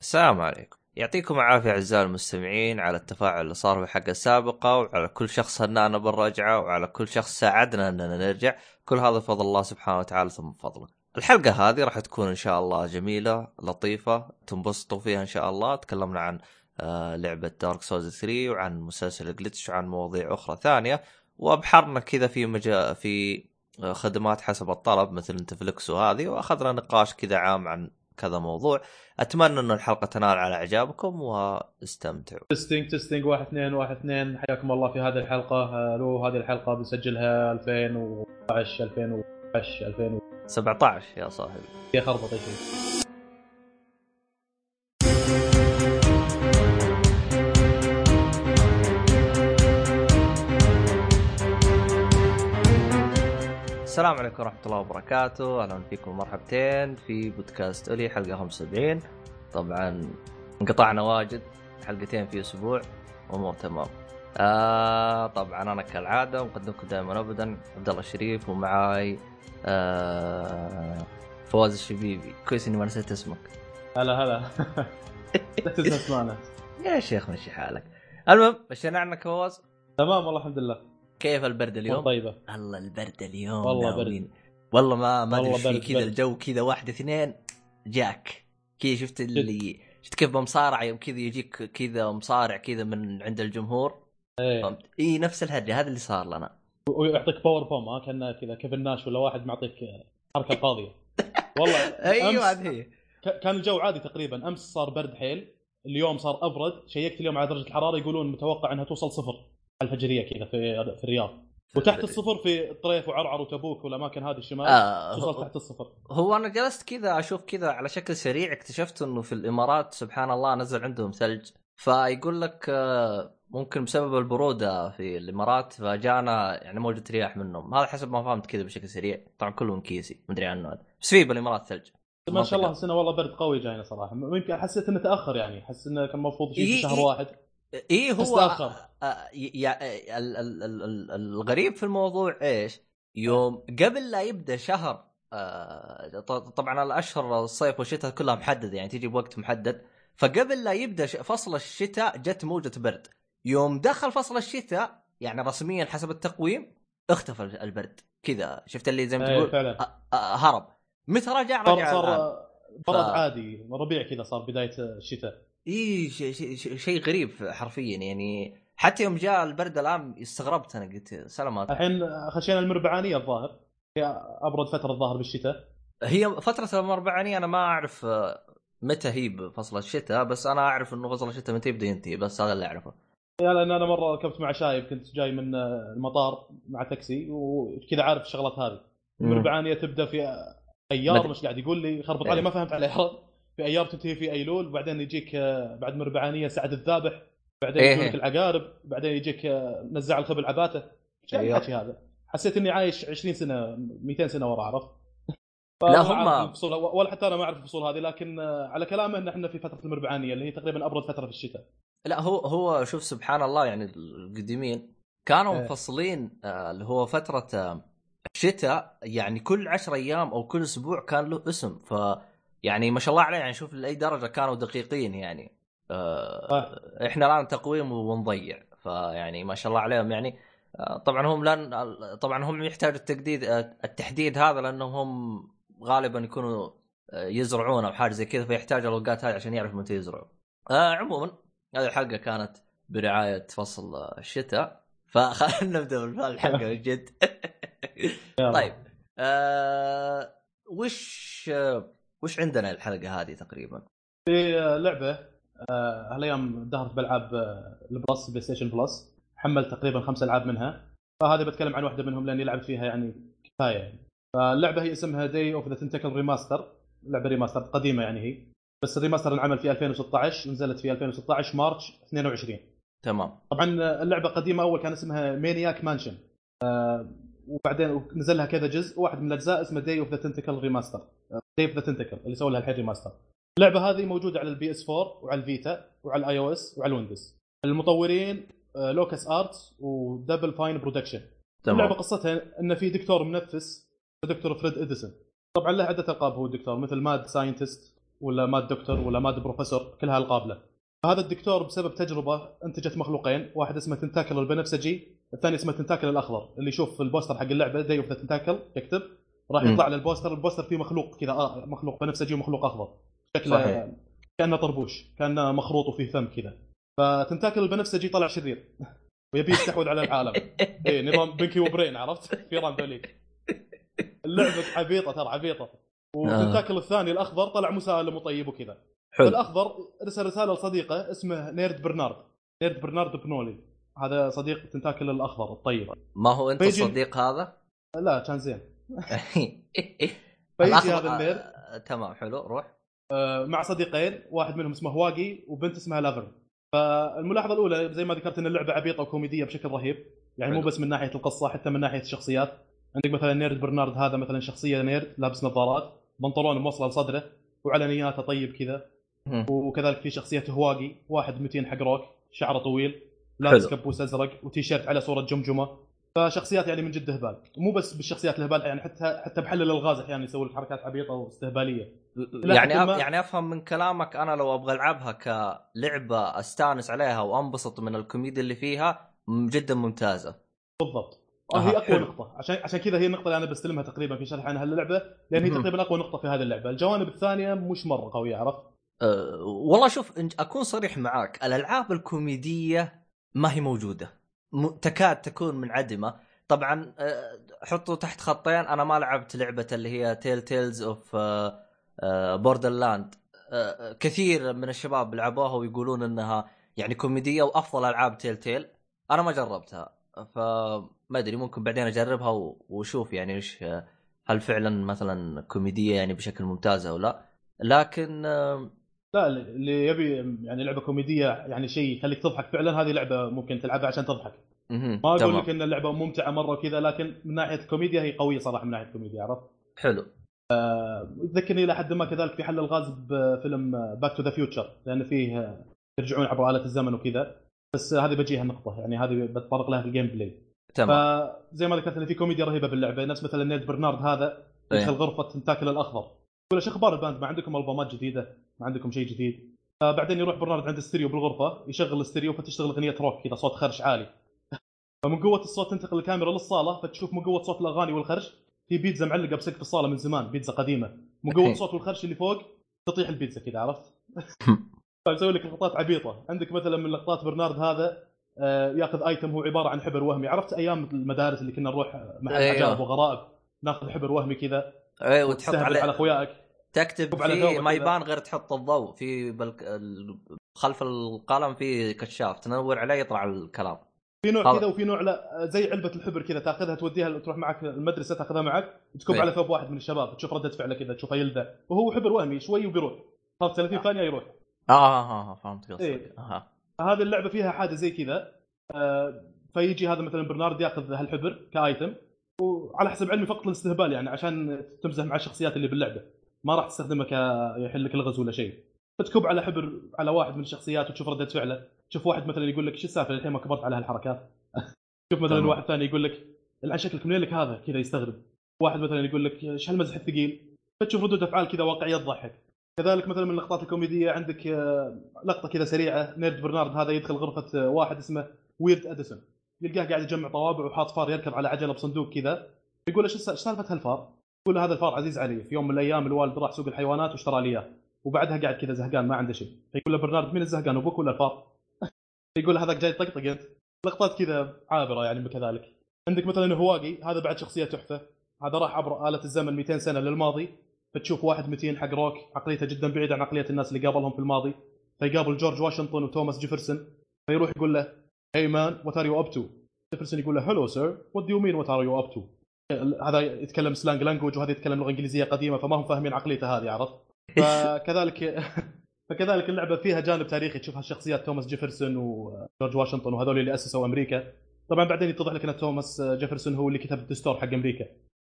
السلام عليكم. يعطيكم العافية أعزائي المستمعين على التفاعل اللي صار في حلقة سابقة وعلى كل شخص هنانا بالرجعة وعلى كل شخص ساعدنا أننا نرجع. كل هذا بفضل الله سبحانه وتعالى ثم بفضله. الحلقة هذه راح تكون إن شاء الله جميلة لطيفة تنبسطوا فيها إن شاء الله. تكلمنا عن آه، لعبة دارك سوز 3 وعن مسلسل جلتش وعن مواضيع أخرى ثانية. وأبحرنا كذا في مجا في آه، خدمات حسب الطلب مثل نتفلكس وهذه. وأخذنا نقاش كذا عام عن كذا موضوع. أتمنى أن الحلقة تنال على إعجابكم واستمتعوا. تستنج تستنج واحد اثنين واحد اثنين. حياكم الله في هذه الحلقة. ألو هذه الحلقة بنسجلها 2012 2012 2000 17 يا صاحبي. يا خربط السلام عليكم ورحمة الله وبركاته. أهلا فيكم مرحبتين في بودكاست اولي حلقة 75 طبعا انقطعنا واجد حلقتين في أسبوع امور تمام. آه طبعا أنا كالعادة مقدمكم دائما ابدا عبد الله الشريف ومعاي آه فواز الشبيبي. كويس إني ما نسيت اسمك. هلا هلا. لا تنسى اسمعنا يا شيخ مشي حالك. المهم مشينا عنك فواز تمام والله الحمد لله. كيف البرد اليوم؟ طيبة. الله البرد اليوم والله برد. والله ما ما أدري في كذا. الجو كذا واحد اثنين جاك. كذا شفت اللي شفت كيف بمصارع يوم كذا يجيك كذا مصارع كذا من عند الجمهور؟ إيه. فهمت؟ إي نفس الهرجه هذا اللي صار لنا. ويعطيك power bomb ها كان كذا كيفن ناش ولا واحد معطيك حركة فاضيه والله أيوه هذه. هي كان الجو عادي تقريبا. أمس صار برد حيل اليوم صار أبرد. شيكت اليوم على درجة الحرارة يقولون متوقع إنها توصل صفر. الفجرية كذا في في الرياض. وتحت الصفر في طريف وعرعر وتبوك والأماكن هذه الشمال. آه توصل تحت الصفر. هو أنا جلست كذا أشوف كذا على شكل سريع اكتشفت إنه في الإمارات سبحان الله نزل عندهم ثلج. فيقول لك آه، ممكن بسبب البرودة في الإمارات فجانا يعني موجة رياح منهم. هذا حسب ما فهمت كذا بشكل سريع. طبعا كلهم كيسي مدري عنه. هذا بس في بالإمارات ثلج. ما شاء الله السنة والله برد قوي جاينا صراحة. يمكن حسيت إنه تأخر يعني. احس إنه كان المفروض يجي إيه، شهر إيه. واحد. اي هو. آه، ي- ي- ال- ال- ال- ال- الغريب في الموضوع إيش؟ يوم قبل لا يبدأ شهر آه، طبعا الأشهر الصيف والشتاء كلها محدده يعني تيجي بوقت محدد. فقبل لا يبدأ فصل الشتاء جت موجة برد. يوم دخل فصل الشتاء يعني رسميا حسب التقويم اختفى البرد. كذا شفت اللي زي ما إيه تقول؟ فعلا. آه، آه، هرب. متى رجع؟ صار رجع صار الآن. برد ف- عادي ربيع كذا صار بداية الشتاء. إي شيء شيء غريب حرفيا يعني حتى يوم جاء البرد الآن استغربت أنا قلت سلامات. الحين خشينا المربعانية الظاهر. هي أبرد فترة الظاهر بالشتاء. هي فترة الأربعينية أنا ما أعرف آه، متى هي بفصل الشتاء بس أنا أعرف إنه فصل الشتاء متى يبدأ ينتهي بس هذا اللي أعرفه. يا لأن أنا مرة ركبت مع شايب كنت جاي من المطار مع تاكسي وكذا عارف الشغلات هذه. المربعانية تبدأ في ايار مش قاعد يقول لي؟ خربط إيه. علي ما فهمت عرفت في ايار تنتهي في أيلول وبعدين يجيك آه، بعد مربعانية سعد الذابح بعدين إيه. يجونك العقارب بعدين يجيك آه، نزاع الخبل عباته أيوه. الحكي هذا؟ حسيت إني عايش 20 سنة 200 سنة ورا عرفت؟ لا، هم- الفصول ولا حتى أنا ما أعرف الفصول هذه لكن آه، على كلامه إن إحنا في فترة المربعانية اللي هي تقريبا ابرد فترة في الشتاء لا هو هو شوف سبحان الله يعني القديمين كانوا إيه. مفصلين اللي هو فترة آه، الشتاء يعني كل عشر أيام أو كل أسبوع كان له اسم ف يعني ما شاء الله عليه يعني شوف لأي درجة كانوا دقيقين يعني آه،. إحنا الآن تقويم ونضيع فيعني ما شاء الله عليهم يعني آه، طبعا هم لن طبعا هم يحتاجوا التجديد آه، التحديد هذا لأنهم هم غالبا يكونوا آه، يزرعون أو حاجة زي كذا فيحتاج الأوقات هذه عشان يعرفوا متى يزرعوا. آه عموما هذه الحلقة كانت برعاية فصل الشتاء فخلينا نبدأ بالحلقة من جد. طيب آه وش وش عندنا الحلقة هذه تقريبا؟ في آه، لعبة آه، هالأيام ظهرت بألعاب آه، ال Plus PlayStation Plus. حملت تقريبا خمس ألعاب منها. فهذه بتكلم عن واحدة منهم لاني لعبت فيها يعني كفاية. يعني فاللعبة هي اسمها Day of the Tentacle Remaster لعبة remaster قديمة يعني هي. بس ال remaster انعمل في 2016 نزلت في 2016 March 22 تمام. طبعا اللعبة قديمة أول كان اسمها Maniac Mansion وبعدين نزل لها كذا جزء واحد من الأجزاء اسمه Day of the Tentacle Remaster Day of the Tentacle اللي سووا لها الحين remaster اللعبة هذه موجودة على ال PS 4 وعلى ال Vita وعلى ال iOS وعلى ال Windows المطورين LucasArts و Double Fine Production اللعبه تمام. قصتها إن في دكتور منفس دكتور فريد إديسون. طبعا له عدة ألقاب هو الدكتور مثل mad scientist ولا mad doctor ولا mad professor كلها ألقاب له. فهذا الدكتور بسبب تجربة أنتجت مخلوقين واحد اسمه Tentacle البنفسجي الثاني اسمه Tentacle الأخضر اللي يشوف ال poster حق اللعبة Day of the Tentacle يكتب راح. يطلع له ال poster ال poster فيه مخلوق كذا آه مخلوق بنفسجي ومخلوق أخضر. شكله. كأنه طربوش كأنه مخروط وفيه فم كذا. ف Tentacle البنفسجي طلع شرير. ويبي يستحوذ على العالم. اي نظام Pinky و Brain عرفت؟ فيران ذوليك. اللعبة عبيطة ترى عبيطة. و Tentacle الثاني الأخضر طلع مسالم وطيب وكذا. حلو. الأخضر ارسل رسالة لصديقه اسمه nerd برنارد. nerd برنارد برنولي. هذا صديق Tentacle الأخضر الطيب. ما هو أنت فيجي- الصديق هذا؟ لا كان زين. فيجي الأخضر- هذا ال nerd آه، تمام حلو روح. آه، مع صديقين واحد منهم اسمه هواقي وبنت اسمها لافرن فالملاحظة الأولى زي ما ذكرت إن اللعبة عبيطة وكوميدية بشكل رهيب يعني مو. بس من ناحية القصة حتى من ناحية الشخصيات. عندك مثلا nerd برنارد هذا مثلا شخصية نيرد لابس نظارات بنطلون موصلة لصدره وعلى نياته طيب كذا. وكذلك في شخصية هواقي واحد متين حق روك شعره طويل. لابس. كبوس ازرق وتيشيرت على صورة جمجمة. فشخصيات يعني من جد هبال مو بس بالشخصيات الهبال يعني حتى حتى بحل الالغاز أحيانا يسوي لك حركات عبيطة واستهبالية. يعني أف... يعني أفهم من كلامك أنا لو أبغى ألعبها كلعبة أستانس عليها وأنبسط من الكوميديا اللي فيها جدا ممتازة. بالضبط. أها، هي أقوى حلو. نقطة. عشان عشان كذا هي النقطة اللي أنا بستلمها تقريبا في شرح عن هاللعبه لأن هي. تقريبا أقوى نقطة في هذه اللعبة. الجوانب الثانية مش مرة قوية عرفت؟ أه والله شوف أكون صريح معاك. الألعاب الكوميدية ما هي موجودة. تكاد تكون منعدمه طبعا أه حطوا تحت خطين. أنا ما لعبت لعبة اللي هي Tell Tales of Borderland كثير من الشباب لعبوها ويقولون إنها يعني كوميدية وأفضل ألعاب Telltale أنا ما جربتها. فما أدري ممكن بعدين أجربها وأشوف يعني وش هل فعلا مثلا كوميدية يعني بشكل ممتاز أو لا. لكن آه، لا اللي يبي يعني لعبة كوميدية يعني شيء يخليك تضحك. فعلا هذه لعبة ممكن تلعبها عشان تضحك. ما أقول. لك إن اللعبة ممتعة مرة وكذا لكن من ناحية الكوميديا هي قوية صراحة من ناحية الكوميديا عرفت؟ حلو. تذكرني إلى حد ما كذلك في حل الغاز بفيلم Back to the Future لأن فيه يرجعون عبر آلة الزمن وكذا. بس هذه بجيها النقطة يعني هذه بتطرق لها في ال gameplay تمام فزي ما ذكرت إن في كوميديا رهيبة باللعبة نفس مثلا nerd برنارد هذا يدخل إيه. غرفة Tentacle الأخضر. يقول شو أخبار ال band؟ ما عندكم ألبومات جديدة؟ ما عندكم شيء جديد؟ فبعدين يروح برنارد عند الاستريو بالغرفة يشغل الاستريو فتشتغل أغنية روك كذا صوت خرش عالي. فمن قوة الصوت تنتقل الكاميرا للصالة فتشوف من قوة صوت الأغاني والخرش. في بيتزا معلقة بسقف الصالة من زمان بيتزا قديمة. من قوة. الصوت والخرش اللي فوق تطيح البيتزا كذا عرفت؟ فيسوي لك لقطات عبيطة. عندك مثلا من لقطات برنارد هذا آه، يأخذ ايتم هو عبارة عن حبر وهمي. عرفت أيام المدارس اللي كنا نروح محل أيوه. عجائب وغرائب نأخذ حبر وهمي كذا إيه وتحط تستهبل عليه. على أخوياك. تكتب ثوبك ما. يبان غير تحط الضوء في بالك... ال- خلف القلم في كشاف تنور عليه يطلع الكلام في نوع. كذا وفي نوع لا زي علبة الحبر كذا تاخذها توديها تروح معك المدرسة تاخذها معك تكب أي. على ثوب واحد من الشباب تشوف ردة فعله كذا تشوفه يلدع وهو حبر وهمي شوي وبيروح خلاص 30 ثانية يروح آه آه, آه فهمت قصدك إيه. آه. هذه اللعبة فيها حاجة زي كذا آه، فيجي هذا مثلا برنارد ياخذ هالحبر كايتم وعلى حسب علمي فقط للاستهبال يعني عشان تمزح مع الشخصيات اللي باللعبة ما راح تستخدمه كيحل لك الغز ولا شيء. فتكب على حبر على واحد من الشخصيات وتشوف ردة فعله. تشوف واحد مثلا يقول لك شو السالفة؟ الحين ما كبرت على هالحركات. شوف مثلا. واحد ثاني يقول لك العن شكلك منين لك هذا؟ كذا يستغرب. واحد مثلا يقول لك إيش هالمزح الثقيل؟ فتشوف ردود أفعال كذا واقعية تضحك. كذلك مثلا من اللقطات الكوميدية عندك آه، لقطة كذا سريعة نيرد برنارد هذا يدخل غرفة آه، واحد اسمه ويرد أديسون. يلقاه قاعد يجمع طوابع وحاط فار يركب على عجلة بصندوق كذا. يقول له إيش سالفة هالفار؟ له هذا الفار عزيز علي في يوم من الأيام الوالد راح سوق الحيوانات واشترى لي إياه. وبعدها قاعد كذا زهقان ما عنده شيء. فيقول له برنارد مين الزهقان؟ أبوك ولا الفار؟ يقول له هذاك جاي يطقطق انت لقطات كذا عابرة يعني كذلك. عندك مثلا هواقي هذا بعد شخصية تحفة. هذا راح عبر آلة الزمن 200 سنة للماضي. فتشوف واحد متين حق روك عقليته جدا بعيدة عن عقلية الناس اللي قابلهم في الماضي. فيقابل جورج واشنطن وتوماس جيفرسون. فيروح يقول له hey man what are you up to Jefferson يقول له hello sir what do you mean what are you up to هذا يتكلم slang language وهذا يتكلم لغة إنجليزية قديمة فما هم فاهمين عقليته هذه عرفت؟ فكذلك فكذلك اللعبة فيها جانب تاريخي تشوف هالشخصيات توماس جيفرسون وجورج واشنطن وهذول اللي أسسوا أمريكا. طبعا بعدين يتضح لك إن توماس جيفرسون هو اللي كتب الدستور حق أمريكا.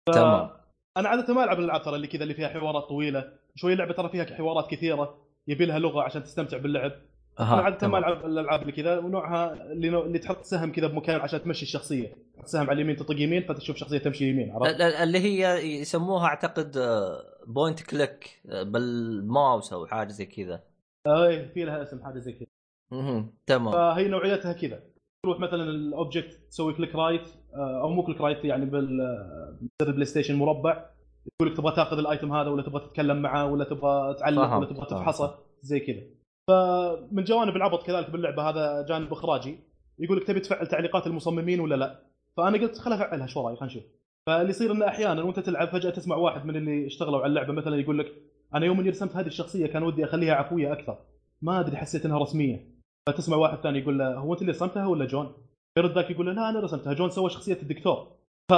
ف... تمام. أنا عادة ما ألعب الالعاب ترى اللي كذا اللي فيها حوارات طويلة. شوي اللعبة ترى فيها حوارات كثيرة يبي لها لغة عشان تستمتع باللعب. أنا عادة ما. ألعب الألعاب اللي كذا ونوعها اللي. اللي تحط سهم كذا بمكان عشان تمشي الشخصية. تسهم على اليمين تطق يمين فتشوف شخصية تمشي يمين عرفت؟ ال- ال- اللي هي يسموها أعتقد point click بال mouse أو حاجة زي كذا. اي في لها اسم حاجة زي كذا. مهم. تمام. فهي نوعيتها كذا. تروح مثلا ال object تسوي click right آه، أو مو click right يعني بال آه، PlayStation مربع. يقول لك تبغى تاخذ الايتم هذا ولا تبغى تتكلم معه ولا تبغى تعلق ولا تبغى. تفحصه زي كذا. فمن جوانب العبط كذلك باللعبة هذا جانب إخراجي. يقول لك تبي تفعل تعليقات المصممين ولا لا؟ فأنا قلت خل أفعلها شو رأيك؟ خلينا نشوف. فاللي يصير إنه أحيانا وأنت تلعب فجأة تسمع واحد من اللي اشتغلوا على اللعبة مثلا يقول لك أنا يوم اني رسمت هذه الشخصية كان ودي أخليها عفوية أكثر. ما أدري حسيت إنها رسمية. فتسمع واحد ثاني يقول له هو أنت اللي رسمتها ولا جون؟ يرد ذاك يقول له لا أنا رسمتها. جون سوى شخصية الدكتور. ف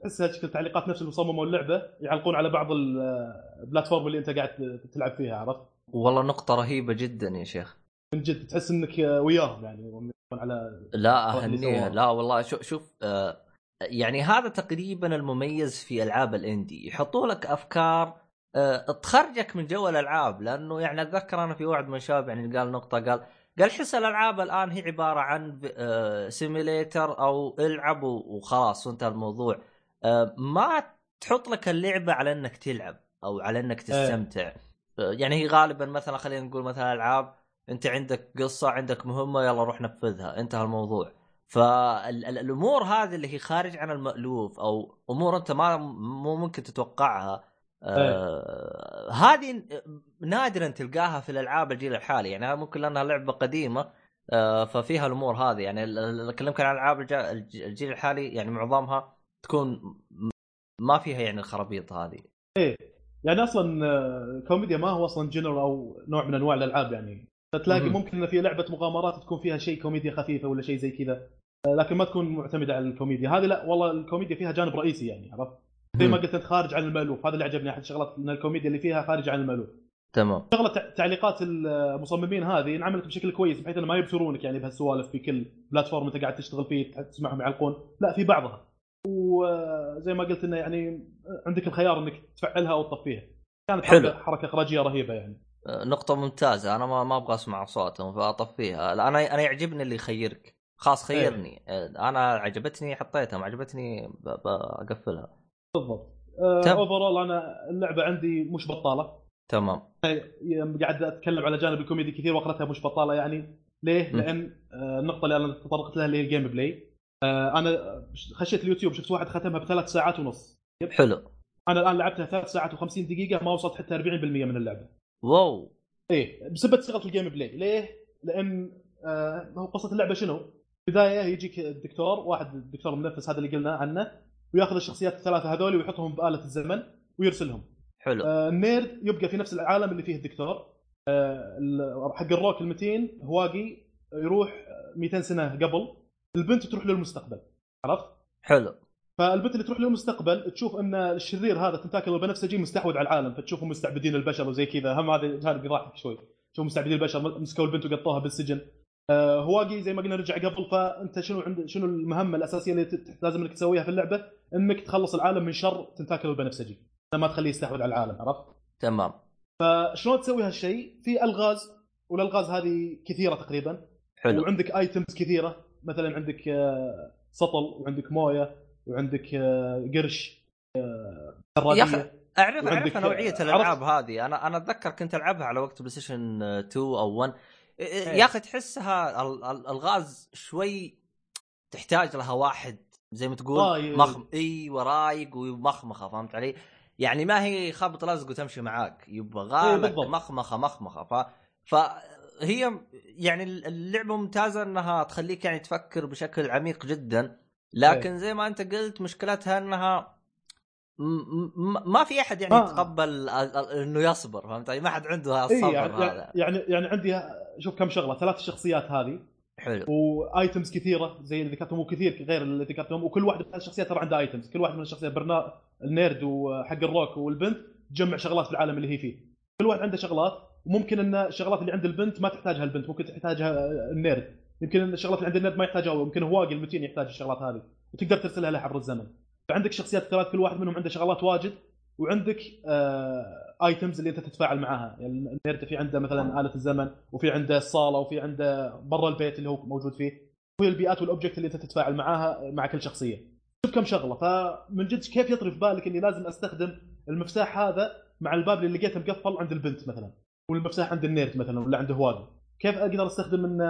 تحس هذه التعليقات نفس اللي صمموا اللعبة يعلقون على بعض ال platform اللي أنت قاعد تلعب فيها عرفت؟ والله نقطة رهيبة جدا يا شيخ. من جد تحس إنك وياهم يعني. على لا أهنيها. لا والله شوف شوف آه يعني هذا تقريبا المميز في ألعاب ال indie. يحطوا لك أفكار آه تخرجك من جو الألعاب لأنه يعني أتذكر أنا في واحد من الشباب يعني قال نقطة قال قال حس الألعاب الآن هي عبارة عن آه simulator أو العب وخلاص وانتهى الموضوع. آه ما تحط لك اللعبة على إنك تلعب أو على إنك تستمتع. آه يعني هي غالبا مثلا خلينا نقول مثلا ألعاب انت عندك قصة عندك مهمة يلا روح نفذها. انتهى الموضوع. فالامور هذه اللي هي خارج عن المألوف أو أمور أنت ما مو ممكن تتوقعها آه هذه نادرا تلقاها في الألعاب الجيل الحالي. يعني ممكن لأنها لعبة قديمة آه ففيها الأمور هذه. يعني أكلمك عن العاب الج- الج- الجيل الحالي يعني معظمها تكون ما فيها يعني الخرابيط هذه. يعني أصلا آه، كوميديا ما هو أصلا genre أو نوع من أنواع الألعاب يعني. فتلاقي. ممكن إن في لعبة مغامرات تكون فيها شيء كوميديا خفيفة ولا شيء زي كذا. آه، لكن ما تكون معتمدة على الكوميديا. هذه لا والله الكوميديا فيها جانب رئيسي يعني عرفت؟ زي ما قلت أنت خارج عن المألوف. هذا اللي عجبني أحد الشغلات إن الكوميديا اللي فيها خارج عن المألوف. تمام. شغلة تع- تعليقات المصممين هذه انعملت بشكل كويس بحيث انه ما يبترونك يعني بهالسوالف في كل platform أنت قاعد تشتغل فيه تسمعهم يعلقون. لا في بعضها. وزي ما قلت انه يعني عندك الخيار إنك تفعلها أو تطفيها كانت حلو. حركه إخراجية رهيبة يعني. آه، نقطة ممتازة. أنا ما ما أبغى أسمع أصواتهم فأطفيها لا، أنا أنا يعجبني اللي يخيرك. خلاص خيرني. آه، أنا عجبتني حطيتها ما عجبتني بقفلها بالضبط. overall أنا اللعبة عندي مش بطالة. تمام. يوم قاعد أتكلم على جانب الكوميدي كثير واخرتها مش بطالة يعني. ليه؟ م. لأن آه، النقطة اللي أنا تطرقت لها اللي هي ال gameplay آه، أنا خشيت اليوتيوب شفت واحد ختمها بثلاث ساعات ونص. حلو. أنا الآن لعبتها ثلاث ساعات و50 دقيقة ما وصلت حتى 40% من اللعبة. واو. إيه بسبب صيغه ال gameplay. ليه؟ لأن آه هو قصة اللعبة شنو؟ بدايه يجيك الدكتور واحد الدكتور المنفس هذا اللي قلنا عنه وياخذ الشخصيات الثلاثة هذول ويحطهم بآلة الزمن ويرسلهم. حلو. آه ال nerd يبقى في نفس العالم اللي فيه الدكتور. آه حق الروك المتين هواقي يروح 200 سنة قبل. البنت تروح للمستقبل. عرفت؟ حلو. فالبنت اللي تروح للمستقبل تشوف أن الشرير هذا تنتاكل البنفسجي مستحوذ على العالم فتشوفهم مستعبدين البشر وزي كذا. هم هذا جانب يضحك شوي. شوف مستعبدين البشر مسكوا البنت وقطوها بالسجن. آه هواقي زي ما قلنا رجع قبل فأنت شنو عند شنو المهمة الأساسية اللي لازم إنك تسويها في اللعبة؟ إنك تخلص العالم من شر تنتاكل البنفسجي ما تخليه يستحوذ على العالم عرفت؟ تمام. فشلون تسوي هالشيء؟ في ألغاز والألغاز هذه كثيرة تقريبا. حلو. وعندك items كثيرة. مثلا عندك آه، سطل وعندك موية. وعندك آه، قرش آه، يا سرادية. اعرف أعرف نوعية عرفت؟ الألعاب هذه أنا أنا أتذكر كنت ألعبها على وقت بلاي ستيشن 2 أو 1 يا أخي تحسها ال- ال- الغاز شوي تحتاج لها واحد زي ما تقول. مخم إي ورايق ومخمخة فهمت علي؟ يعني ما هي خبط لزق وتمشي معاك يبغى غالك بالضبط. مخمخة مخمخة ف فهي يعني اللعبة ممتازة إنها تخليك يعني تفكر بشكل عميق جدا لكن زي ما أنت قلت مشكلتها إنها ما في أحد يعني آه. يتقبل إنه يصبر فهمت علي؟ ما حد عنده اي الصبر يعني هذا. يعني يعني عندي شوف كم شغلة ثلاث شخصيات هذه. حلو. وآيتمز كثيرة زي اللي ذكرتهم وكثير غير اللي ذكرتهم. وكل واحد من الشخصيات ترى عندها آيتمز. كل واحد من الشخصيات برنا ال nerd وحق الروك والبنت تجمع شغلات في العالم اللي هي فيه. كل واحد عنده شغلات وممكن إن الشغلات اللي عند البنت ما تحتاجها البنت ممكن تحتاجها ال nerd. يمكن إن الشغلات اللي عند ال nerd ما يحتاجها يمكن هواقي المتين يحتاج الشغلات هذه وتقدر ترسلها له عبر الزمن. فعندك شخصيات ثلاث كل واحد منهم عنده شغلات واجد وعندك آه items اللي أنت تتفاعل معاها. يعني في عنده مثلا آلة الزمن وفي عنده الصالة وفي عنده برا البيت اللي هو موجود فيه. وهي البيئات وال object اللي أنت تتفاعل معاها مع كل شخصية. شوف كم شغلة. فمن جد كيف يطري في بالك إني لازم أستخدم المفتاح هذا مع الباب اللي لقيته مقفل عند البنت مثلا والمفتاح عند ال nerd مثلا ولا عند هواقي كيف أقدر أستخدم إن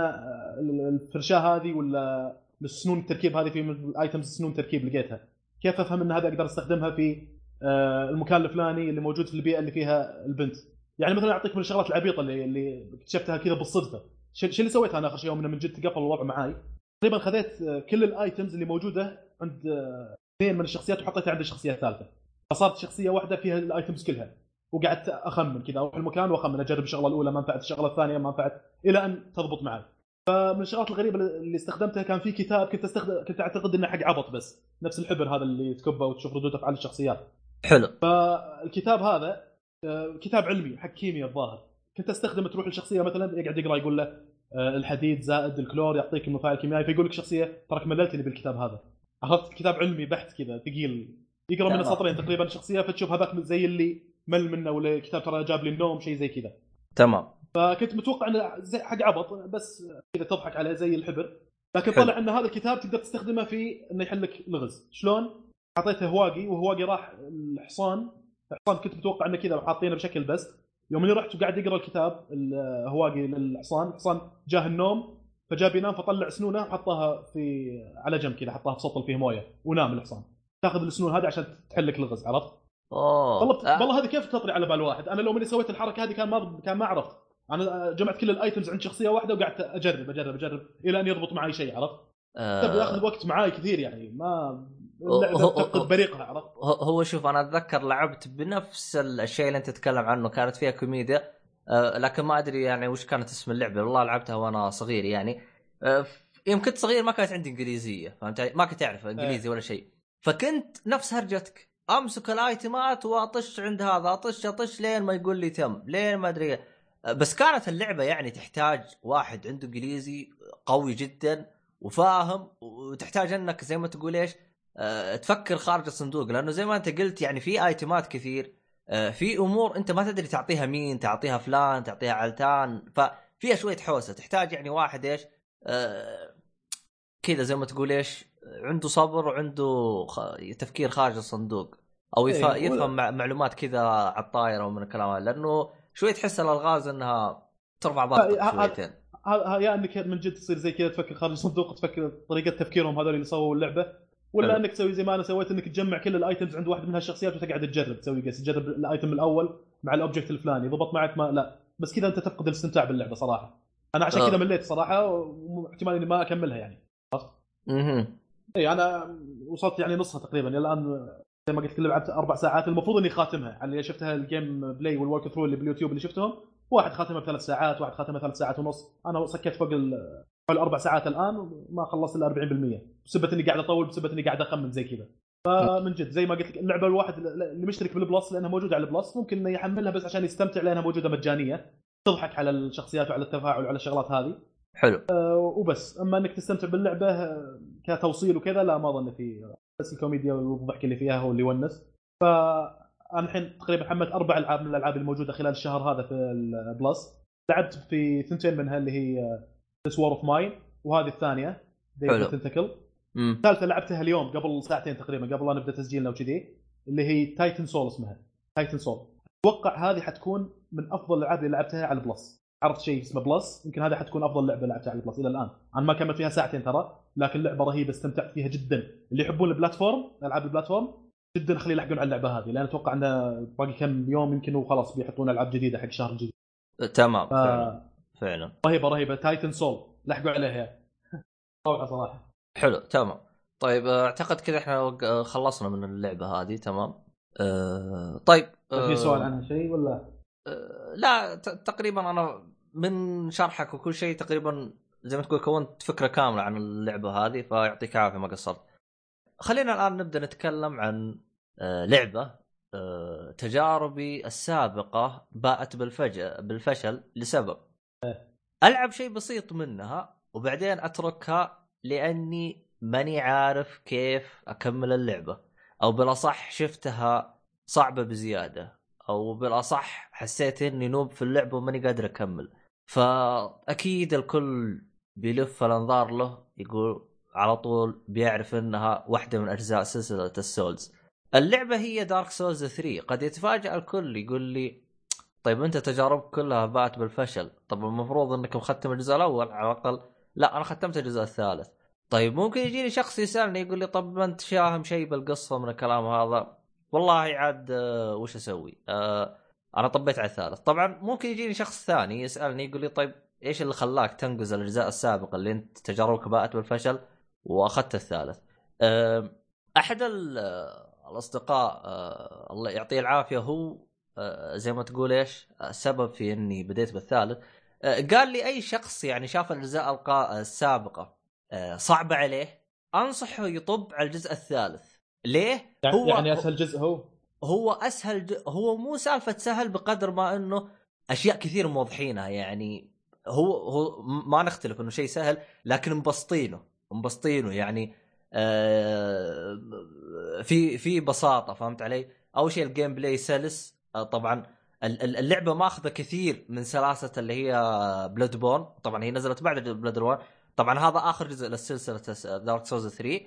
الفرشاة هذه ولا السنون التركيب هذه في ال items سنون تركيب لقيتها؟ كيف أفهم إن هذا أقدر أستخدمها في آه، المكان الفلاني اللي موجود في البيئة اللي فيها البنت؟ يعني مثلا أعطيك من الشغلات العبيطة اللي اللي اكتشفتها كذا بالصدفة. شو اللي سويته أنا آخر شيء يوم من جد تقفل الوضع معاي. تقريبا خذيت آه، كل ال items اللي موجودة عند آه، اثنين من الشخصيات وحطيتها عند الشخصيه الثالثه فصارت شخصية واحدة فيها ال items كلها. وقعدت أخمن كذا. أروح المكان وأخمن أجرب الشغلة الأولى ما نفعت. الشغلة الثانية ما نفعت إلى أن تضبط معي. فمن الشغلات الغريبة اللي استخدمتها كان في كتاب كنت استخدم كنت أعتقد إنه حق عبط بس. نفس الحبر هذا اللي تكبه وتشوف ردود أفعال الشخصيات. حلو. فالكتاب هذا آه، كتاب علمي حق كيمياء الظاهر. كنت أستخدمه تروح لشخصية مثلا يقعد يقرأ يقول له آه، الحديد زائد الكلور يعطيك المفاعل الكيميائي فيقول لك شخصية تراك مللتني بالكتاب هذا. عرفت كتاب علمي بحت كذا ثقيل. يقرأ منه سطرين تقريبا شخصية فتشوف هذاك زي اللي مل منه ولا الكتاب ترى جاب لي النوم شيء زي كذا. تمام. فكنت متوقع انه زي حق عبط بس كذا تضحك عليه زي الحبر. لكن طلع إن هذا الكتاب تقدر تستخدمه في إنه يحل لك لغز شلون؟ أعطيته هواقي وهواقي راح الحصان. الحصان كنت متوقع إنه كذا حاطينه بشكل بس. يوم إني رحت وقاعد يقرأ الكتاب هواقي للحصان الحصان جاه النوم فجاب ينام فطلع سنونة وحطها في على جنب كذا حطها في سطل فيه موية ونام الحصان. تاخذ السنون هذه عشان تحل لك الغز عرفت؟ أوه. والله آه. والله هذه كيف تطري على بال واحد؟ أنا لو مني سويت الحركة هذه كان ما كان ما عرفت. أنا جمعت كل الأيتمز عند شخصية واحدة وقعدت أجرب أجرب أجرب إلى أن يضبط معي شيء عرفت؟ آه. ياخذ وقت معاي كثير يعني ما تفقد بريقها عرفت؟ هو شوف أنا أتذكر لعبت بنفس الشيء اللي أنت تتكلم عنه كانت فيها كوميديا. آه لكن ما أدري يعني وش كانت اسم اللعبة. والله لعبتها وأنا صغير يعني. آه يوم كنت صغير ما كانت عندي إنجليزية فهمت ما كنت أعرف إنجليزي ولا شيء. فكنت نفس هرجتك. أمسك الأيتمات وأطش عند هذا أطش أطش لين ما يقول لي تم لين ما أدري. بس كانت اللعبة يعني تحتاج واحد عنده إنجليزي قوي جدا وفاهم وتحتاج إنك زي ما تقول إيش أه تفكر خارج الصندوق. لأنه زي ما أنت قلت يعني في أيتمات كثير أه في أمور أنت ما تدري تعطيها مين تعطيها فلان تعطيها علتان. ففيها شوية حوسة تحتاج يعني واحد إيش أه كذا زي ما تقول إيش عنده صبر وعنده تفكير خارج الصندوق. أو يفهم, إيه يفهم معلومات كذا على الطايرة ومن الكلام هذا. لأنه شوي تحس الألغاز إنها ترفع ضغطك شويتين. يا إنك من جد تصير زي كذا تفكر خارج الصندوق تفكر طريقة تفكيرهم هذول اللي سووا اللعبة. ولا إنك تسوي زي ما أنا سويت إنك تجمع كل ال items عند واحد من هالشخصيات وتقعد تجرب تسوي قيس تجرب ال item الأول مع ال object الفلاني. ضبط معك ما لا. بس كذا أنت تفقد الاستمتاع باللعبة صراحة. أنا عشان كذا مليت صراحة واحتمال إني ما أكملها يعني. عرفت؟ اي أنا وصلت يعني نصها تقريبا. الآن زي ما قلت لك لعبت أربع ساعات. المفروض إني خاتمها. يعني شفتها ال gameplay وال walkthrough اللي باليوتيوب اللي شفتهم واحد خاتمها بثلاث ساعات واحد خاتمها ثلاث ساعات ونص. أنا سكت فوق الأربع ساعات الآن وما خلصت إلا 40% بسبه إني قاعد أطول بسبه إني قاعد أخمن زي كذا. فمن جد زي ما قلت لك اللعبة الواحد اللي مشترك بال Plus لأنها موجودة على ال Plus ممكن إنه يحملها بس عشان يستمتع لأنها موجودة مجانية تضحك على الشخصيات وعلى التفاعل وعلى الشغلات هذه. حلو. أه وبس. أما إنك تستمتع باللعبة آه، كتوصيل وكذا لا ما أظن في بس الكوميديا والضحك اللي فيها هو اللي يونس. ف أنا الحين تقريبا حملت أربع ألعاب من الألعاب الموجودة خلال الشهر هذا في ال Plus لعبت في ثنتين منها اللي هي This War of Mine وهذه الثانية حلو. Tentacle الثالثه لعبتها اليوم قبل ساعتين تقريبا قبل لا نبدأ تسجيلنا وكذي اللي هي Titan Souls اسمها. Titan Souls أتوقع هذه حتكون من أفضل الألعاب اللي لعبتها على ال Plus عرفت شيء اسمه Plus؟ يمكن هذه حتكون أفضل لعبة لعبتها على ال Plus إلى الآن. أنا ما كملت فيها ساعتين ترى لكن لعبة رهيبة استمتعت فيها جدا. اللي يحبون ال platform ألعاب ال platform جدا خليه يلحقون على اللعبة هذه لأن أتوقع إنه باقي كم يوم يمكن وخلاص بيحطون ألعاب جديدة حق شهر جديد. تمام ف... فعلا فعلا. رهيبة رهيبة. تايتن سول لحقوا عليها. روعة صراحة. حلو تمام. طيب أعتقد كذا إحنا خلصنا من اللعبة هذه تمام. أه طيب أه في سؤال عنها شيء ولا؟ لا تقريبا أنا من شرحك وكل شيء تقريبا زي ما تقول كونت فكرة كاملة عن اللعبة هذه فيعطيك العافية ما قصرت. خلينا الآن نبدأ نتكلم عن آه، لعبة آه، تجاربي السابقة باءت بالفجأة بالفشل لسبب إيه. ألعب شيء بسيط منها وبعدين أتركها لأني ماني عارف كيف أكمل اللعبة أو بالأصح شفتها صعبة بزيادة أو بالأصح حسيت إني نوب في اللعبه وماني قادر أكمل. فأكيد الكل بيلف الأنظار له يقول على طول بيعرف إنها واحدة من أجزاء سلسلة السولز. اللعبة هي دارك سولز 3 قد يتفاجأ الكل يقول لي طيب أنت تجاربك كلها بات بالفشل. طب المفروض إنك مختم الجزء الأول على الأقل. لا أنا ختمت الجزء الثالث. طيب ممكن يجيني شخص يسألني يقول لي طب ما أنت شاهم شيء بالقصة من الكلام هذا؟ والله عاد آه، وش أسوي؟ آه أنا طبيت على الثالث. طبعا ممكن يجيني شخص ثاني يسألني يقول لي طيب إيش اللي خلاك تنقز الأجزاء السابقة اللي أنت تجاربك بأت بالفشل وأخذت الثالث؟ أحد الأصدقاء آه الله يعطيه العافية هو زي ما تقول إيش السبب في إني بديت بالثالث. قال لي أي شخص يعني شاف الأجزاء السابقة صعبة عليه أنصحه يطب على الجزء الثالث. ليه؟ يعني هو يعني أسهل جزء هو هو أسهل ج... هو مو سالفة سهل بقدر ما إنه أشياء كثير موضحينها يعني هو هو ما نختلف إنه شيء سهل لكن مبسطينه مبسطينه يعني آه في في بساطة فهمت علي؟ أول شيء ال gameplay سلس آه طبعا اللعبة ماخذة كثير من سلاسة اللي هي بلاد بورن طبعا هي نزلت بعد بلاد بورن طبعا هذا آخر جزء للسلسلة دارك سولز 3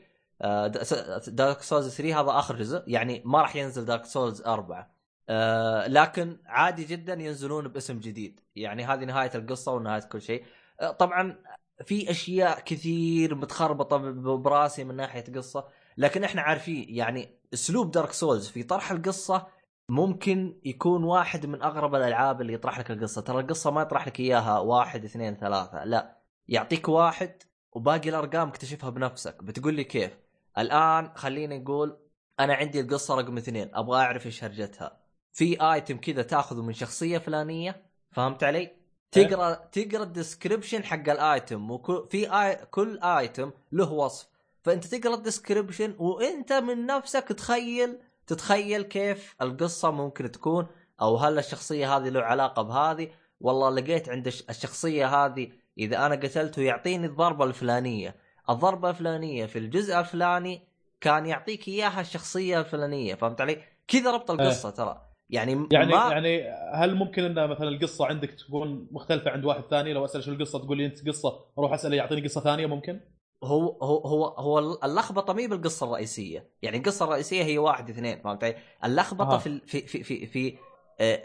دارك سولز 3 هذا آخر جزء. يعني ما راح ينزل دارك سولز 4 آه لكن عادي جدا ينزلون باسم جديد. يعني هذه نهاية القصة ونهاية كل شيء. آه طبعا في أشياء كثير متخربطة براسي من ناحية قصة. لكن إحنا عارفين يعني أسلوب دارك سولز في طرح القصة ممكن يكون واحد من أغرب الألعاب اللي يطرح لك القصة. ترى القصة ما يطرح لك إياها واحد اثنين ثلاثة لا. يعطيك واحد وباقي الأرقام اكتشفها بنفسك. بتقول لي كيف؟ الآن خلينا نقول أنا عندي القصة رقم اثنين أبغى أعرف إيش هرجتها. في item كذا تاخذه من شخصية فلانية فهمت علي؟ تقرأ تقرأ ال description حق ال item وكل في آي... كل item له وصف. فأنت تقرأ الديسكربشن وأنت من نفسك تخيل تتخيل كيف القصة ممكن تكون أو هل الشخصية هذه له علاقة بهذه؟ والله لقيت عند الشخصية هذه إذا أنا قتلته يعطيني الضربة الفلانية. الضربة الفلانية في الجزء الفلاني كان يعطيك إياها الشخصية الفلانية فهمت علي؟ كذا ربط القصة أه. ترى يعني يعني ما... يعني هل ممكن إن مثلا القصة عندك تكون مختلفة عند واحد ثاني لو أسأل شو القصة تقول لي أنت قصة أروح أسأله يعطيني قصة ثانية ممكن؟ هو هو هو هو اللخبطة مي بالقصة الرئيسية، يعني القصة الرئيسية هي واحد اثنين فهمت علي؟ اللخبطة آه. في في في في في,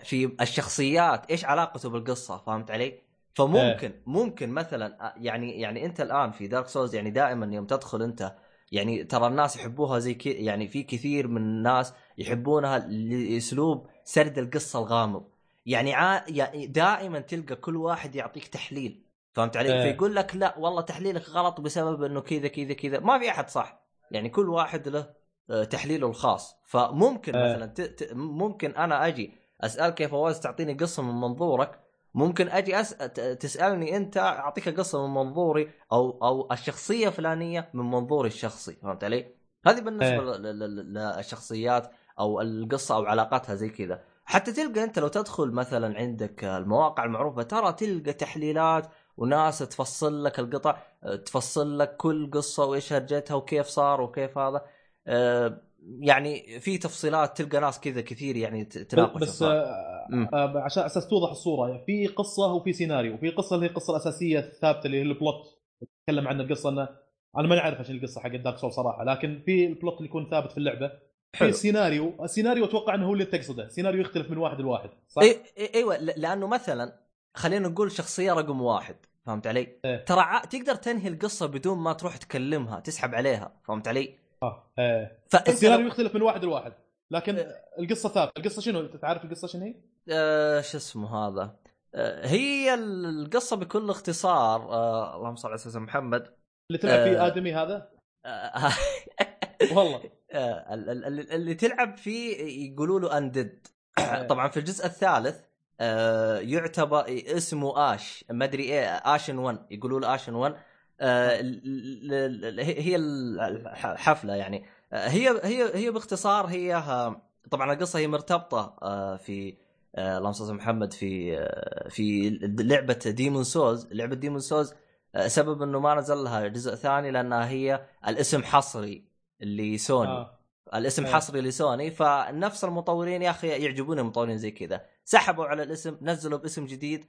في الشخصيات إيش علاقته بالقصة فهمت علي؟ فممكن إيه. ممكن مثلا يعني يعني أنت الآن في دارك سولز يعني دائما يوم تدخل أنت يعني ترى الناس يحبوها زي كي يعني في كثير من الناس يحبونها لأسلوب سرد القصة الغامض يعني ع... يعني دائما تلقى كل واحد يعطيك تحليل فهمت علي؟ إيه. فيقول لك لا والله تحليلك غلط بسبب إنه كذا كذا كذا ما في أحد صح يعني كل واحد له آه، تحليله الخاص فممكن إيه. مثلا ت... ت... ممكن أنا أجي اسالك يا فواز تعطيني قصة من منظورك ممكن أجي أس... تسألني أنت أعطيك قصة من منظوري أو أو الشخصية فلانيه من منظوري الشخصي فهمت علي؟ هذه بالنسبة إيه. للشخصيات أو القصة أو علاقاتها زي كذا حتى تلقى أنت لو تدخل مثلا عندك المواقع المعروفة ترى تلقى تحليلات وناس تفصل لك القطع تفصل لك كل قصة وإيش هرجتها وكيف صار وكيف هذا أه يعني في تفصيلات تلقى ناس كذا كثير يعني تناقش بس آه آه عشان أساس توضح الصورة يعني في قصة وفي سيناريو في قصة اللي هي القصة الأساسية الثابتة اللي هي ال plot نتكلم عن القصة إنه أنا ما اعرف إيش القصة حق دارك سول صراحة لكن في ال plot اللي يكون ثابت في اللعبة في سيناريو السيناريو أتوقع إنه هو اللي تقصده سيناريو يختلف من واحد لواحد صح؟ إيه إيوه لأنه مثلا خلينا نقول شخصية رقم واحد فهمت علي؟ إيه؟ ترى تقدر تنهي القصة بدون ما تروح تكلمها تسحب عليها فهمت علي؟ آه إيه السيناريو يختلف من واحد لواحد لكن إيه. القصة ثابتة. القصة شنو؟ تعرف القصة شنو هي؟ آه شو اسمه هذا؟ آه هي القصة بكل اختصار آه اللهم صل على سيدنا محمد. اللي تلعب فيه آه. آدمي هذا؟ آه والله. آه اللي تلعب فيه يقولوا له اندد. طبعا في الجزء الثالث آه يعتبر اسمه اش ما أدري إيه اشن 1 يقولوا له اشن 1 آه هي الحفله يعني. آه، هي هي هي باختصار هي طبعا القصة هي مرتبطة آه، في آه، اللهم صل محمد في في لعبة ديمون سولز لعبة ديمون سولز سبب إنه ما نزل لها جزء ثاني لأنها هي الاسم حصري لسوني آه. الاسم حصري لسوني فنفس المطورين يا أخي يعجبوني المطورين زي كذا. سحبوا على الاسم نزلوا باسم جديد. آه،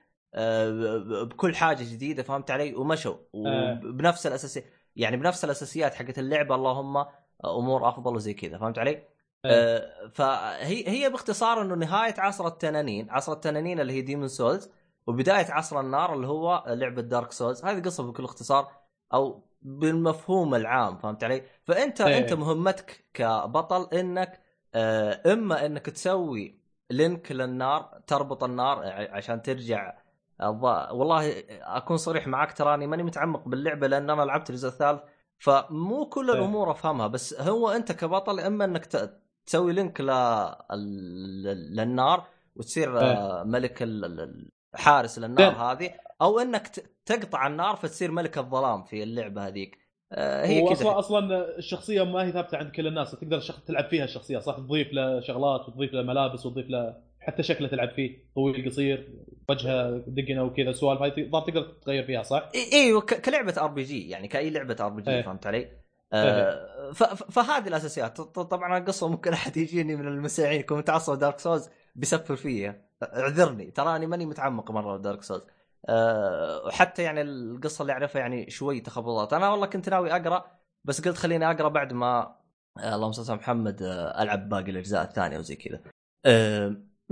بكل حاجة جديدة فهمت علي ومشوا آه. وبنفس الاساسي يعني بنفس الأساسيات حقت اللعبة اللهم أمور أفضل وزي كذا فهمت علي؟ آه، فهي هي باختصار إنه نهاية عصر التنانين، عصر التنانين اللي هي ديمون سولز وبداية عصر النار اللي هو لعبة دارك سولز، هذه قصة بكل اختصار أو بالمفهوم العام فهمت علي؟ فأنت إيه. أنت مهمتك كبطل إنك آه، إما إنك تسوي link للنار تربط النار عشان ترجع والله أكون صريح معك تراني ماني متعمق باللعبة لأن أنا لعبت الجزء الثالث فمو كل إيه. الأمور أفهمها بس هو أنت كبطل إما أنك ت- تسوي لينك ل... ال- للنار وتصير آه، ملك ال- الحارس للنار زين. هذه أو أنك تقطع النار فتصير ملك الظلام في اللعبة هذيك آه، هي كذا أصلا أصلا الشخصية ما هي ثابتة عند كل الناس تقدر. تلعب فيها الشخصية صح تضيف له شغلات وتضيف له ملابس وتضيف له حتى شكله تلعب فيه طويل قصير وجهه دقنه وكذا سوالف هاي الظاهر تقدر تغير فيها صح؟ أيوه كلعبة RPG يعني كأي لعبة RPG إيه. فهمت علي؟ آه ف- فهذه الأساسيات طبعا القصة ممكن أحد يجيني من المستمعين يكون متعصب دارك سولز بيسفر فيا اعذرني تراني ماني متعمق مرة بدارك سولز أه وحتى يعني القصة اللي أعرفها يعني شوي تخبطات أنا والله كنت ناوي أقرأ بس قلت خليني أقرأ بعد ما آه اللهم صل على محمد آه ألعب باقي الأجزاء الثانية وزي كذا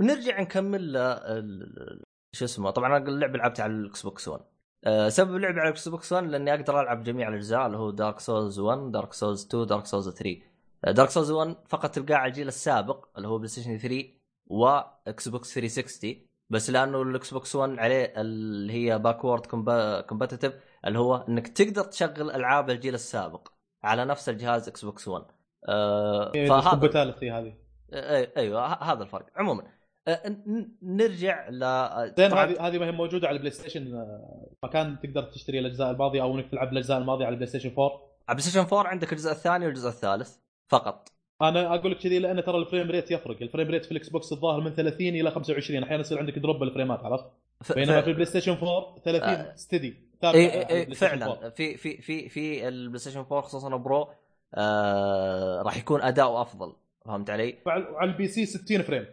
أه نرجع نكمل شو اسمه طبعا اللعبه لعبتها على الاكس بوكس 1 أه سبب لعبي على الاكس بوكس 1 لأني أقدر ألعب جميع الأجزاء اللي هو دارك سولز 1 دارك سولز 2 دارك سولز 3 دارك سولز 1 فقط تلقاه على الجيل السابق اللي هو بلاي ستيشن 3 واكس بوكس 360 بس لأنه الاكس بوكس 1 عليه اللي هي backward compatible اللي هو إنك تقدر تشغل ألعاب الجيل السابق على نفس الجهاز إكس بوكس 1 آه فهذا هذه. أيوه هذا الفرق. عموما نرجع ل زين طبعاً- هذه هذه ما هي موجودة على البلاي ستيشن آه، مكان تقدر تشتري الأجزاء الماضية أو إنك تلعب الأجزاء الماضية على البلاي ستيشن 4 على بلاي ستيشن 4 عندك الجزء الثاني والجزء الثالث فقط أنا أقول لك كذي لأن ترى ال frame rate يفرق ال frame rate في الإكس بوكس الظاهر من 30 إلى 25 أحيانا يصير عندك drop بالفريمات عرفت. بينما ف... في البلاي ستيشن 4 30 آه. steady البلاي ستيشن 4. فعلا في في في في البلاي ستيشن 4 خصوصا Pro آه راح يكون اداؤه أفضل فهمت علي؟ وعلى ال PC 60 frame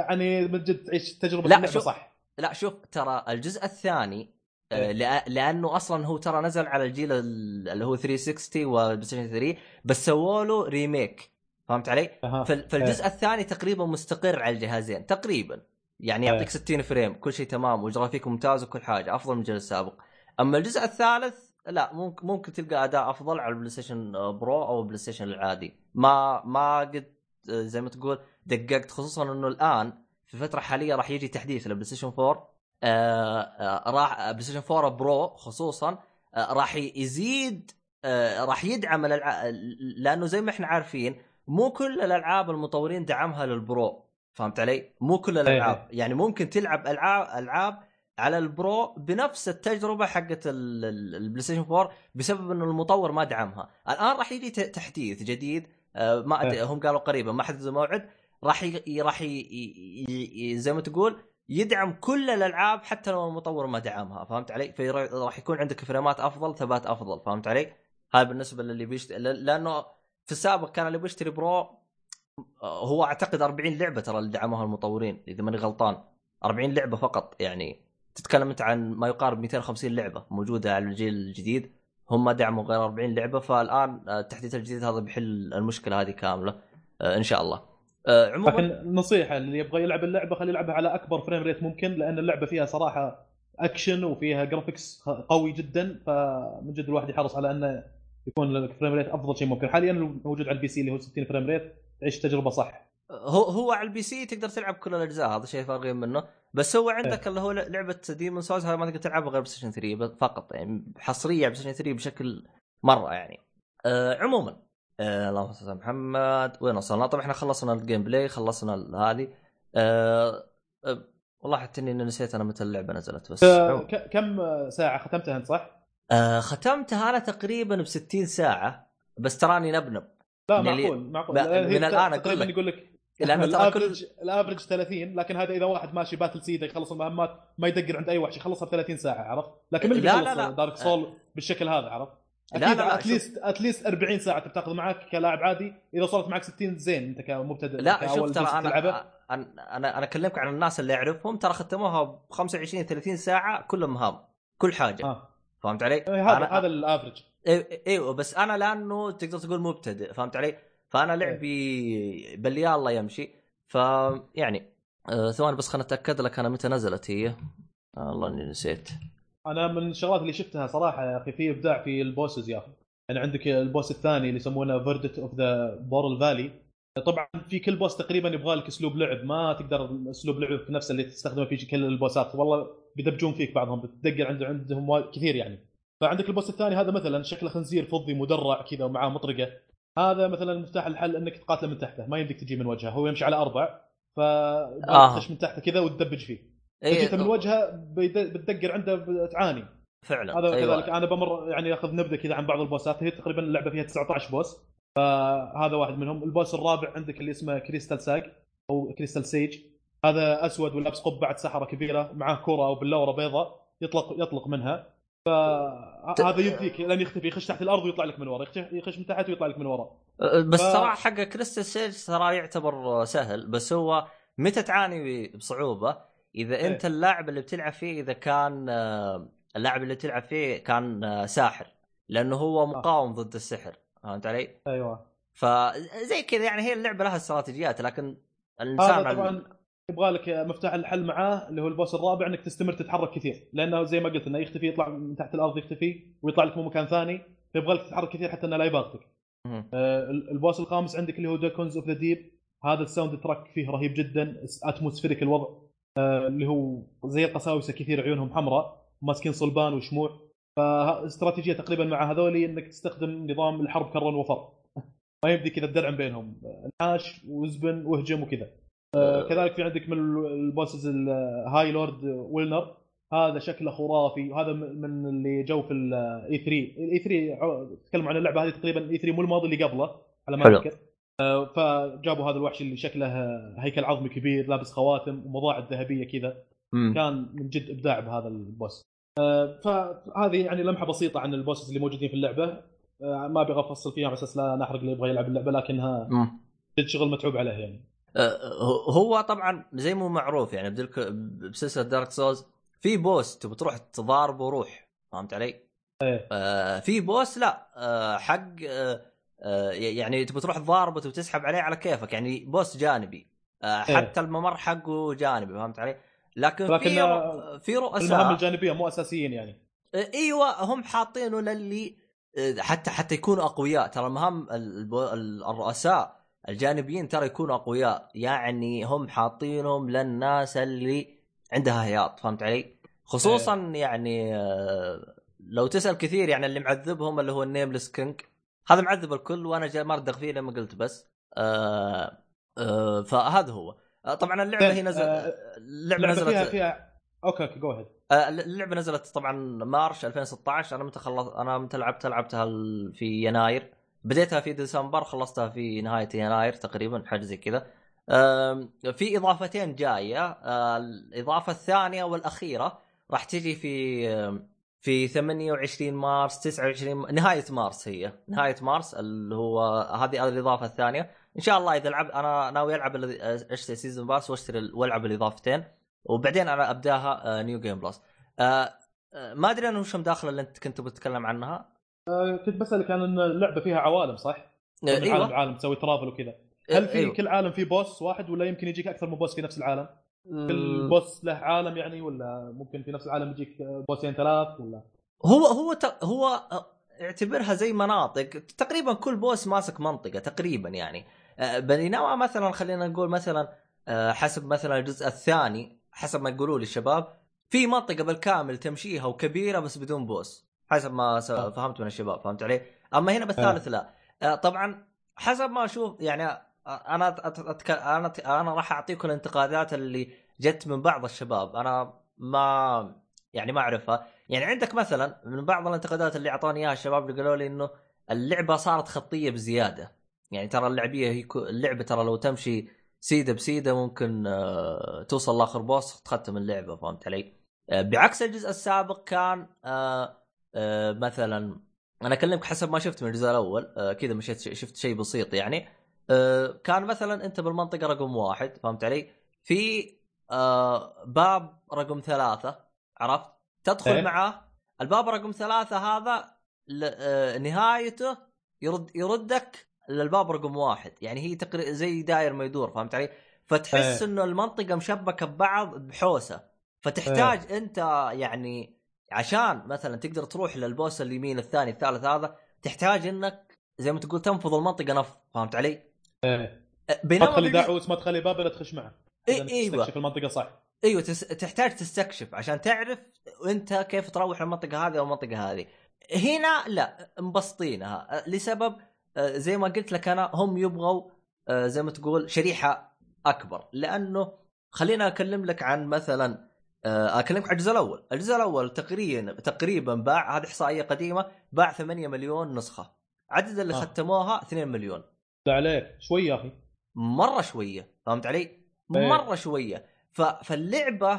يعني من جد تعيش تجربه لا، شوف. صح لا شوف ترى الجزء الثاني آه إيه. لأنه أصلا هو ترى نزل على الجيل ال- اللي هو 360 وبلاي ستيشن 3 بس سووا له remake فهمت علي؟ فال- فالجزء الثاني تقريبا مستقر على الجهازين تقريبا يعني يعطيك إيه. 60 frame كل شيء تمام وجرافيك ممتاز وكل حاجة أفضل من الجيل السابق أما الجزء الثالث لا ممكن ممكن تلقى أداء أفضل على البلاي ستيشن pro أو البلاي ستيشن العادي ما ما قد آه، زي ما تقول دققت خصوصا إنه الآن في الفترة الحاليه راح يجي تحديث للبلاي ستيشن 4 آه آه راح بلاي ستيشن 4 pro خصوصا آه راح يزيد آه راح يدعم الالعاب لأنه زي ما إحنا عارفين مو كل الألعاب المطورين دعمها لل pro فهمت علي؟ مو كل الألعاب يعني ممكن تلعب العاب ألعاب على ال pro بنفس التجربة حقت ال- ال- البلاي ستيشن 4 بسبب إنه المطور ما دعمها، الآن راح يجي تحديث جديد آه، ما إيه. هم قالوا قريبا ما حددوا موعد راح. راح. زي ما تقول يدعم كل الألعاب حتى لو المطور ما دعمها فهمت علي؟ فراح يكون عندك فريمات أفضل ثبات أفضل فهمت علي؟ هاي بالنسبة للي بيشتري لأنه في السابق كان اللي بيشتري برو هو أعتقد 40 لعبة ترى اللي دعموها المطورين إذا ماني غلطان 40 لعبة فقط يعني تتكلم أنت عن ما يقارب 250 لعبة موجودة على الجيل الجديد هم دعموا غير 40 لعبة فالآن آه، التحديث الجديد هذا بيحل المشكلة هذه كاملة آه، إن شاء الله آه، عموما لكن نصيحة اللي يبغى يلعب اللعبة خليه يلعبها على أكبر frame rate ممكن لأن اللعبة فيها صراحة اكشن وفيها graphics قوي جدا فمن جد الواحد يحرص على إنه يكون ال frame rate أفضل شيء ممكن. حاليا الموجود على ال PC اللي هو 60 frame rate تعيش تجربة صح. هو هو على ال PC تقدر تلعب كل الأجزاء هذا شيء فارغين منه. بس هو عندك اللي هو لعبة Demon's Souls هذا ما تقدر تلعبها غير بلاي ستيشن 3 بس- فقط يعني حصرية على ستيشن 3 بشكل مرة يعني. آه عموما آه اللهم صل على محمد وين وصلنا طبعا إحنا خلصنا الجيم بلاي خلصنا هذه آه آه والله حتى اني نسيت أنا متى اللعبة نزلت بس آه، كم ساعة ختمتها أنت صح؟ آه ختمتها أنا تقريبا ب 60 ساعة بس تراني نبنب لا معقول معقول من أقول تقريبا لك. يقول لك لأنه ترى كل الافرج الافرج 30 لكن هذا إذا واحد ماشي باتل سيده يخلص المهمات ما يدقر عند أي وحش يخلصها ب 30 ساعة عرفت؟ لكن من اللي لا، لا، لا. دارك سول بالشكل هذا عرفت؟ لا، لا، اتليست اتليست 40 ساعة بتاخذ معك كلاعب عادي. إذا وصلت معك 60 زين أنت كمبتدئ لا شوف ترى أنا. أنا أنا أنا أكلمك عن الناس اللي أعرفهم ترى ختموها ب 25 30 ساعة كلهم مهام كل حاجة. آه. فهمت علي؟ إيه، هذا أنا- هذا الافرج أيوه أيوه بس أنا لأنه تقدر تقول مبتدئ فهمت علي؟ فأنا لعبي باللي الله يمشي. فيعني آه ثواني بس خليني أتأكد لك أنا متى نزلت هي. آه والله إني نسيت. أنا من الشغلات اللي شفتها صراحة يا أخي في إبداع في ال bosses يا أخي. يعني عندك ال boss الثاني اللي يسمونه Vordt of the Boreal Valley طبعا في كل boss تقريبا يبغى لك أسلوب لعب. ما تقدر أسلوب لعب نفسه اللي تستخدمه في كل ال boss ات. والله بيدبجون فيك بعضهم بتدقر عند عندهم كثير يعني. فعندك ال boss الثاني هذا مثلا شكله خنزير فضي مدرع كذا ومعاه مطرقة. هذا مثلا مفتاح الحل إنك تقاتله من تحته ما يمديك تجي من وجهه هو يمشي على أربع. ف آه. من تحته كذا وتدبج فيه. إيه، من وجهه بتدقر عنده تعاني فعلا. هذا أيوة. كذلك. أنا بمر يعني أخذ نبذة كذا عن بعض البوسات. هي تقريبا اللعبة فيها 19 boss. فهذا واحد منهم. ال boss الرابع عندك اللي اسمه Crystal Sage أو Crystal Sage. هذا أسود ولابس قبعة سحرة كبيرة معاه كرة أو بلورة بيضاء يطلق يطلق منها. فهذا يديك لين يختفي. يخش تحت الأرض ويطلع لك من ورا. يخش- من تحت ويطلع لك من ورا. بس ف- صراحة حق كريستال سيج ترى يعتبر سهل. بس هو متى تعاني بصعوبة؟ إذا إيه. أنت اللاعب اللي بتلعب فيه إذا كان آه، اللاعب اللي تلعب فيه كان آه، ساحر لأنه هو مقاوم ضد السحر فهمت علي؟ أيوه فزي كذا يعني هي اللعبة لها استراتيجيات لكن الإنسان هذا طبعا يبغى لك مفتاح الحل معاه اللي هو البوس الرابع إنك تستمر تتحرك كثير لأنه زي ما قلت إنه يختفي يطلع من تحت الأرض يختفي ويطلع لك من مكان ثاني فيبغى لك تتحرك كثير حتى إنه لا يباغتك. آه، ال boss الخامس عندك اللي هو Deacons of the Deep هذا ال soundtrack فيه رهيب جدا atmospheric الوضع آه، اللي هو زي القساوسه كثير عيونهم حمراء ماسكين صلبان وشموع. فاستراتيجية تقريبا مع هذولي إنك تستخدم نظام الحرب كر وفر. ما يمدي كذا تدرعم بينهم. انحاش وزبن واهجم وكذا. آه، كذلك في عندك من ال bosses ال High Lord Wolnir هذا شكله خرافي. وهذا من اللي جو في ال E3 ال E3 تكلم عن اللعبة هذه تقريبا ال E3 مو الماضي اللي قبله على ما. اذكر آه، فجابوا هذا الوحش اللي شكله هيكل عظمي كبير لابس خواتم ومضاعد ذهبية كذا. كان من جد إبداع بهذا ال boss آه، فهذه يعني لمحة بسيطة عن ال bosses اللي موجودين في اللعبة آه، ما أبغى أفصل فيها على أساس لا نحرق اللي يبغى يلعب اللعبة لكنها. جد شغل متعوب عليه يعني آه، هو طبعا زي مو معروف يعني بسلسلة Dark Souls في boss تبي تروح تضاربه وروح فهمت علي؟ إيه آه في boss لا آه حق آه يعني تبي تروح تضاربه تبي تسحب عليه على كيفك يعني boss جانبي آه إيه. حتى الممر حقه جانبي فهمت علي؟ لكن, لكن، في آه، في المهام رؤساء الجانبية مو أساسيين يعني إيوه هم حاطينه للي آه، حتى حتى يكونوا أقوياء ترى المهام الرؤساء الجانبيين ترى يكونوا أقوياء يعني هم حاطينهم للناس اللي عندها هياط فهمت علي؟ خصوصا يعني آه، لو تسأل كثير يعني اللي معذبهم اللي هو النيملس كينج هذا معذب الكل وأنا جاي ما ردغ فيه لما قلت بس. آه آه فهذا هو. آه طبعا اللعبة هي نزل آه، اللعبة اللعبه فيها نزلت. فيها أوكي أوكي جو آه، اللعبة نزلت طبعا مارش 2016 أنا متى خلص أنا متى لعبتها لعبتها في يناير. بديتها في ديسمبر خلصتها في نهاية يناير تقريبا حاجة زي كذا. في إضافتين جاية. الإضافة الثانية والأخيرة راح تجي في في 28 مارس 29 م- نهاية مارس هي. نهاية مارس اللي هو هذه الإضافة الثانية. إن شاء الله إذا لعب أنا ناوي ألعب أشتري season pass وأشتري ال- وألعب الإضافتين. وبعدين أنا أبداها new game plus آه، آه، ما أدري أنا وش مداخلة اللي أنت كنت بتتكلم عنها. آه، كنت بسألك عن إن اللعبة فيها عوالم صح؟ آه، عالم أيوه. لعالم تسوي ترافل وكذا. هل في أيوة. كل عالم في بوس واحد ولا يمكن يجيك أكثر من بوس في نفس العالم؟ كل. بوس له عالم يعني ولا ممكن في نفس العالم يجيك بوسين ثلاث ولا هو هو هو اعتبرها زي مناطق تقريبا كل بوس ماسك منطقة تقريبا يعني آه، بينما مثلا خلينا نقول مثلا آه، حسب مثلا الجزء الثاني حسب ما يقولوا لي الشباب في منطقة بالكامل تمشيها وكبيرة بس بدون بوس حسب ما آه. فهمت من الشباب فهمت علي؟ أما هنا بالثالث لا طبعا حسب ما أشوف يعني أنا أت- أتك... أنا أنا راح أعطيكم الانتقادات اللي جت من بعض الشباب. أنا ما يعني ما أعرفها. يعني عندك مثلا من بعض الانتقادات اللي اعطوني إياها الشباب اللي قالوا لي إنه اللعبة صارت خطية بزيادة. يعني ترى اللعبيه هي اللعبة ترى لو تمشي سيدة بسيدة ممكن آه، توصل لآخر بوس تختم اللعبة فهمت علي؟ آه، بعكس الجزء السابق كان آه، مثلا أنا أكلمك حسب ما شفت من الجزء الأول كذا مشيت شفت شيء بسيط يعني. كان مثلا أنت بالمنطقة رقم واحد فهمت علي؟ في آه باب رقم ثلاثة عرفت؟ تدخل إيه. معاه الباب رقم ثلاثة هذا آه نهايته يرد يردك للباب رقم واحد يعني هي تقريبا زي داير ما يدور فهمت علي؟ فتحس إيه. إنه المنطقة مشبكة ببعض بحوسة فتحتاج أنت يعني عشان مثلا تقدر تروح للبوس اليمين الثاني الثالث هذا تحتاج إنك زي ما تقول تنفض المنطقة نفض فهمت علي؟ إيه. ما بينما تخلي بالجزء- داعوس ما تخلي باب الا تخش معه. إذا إيوه. تستكشف المنطقة صح. إيوه تس... تحتاج تستكشف عشان تعرف أنت كيف تروح المنطقة هذه أو المنطقة هذه. هنا لا مبسطينها أه، لسبب أه، زي ما قلت لك أنا هم يبغوا أه، زي ما تقول شريحة أكبر. لأنه خلينا أكلم لك عن مثلا أه، أكلمك عن الجزء الأول، الجزء الأول تقريبا تقريبا باع هذه إحصائية قديمة باع 8 مليون نسخة. عدد اللي آه. ختموها 2 مليون. ده عليك شوي يا أخي مرة شوية فهمت علي؟ إيه. مرة شوية ف... فاللعبة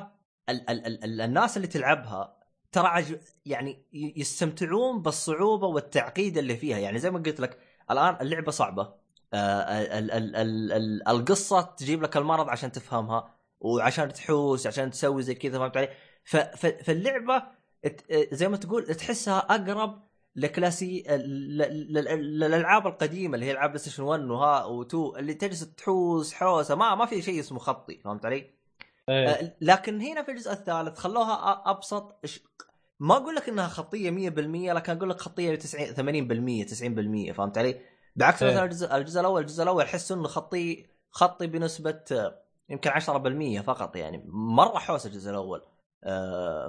ال... ال... ال... ال... الناس اللي تلعبها ترى عج... يعني يستمتعون بالصعوبة والتعقيد اللي فيها يعني زي ما قلت لك الآن اللعبة صعبة آه ال... ال... ال... ال... القصة تجيب لك المرض عشان تفهمها وعشان تحوس عشان تسوي زي كذا فهمت علي؟ ف... ف... فاللعبة ت- زي ما تقول تحسها أقرب ل classi ل- ل- ل- للالعاب القديمة اللي هي ألعاب بلاي ستيشن 1 وها و2 اللي تجلس تحوس حوسة ما ما في شيء اسمه خطي فهمت علي؟ إيه آه، لكن هنا في الجزء الثالث خلوها أبسط ما أقول لك إنها خطية 100% لكن أقول لك خطية 90 80% 90% فهمت علي؟ بعكس إيه. مثلا الجزء, الجزء الأول الجزء الأول أحس إنه خطي خطي بنسبة يمكن 10% فقط يعني مرة حوسة الجزء الأول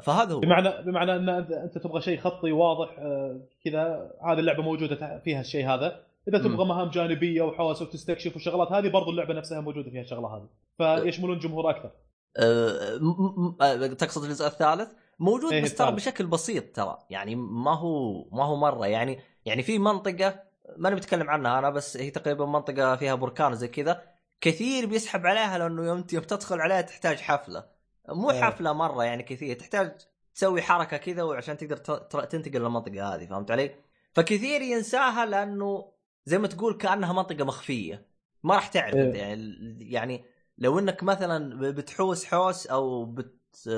فهذا هو. بمعنى بمعنى إن انت تبغى شيء خطي واضح آه، كذا هذه اللعبة موجودة فيها الشيء هذا. إذا. تبغى مهام جانبية وحوسه وتستكشف وشغلات هذه برضو اللعبة نفسها موجودة فيها الشغلة هذه. فيشملون جمهور أكثر. آه، م- م- آه، تقصد الجزء الثالث؟ موجود إيه بس ترى. بشكل بسيط ترى. يعني ما هو ما هو مرة. يعني يعني في منطقة ماني بتكلم عنها أنا بس هي تقريبا منطقة فيها بركان زي كذا. كثير بيسحب عليها لأنه يوم يوم تدخل عليها تحتاج حفلة. مو إيه. حفلة مرة يعني كثير تحتاج تسوي حركة كذا وعشان تقدر تنتقل للمنطقة هذه فهمت علي؟ فكثير ينساها لأنه زي ما تقول كأنها منطقة مخفية ما راح تعرف إيه. يعني يعني لو إنك مثلا بتحوس حوس أو بت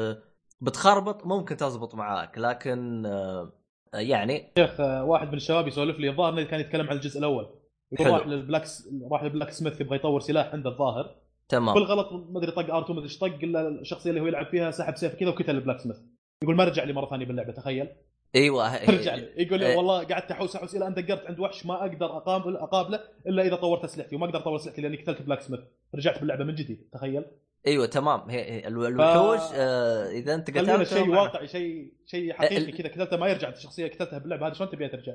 بتخربط ممكن تزبط معاك لكن آه، يعني شيخ آه، واحد من الشباب يسولف لي الظاهر كان يتكلم عن الجزء الأول يقول. راح لل black راح لل blacksmith يبغى يطور سلاح عنده الظاهر تمام. بالغلط ما أدري طق R 2 ما أدري إيش طق إلا الشخصية اللي هو يلعب فيها سحب سيف كذا وقتل ال blacksmith. يقول ما رجع لي مرة ثانية باللعبة تخيل. أيوه. رجع لي. يقول لي إيه. والله قعدت أحوس أحوس إلى أن دقرت عند وحش ما أقدر اقابل أقابله إلا إذا طورت أسلحتي وما أقدر أطور أسلحتي لأني قتلت blacksmith. رجعت باللعبة من جديد تخيل. أيوه تمام. هي هي الو- الوحوش آه إذا أنت قتلتهم شيء واقعي شيء شيء حقيقي كذا قتلته ما يرجع الشخصيه قتلتها باللعبة هذه شلون تبيها ترجع؟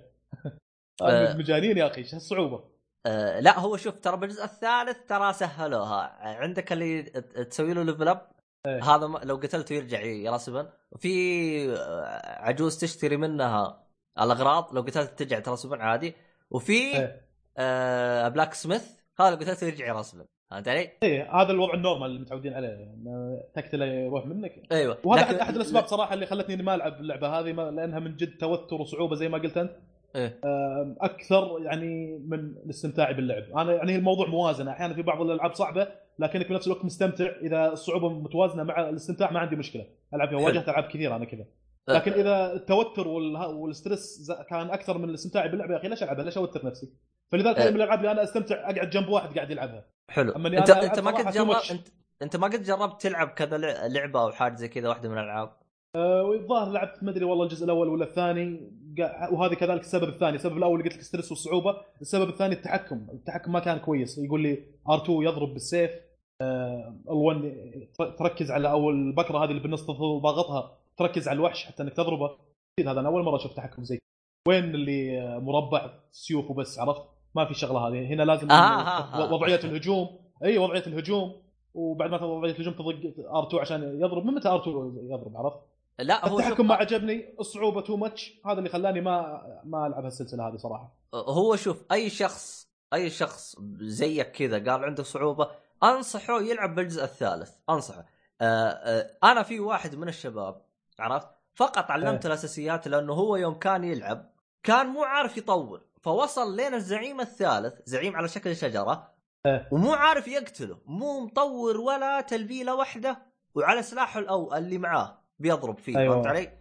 ف- آه، مجانين يا أخي إيش هالصعوبه؟ آه لا هو شوف ترى بالجزء الثالث ترى سهلوها. عندك اللي تسوي له level up إيه. هذا لو قتلته يرجع يرسبن وفي آه، عجوز تشتري منها الأغراض لو قتلت ترجع يرسبن عادي. وفي إيه. آه blacksmith هذا لو قتلته يرجع يرسبن فهمت علي؟ إيه هذا الوضع ال normal اللي متعودين عليه إن تقتله يروح منك. أيوه. وهذا لكن- أحد الأسباب صراحة اللي خلتني ما ألعب اللعبة هذه ما لأنها من جد توتر وصعوبة زي ما قلت أنت. إيه. أكثر يعني من الاستمتاع باللعب أنا يعني الموضوع موازنه أحيانا في بعض الألعاب صعبة لكنك في نفس الوقت مستمتع إذا الصعوبة متوازنة مع الاستمتاع ما عندي مشكلة ألعب. واجهت ألعاب كثيرة أنا كذا لكن إذا التوتر وال stress كان أكثر من الاستمتاع باللعبه يا أخي ليش ألعبها؟ ليش أوتر نفسي؟ فلذلك أه. هذه من الألعاب اللي أنا أستمتع أقعد جنب واحد قاعد يلعبها حلو أما انت أنت ما صراحة جربت. انت أنت ما قد جربت تلعب كذا لع- لعبة أو حاجة زي كذا واحدة من الألعاب أه، والظاهر لعبت ما أدري والله الجزء الأول ولا الثاني وهذه كذلك السبب الثاني، السبب الأول اللي قلت لك ال stress والصعوبة، السبب الثاني التحكم، التحكم ما كان كويس، يقول لي R2 يضرب بالسيف. L1 تركز على أول البكرة هذه اللي بالنص ضاغطها. تركز على الوحش حتى إنك تضربه. هذا أنا أول مرة أشوف تحكم زي وين اللي آه، مربع سيوف وبس عرفت؟ ما في شغلة هذه. هنا لازم آه، آه، آه. وضعية الهجوم. إي وضعية الهجوم. وبعد ما وضعية الهجوم تضغط R2 عشان يضرب. من متى R2 يضرب عرفت؟ لا هو التحكم ما عجبني الصعوبة too much هذا اللي خلاني ما ما ألعب هالسلسلة هذه صراحة. هو شوف أي شخص أي شخص زيك كذا قال عنده صعوبة أنصحه يلعب بالجزء الثالث. أنصحه. آه آه أنا في واحد من الشباب عرفت؟ فقط علمته إيه. الأساسيات لأنه هو يوم كان يلعب كان مو عارف يطور فوصل لين الزعيم الثالث زعيم على شكل شجرة إيه. ومو عارف يقتله. مو مطور ولا تلبيلة واحدة وعلى سلاحه الأو اللي معاه. بيضرب فيه أيوة. فهمت علي؟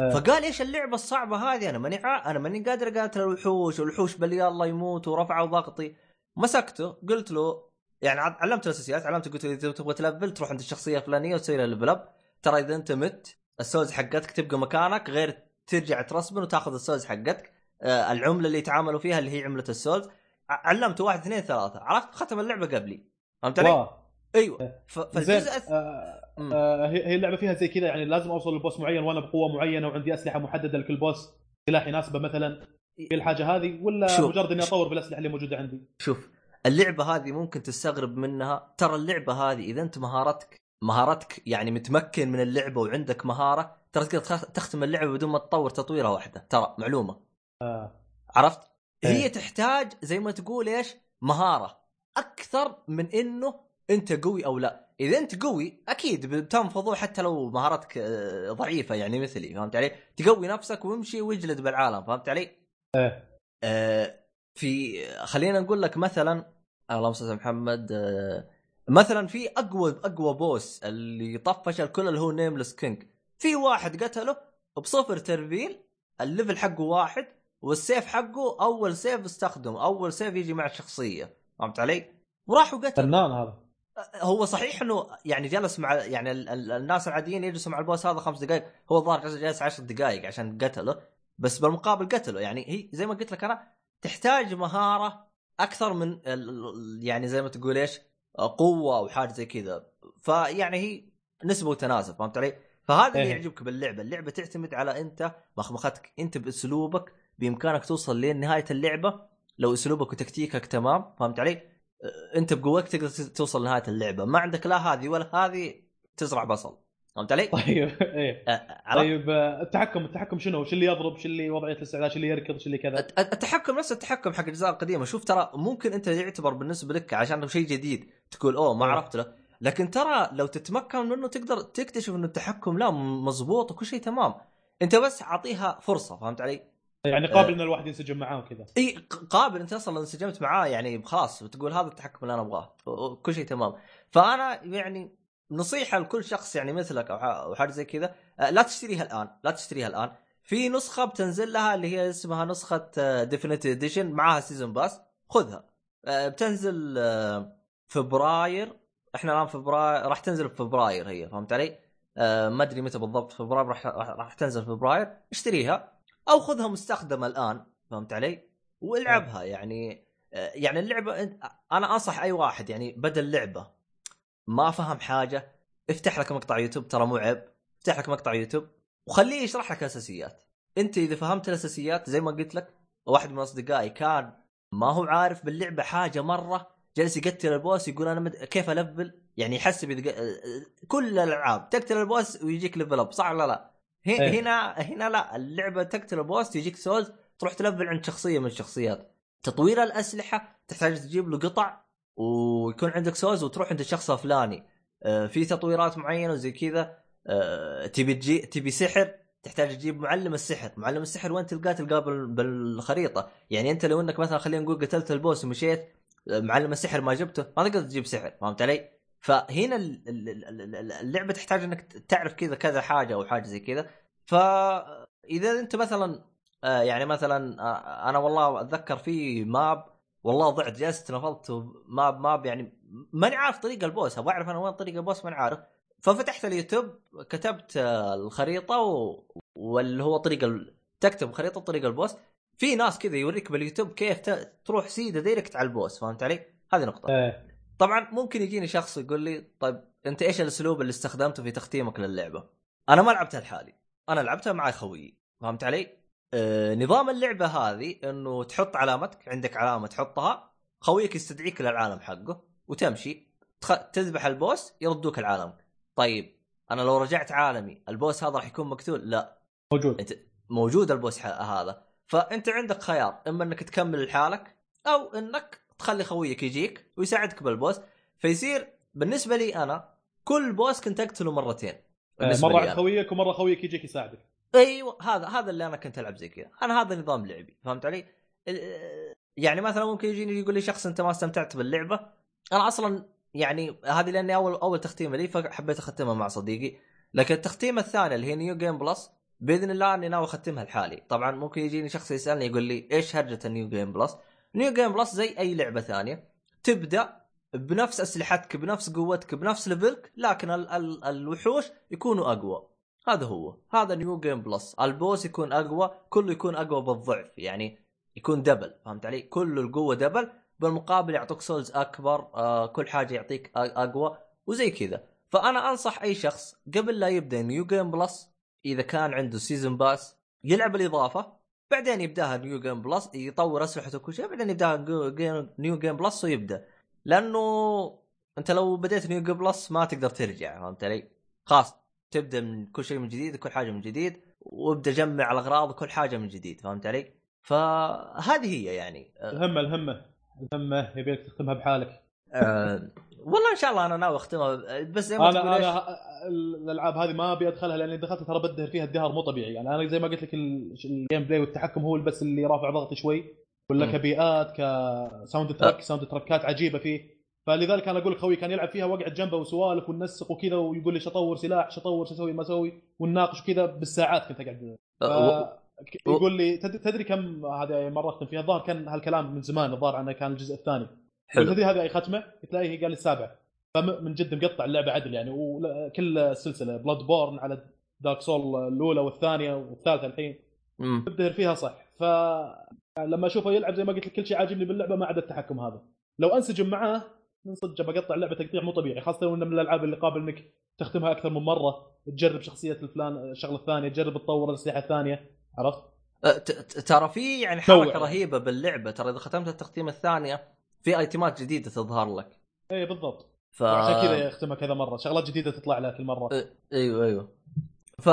فقال إيش اللعبة الصعبة هذه؟ أنا ماني ع- أنا ماني قادر أقاتل الوحوش والوحوش بل يلا يموت ورفعوا ضغطي. مسكته قلت له يعني علمته الأساسيات علمته قلت له إذا تبغى تلفل تروح عند الشخصية الفلانية وتسوي لها level up ترى إذا أنت مت ال souls حقتك تبقى مكانك غير ترجع ترسبن وتاخذ ال souls حقتك. آه العملة اللي يتعاملوا فيها اللي هي عملة souls. علمته واحد اثنين ثلاثة. عرفت؟ ختم اللعبة قبلي. فهمت علي؟ أيوه. زين فالجزء آه. آه هي هي اللعبة فيها زي كذا يعني لازم أوصل لبوس معين وأنا بقوة معينة وعندي أسلحة محددة لكل بوس سلاح يناسبه مثلا في الحاجة هذه ولا شوف. مجرد إني أطور بالأسلحة اللي موجودة عندي؟ شوف اللعبة هذه ممكن تستغرب منها. ترى اللعبة هذه إذا أنت مهارتك مهارتك يعني متمكن من اللعبة وعندك مهارة ترى تقدر تخ- تختم اللعبة بدون ما تطور تطويره واحدة. ترى معلومة. آه. عرفت؟ إيه. هي تحتاج زي ما تقول إيش؟ مهارة. أكثر من إنه انت قوي أو لا. إذا انت قوي أكيد بتنفضوا حتى لو مهارتك آه، ضعيفة يعني مثلي فهمت علي؟ تقوي نفسك وامشي واجلد بالعالم فهمت علي؟ إيه. آه، في خلينا نقول لك مثلا اللهم صل محمد آه، مثلا في أقوى أقوى boss اللي طفش الكل اللي هو Nameless King في واحد قتله بصفر ترفيل ال level حقه واحد والسيف حقه أول سيف استخدمه أول سيف يجي مع الشخصية فهمت علي؟ وراح وقتل فنان هذا. هو صحيح إنه يعني جلس مع يعني ال- ال- الناس العاديين يجلسوا مع البوس هذا خمس دقائق هو الظاهر جلس عشر دقائق عشان قتله بس بالمقابل قتله يعني هي زي ما قلت لك أنا تحتاج مهارة أكثر من ال- يعني زي ما تقول إيش قوة أو حاجة زي كذا فيعني هي نسبة وتناسب فهمت علي؟ فهذا اللي إيه. يعجبك باللعبة، اللعبة تعتمد على أنت مخمختك أنت بأسلوبك بإمكانك توصل لين نهايه اللعبة لو أسلوبك وتكتيكك تمام فهمت علي؟ أه، انت بقوتك تقدر توصل لنهاية اللعبة، ما عندك لا هذه ولا هذه تزرع بصل فهمت علي؟ طيب إيه أه، عرفت؟ طيب آه، التحكم التحكم شنو؟ شو اللي يضرب؟ شو اللي وضعيه الاستعداد؟ شو اللي يركض؟ شو اللي كذا؟ الت- التحكم نفس التحكم حق الأجزاء القديمة شوف ترى ممكن أنت يعتبر بالنسبة لك عشان شيء جديد تقول أوه ما. عرفت له لكن ترى لو تتمكن منه تقدر تكتشف انه التحكم لا مزبوط وكل شيء تمام أنت بس أعطيها فرصة فهمت علي؟ يعني قابل إن الواحد ينسجم معاه وكذا. إي قابل أنت أصلا انسجمت معاه يعني خلاص بتقول هذا التحكم اللي أنا أبغاه وكل شيء تمام. فأنا يعني نصيحة لكل شخص يعني مثلك أو حاجة زي كذا آه، لا تشتريها الآن لا تشتريها الآن. في نسخة بتنزل لها اللي هي اسمها نسخة Definitive Edition معاها season pass خذها. آه، بتنزل آه، فبراير إحنا الآن فبراير راح تنزل في فبراير هي فهمت علي؟ آه، ما أدري متى بالضبط فبراير راح راح راح تنزل في فبراير اشتريها. أو خذها مستخدمة الآن فهمت علي؟ والعبها يعني آه، يعني اللعبة أنا أنصح أي واحد يعني بدا اللعبه ما فهم حاجة افتح لك مقطع يوتيوب ترى مو عيب افتح لك مقطع يوتيوب وخليه يشرح لك الأساسيات أنت إذا فهمت الأساسيات زي ما قلت لك واحد من أصدقائي كان ما هو عارف باللعبة حاجة مرة جالس يقتل ال boss يقول أنا مد... كيف ألفل يعني يحسب إذا... ق- كل الألعاب تقتل ال boss ويجيك level up صح ولا لا؟ إيه. هنا هنا لا اللعبة تقتل ال boss يجيك souls تروح تلفل عند شخصية من الشخصيات. تطوير الأسلحة تحتاج تجيب له قطع ويكون عندك souls وتروح عند الشخص الفلاني. آه، في تطويرات معينة وزي كذا. آه، تبي تجي تبي سحر تحتاج تجيب معلم السحر، معلم السحر وين تلقاه؟ تلقاه بال- بالخريطة، يعني أنت لو إنك مثلا خلينا نقول قتلت البوس ومشيت آه، معلم السحر ما جبته ما تقدر تجيب سحر، فهمت علي؟ فهنا ال- ال- ال- ال- اللعبة تحتاج إنك تعرف كذا كذا حاجة أو حاجة زي كذا، فاذا أنت مثلا آه، يعني مثلا آه، أنا والله أتذكر في ماب والله ضعت جلست نفضت ماب ماب يعني ماني عارف طريق ال boss. أبغى أعرف أنا وين طريق ال boss ماني عارف. ففتحت اليوتيوب كتبت آه، الخريطة و... واللي هو طريق ال... تكتب خريطة طريق ال boss. في ناس كذا يوريك باليوتيوب كيف ت... تروح سيدة direct على ال boss فهمت علي؟ هذه نقطة. إيه. طبعا ممكن يجيني شخص يقول لي طيب أنت إيش الأسلوب اللي استخدمته في تختيمك للعبة؟ أنا ما لعبتها لحالي أنا لعبتها مع خويي فهمت علي؟ آه نظام اللعبة هذه إنه تحط علامتك عندك علامة تحطها خويك يستدعيك للعالم حقه وتمشي تخ... تذبح البوس يردوك العالم. طيب أنا لو رجعت عالمي البوس هذا راح يكون مقتول؟ لا. موجود. أنت موجود البوس هذا. فأنت عندك خيار إما إنك تكمل لحالك أو إنك تخلي خويك يجيك ويساعدك بالبوس فيصير بالنسبة لي أنا كل بوس كنت أقتله مرتين. آه، مرة عند. خويك ومرة خويك يجيك يساعدك. أيوه هذا هذا اللي أنا كنت ألعب زي كذا. أنا هذا نظام لعبي فهمت علي؟ ال- يعني مثلا ممكن يجيني يقول لي شخص أنت ما استمتعت باللعبة أنا أصلا يعني هذه لأني أول أول تختيمه لي فحبيت أختمها مع صديقي. لكن التختيمه الثانية اللي هي new game plus بإذن الله أني ناوي أختمها لحالي. طبعا ممكن يجيني شخص يسألني يقول لي إيش هرجة ال new game plus new game plus زي أي لعبة ثانية. تبدأ بنفس أسلحتك بنفس قوتك بنفس level ك لكن ال- ال- الوحوش يكونوا أقوى. هذا هو. هذا new game plus ال boss يكون أقوى كله يكون أقوى بالضعف. يعني يكون double فهمت علي؟ كل القوة double بالمقابل يعطوك souls أكبر آه كل حاجة يعطيك أقوى وزي كذا. فأنا أنصح أي شخص قبل لا يبدأ new game plus إذا كان عنده season pass يلعب الإضافة. بعدين يبداها new game plus يطور أسلحته وكل شيء بعدين يبداها new game plus ويبدأ لأنه أنت لو بديت new game plus ما تقدر ترجع فهمت علي؟ خلاص تبدأ من كل شيء من جديد كل حاجة من جديد وابدأ جمع الأغراض وكل حاجة من جديد فهمت علي؟ فهذه هي يعني الهمة الهمة الهمة يبيك تختمها بحالك أه والله إن شاء الله أنا ناوي أختمها بس زي ما أنا تقول أنا الألعاب هذه ما أبي أدخلها لأني دخلت ترى بدهر فيها ادهار مو طبيعي. يعني أنا زي ما قلت لك ال- ال gameplay والتحكم هو بس اللي رافع ضغطي شوي ولا مم. كبيئات ك soundtrack soundtrack ات عجيبة فيه. فلذلك أنا أقول لك خوي كان يلعب فيها واقعد جنبه وسوالف وننسق وكذا ويقول لي شو أطور سلاح شو أطور شو أسوي ما أسوي ونناقش كذا بالساعات كنت أقعد. أه، يقول لي تد- تدري كم هذه مرة أختم فيها؟ الظاهر كان هالكلام من زمان الظاهر عنه كان الجزء الثاني. حلو. تدري هذه أي ختمة؟ هي قال لي السابعه فمن جد مقطع اللعبة عدل يعني وكل السلسله Bloodborne على Dark Souls الأولى والثانية والثالثة الحين مم. تبدهر فيها صح ف لما أشوفه يلعب زي ما قلت لك كل شيء عاجبني باللعبة ما عدا التحكم هذا لو أنسجم معاه من صدق بقطع اللعبة تقطيع مو طبيعي خاصة إنه من الألعاب اللي قابل إنك تختمها أكثر من مرة تجرب شخصية الفلان الشغلة الثانية تجرب تطور الأسلحة الثانية عرفت؟ أه، ترى في يعني حركة يعني. رهيبة باللعبة ترى إذا ختمت التختيمه الثانية في ايتمات جديدة تظهر لك. اي بالضبط. ف وعشان كذا يختمها كذا مرة. شغلات جديدة تطلع لها كل مرة. إيوه إيوه. ف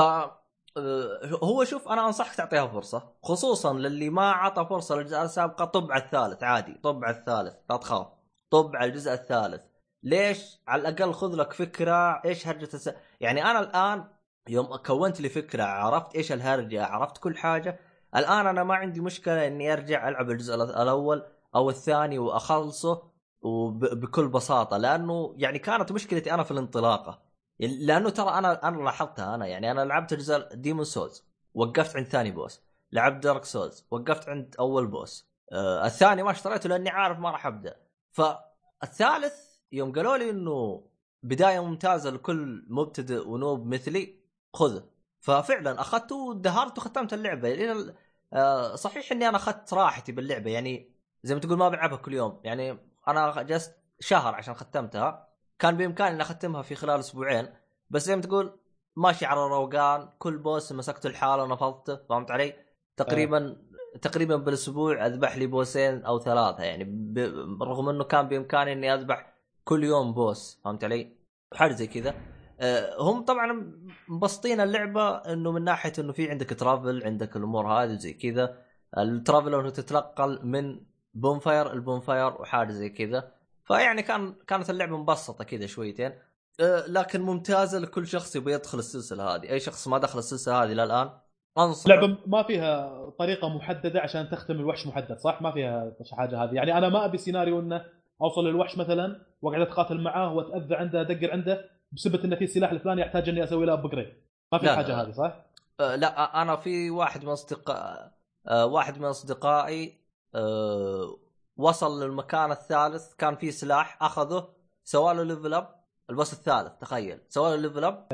آه، هو شوف أنا أنصحك تعطيها فرصة. خصوصا للي ما عطى فرصة للاجزاء السابقه طب على الثالث عادي. طب على الثالث لا تخاف. طب على الجزء الثالث. ليش؟ على الأقل خذ لك فكرة إيش هرجة الس... يعني أنا الآن يوم كونت لي فكرة عرفت إيش الهرجة عرفت كل حاجة. الآن أنا ما عندي مشكلة إني أرجع ألعب الجزء الأول. أو الثاني وأخلصه وبكل بساطة لأنه يعني كانت مشكلتي أنا في الانطلاقة. لأنه ترى أنا أنا لاحظتها أنا يعني أنا لعبت اجزاء Demon's Souls وقفت عند ثاني boss لعبت Dark Souls وقفت عند أول boss آه الثاني ما اشتريته لأني عارف ما راح أبدأ. فالثالث يوم قالوا لي إنه بداية ممتازة لكل مبتدئ ونوب مثلي خذه. ففعلا أخذته ودهرت وختمت اللعبة. لأن آه صحيح إني أنا أخذت راحتي باللعبة يعني زي ما تقول ما بلعبها كل يوم. يعني أنا جلست شهر عشان ختمتها. كان بإمكاني إني أختمها في خلال أسبوعين. بس زي ما تقول ماشي على روقان. كل بوس مسكته الحالة ونفضته فهمت علي؟ تقريبا تقريبا بالأسبوع أذبح لي boss ين أو ثلاثة. يعني ب... رغم إنه كان بإمكاني إني أذبح كل يوم boss. فهمت علي؟ حاجة زي كذا. أه هم طبعا مبسطين اللعبة إنه من ناحية إنه في عندك travel عندك الأمور هذه زي كذا. ال travel إنه تتنقل من bonfire ال bonfire وحاجة زي كذا. فيعني كان كانت اللعبة مبسطة كذا شويتين. أه لكن ممتازة لكل شخص يبغى يدخل السلسلة هذه. أي شخص ما دخل السلسلة هذه للآن انصح لعبة ما فيها طريقة محددة عشان تختم الوحش محدد صح؟ ما فيها حاجة هذه. يعني أنا ما أبي سيناريو إنه أوصل للوحش مثلا وأقعد أتقاتل معاه وأتأذى عنده أدقر عنده بسبب انه في سلاح الفلاني يحتاج إني أسوي له upgrade ما في حاجة. هذه صح؟ أه لا أنا في واحد من أصدقاء أه واحد من أصدقائي أه وصل للمكان الثالث كان في سلاح أخذه سوى له level up ال boss الثالث تخيل سوى له level up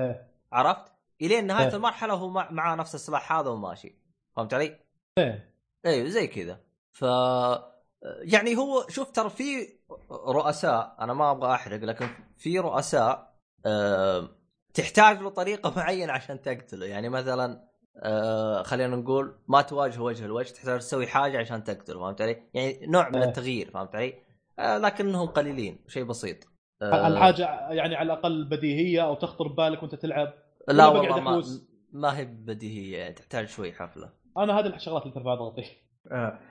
عرفت؟ إلين نهاية إيه. المرحلة هو مع- معاه نفس السلاح هذا وماشي فهمت علي؟ إيه أيوه زي كذا ف يعني هو شوف ترى في رؤساء أنا ما أبغى أحرق لكن في رؤساء آه، تحتاج له طريقة معينة عشان تقتله يعني مثلا آه، خلينا نقول ما تواجه وجه الوجه تحتاج تسوي حاجة عشان تقتله فهمت علي؟ يعني نوع من إيه. التغيير فهمت علي؟ آه، لكنهم قليلين شيء بسيط آه، الحاجة يعني على الأقل بديهية أو تخطر ببالك وأنت تلعب لا والله ما؟ ما هي بديهية يعني تحتاج شوي حفلة أنا هذه الشغلات اللي ترفع ضغطي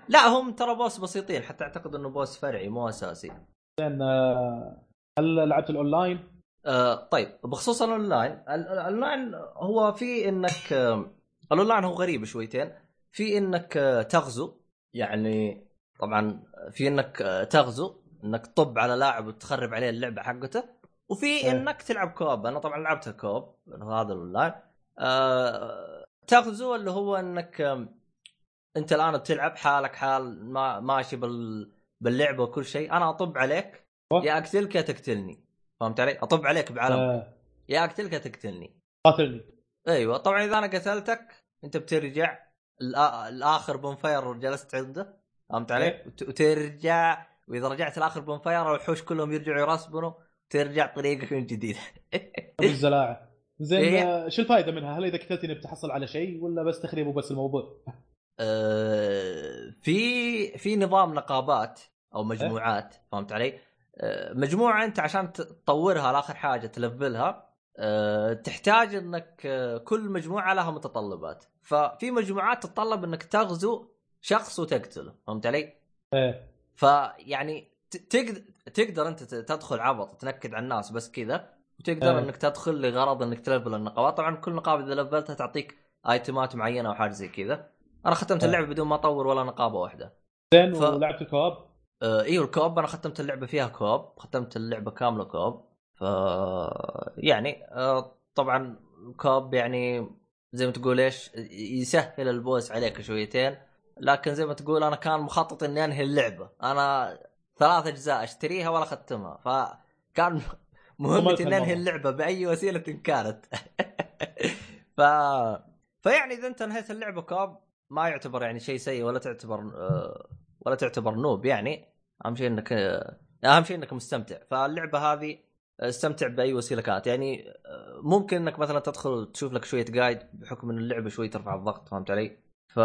لا هم ترى boss بسيطين حتى أعتقد إنه boss فرعي مو أساسي زين هل لعبت الأونلاين؟ آه طيب بخصوص الأونلاين ال- الأونلاين هو في إنك آه الاونلاين هو غريب شويتين. في إنك آه، تغزو. يعني طبعا في إنك آه، تغزو إنك تطب على لاعب وتخرب عليه اللعبة حقته. وفي. إنك تلعب كوب. أنا طبعا لعبتها كوب هذا الأونلاين. آه تغزو اللي هو إنك أنت الآن بتلعب حالك حال ما ماشي بال باللعبة وكل شيء. أنا أطب عليك. يا أقتلك يا تقتلني. فهمت علي؟ أطب عليك بعلم آه، يا أقتلك يا تقتلني. قاتلني. أيوه طبعا إذا أنا قتلتك أنت بترجع لآخر bonfire جلست عنده فهمت علي؟ إيه. وت- وترجع وإذا رجعت لآخر bonfire الوحوش كلهم يرجعوا يرسبنوا ترجع طريقك من جديد بالزلاعه زين إيه. شو الفائده منها؟ هل إذا قتلتني بتحصل على شيء ولا بس تخريب وبس الموضوع؟ آه، في في نظام نقابات أو مجموعات فهمت علي؟ آه، مجموعة أنت عشان تطورها لآخر حاجة تلفلها آه، تحتاج إنك آه، كل مجموعة لها متطلبات. ففي مجموعات تتطلب إنك تغزو شخص وتقتله. فهمت علي؟ إيه. فيعني تقدر تقدر أنت تدخل عبط تنكد على الناس بس كذا. وتقدر إيه. إنك تدخل لغرض إنك تلفل النقابات طبعا كل نقابه إذا لفلتها تعطيك ايتمات معينة أو حاجة زي كذا. أنا ختمت إيه. اللعبة بدون ما اطور ولا نقابة واحدة. زين ف- ولعبت الكواب آه إيوه الكوب. أنا ختمت اللعبة فيها كوب. ختمت اللعبة كاملة كوب. ف يعني آه طبعا الكوب يعني زي ما تقول إيش يسهل البوس عليك شويتين لكن زي ما تقول أنا كان مخطط إني أنهي اللعبة. أنا ثلاث أجزاء أشتريها ولا اختمها فكان مهمتي إني أنهي. اللعبة بأي وسيلة كانت. ف فيعني إذا أنت أنهيت اللعبة كوب ما يعتبر يعني شيء سيء ولا تعتبر آه، ولا تعتبر نوب يعني. أهم شيء إنك آه، أهم شيء إنك مستمتع. فاللعبة هذه استمتع بأي وسيلة كانت يعني آه، ممكن إنك مثلا تدخل تشوف لك شوية جايد بحكم إن اللعبة شوي ترفع الضغط فهمت علي؟ ف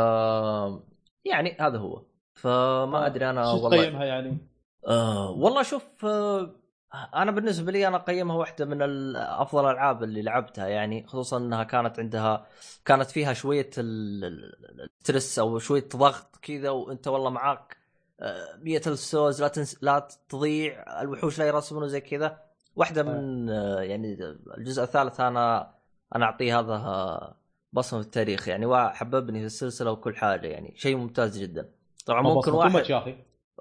يعني هذا هو فما أدري أنا شو والله تقيمها يعني؟ آه والله شوف آه أنا بالنسبة لي أنا أقيمها واحدة من أفضل الألعاب اللي لعبتها يعني خصوصا إنها كانت عندها كانت فيها شوية ال- ال- الستريس أو شوية ضغط كذا وأنت والله معاك آه، مية ألف سوز لا تنس لا تضيع الوحوش لا يرسمون زي كذا واحدة من آه، يعني الجزء الثالث أنا أنا أعطيه هذا آه، بصمة في التاريخ يعني وحببني في السلسلة وكل حاجة يعني شيء ممتاز جدا. طبعا ممكن واحد يا أخي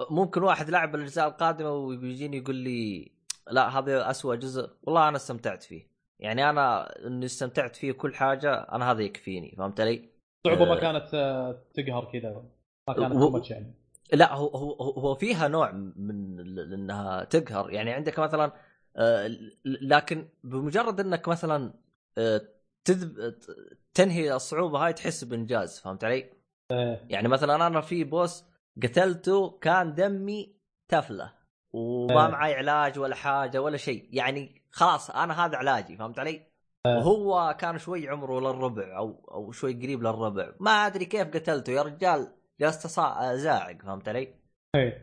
ممكن واحد لاعب الأجزاء القادمة ويجيني يقول لي لا هذا أسوأ جزء. والله أنا استمتعت فيه. يعني أنا إني استمتعت فيه كل حاجة أنا هذا يكفيني فهمت علي؟ صعوبة ما آه. كانت آه، تقهر كذا ما كانت و- يعني. لا هو هو هو فيها نوع من انها تقهر. يعني عندك مثلا آه، لكن بمجرد انك مثلا آه، تذب تنهي الصعوبة هاي تحس بإنجاز فهمت علي؟ إيه. يعني مثلا أنا في بوس قتلته كان دمي تفلة وما إيه. معي علاج ولا حاجة ولا شيء يعني خلاص أنا هذا علاجي فهمت علي؟ إيه. وهو كان شوي عمره للربع أو أو شوي قريب للربع ما أدري كيف قتلته يا رجال جلست ازاعق فهمت علي؟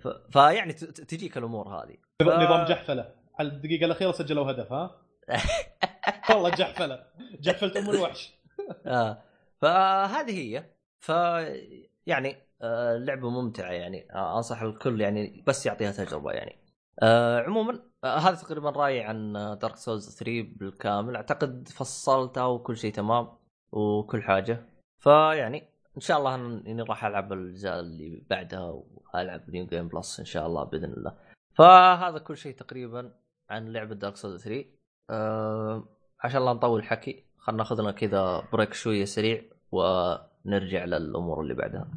ف... فيعني تجيك الأمور هذه ف... نظام جحفلة الدقيقة الأخيرة سجلوا هدف ها؟ والله جحفلة. جحفلت ام الوحش. آه. فهذه هي. ف يعني آه لعبه ممتعة يعني. آه أنصح الكل يعني بس يعطيها تجربة يعني. آه عموما آه هذا تقريبا رأيي عن Dark Souls 3 بالكامل. أعتقد فصلتها وكل شيء تمام وكل حاجة. فيعني إن شاء الله إني راح ألعب الاجزاء اللي بعدها وألعب New Game Plus إن شاء الله بإذن الله. فهذا كل شيء تقريبا. عن لعبة Dark Souls 3 آه عشان لا نطول الحكي خلينا ناخذ لنا كذا break شوية سريع ونرجع للأمور اللي بعدها.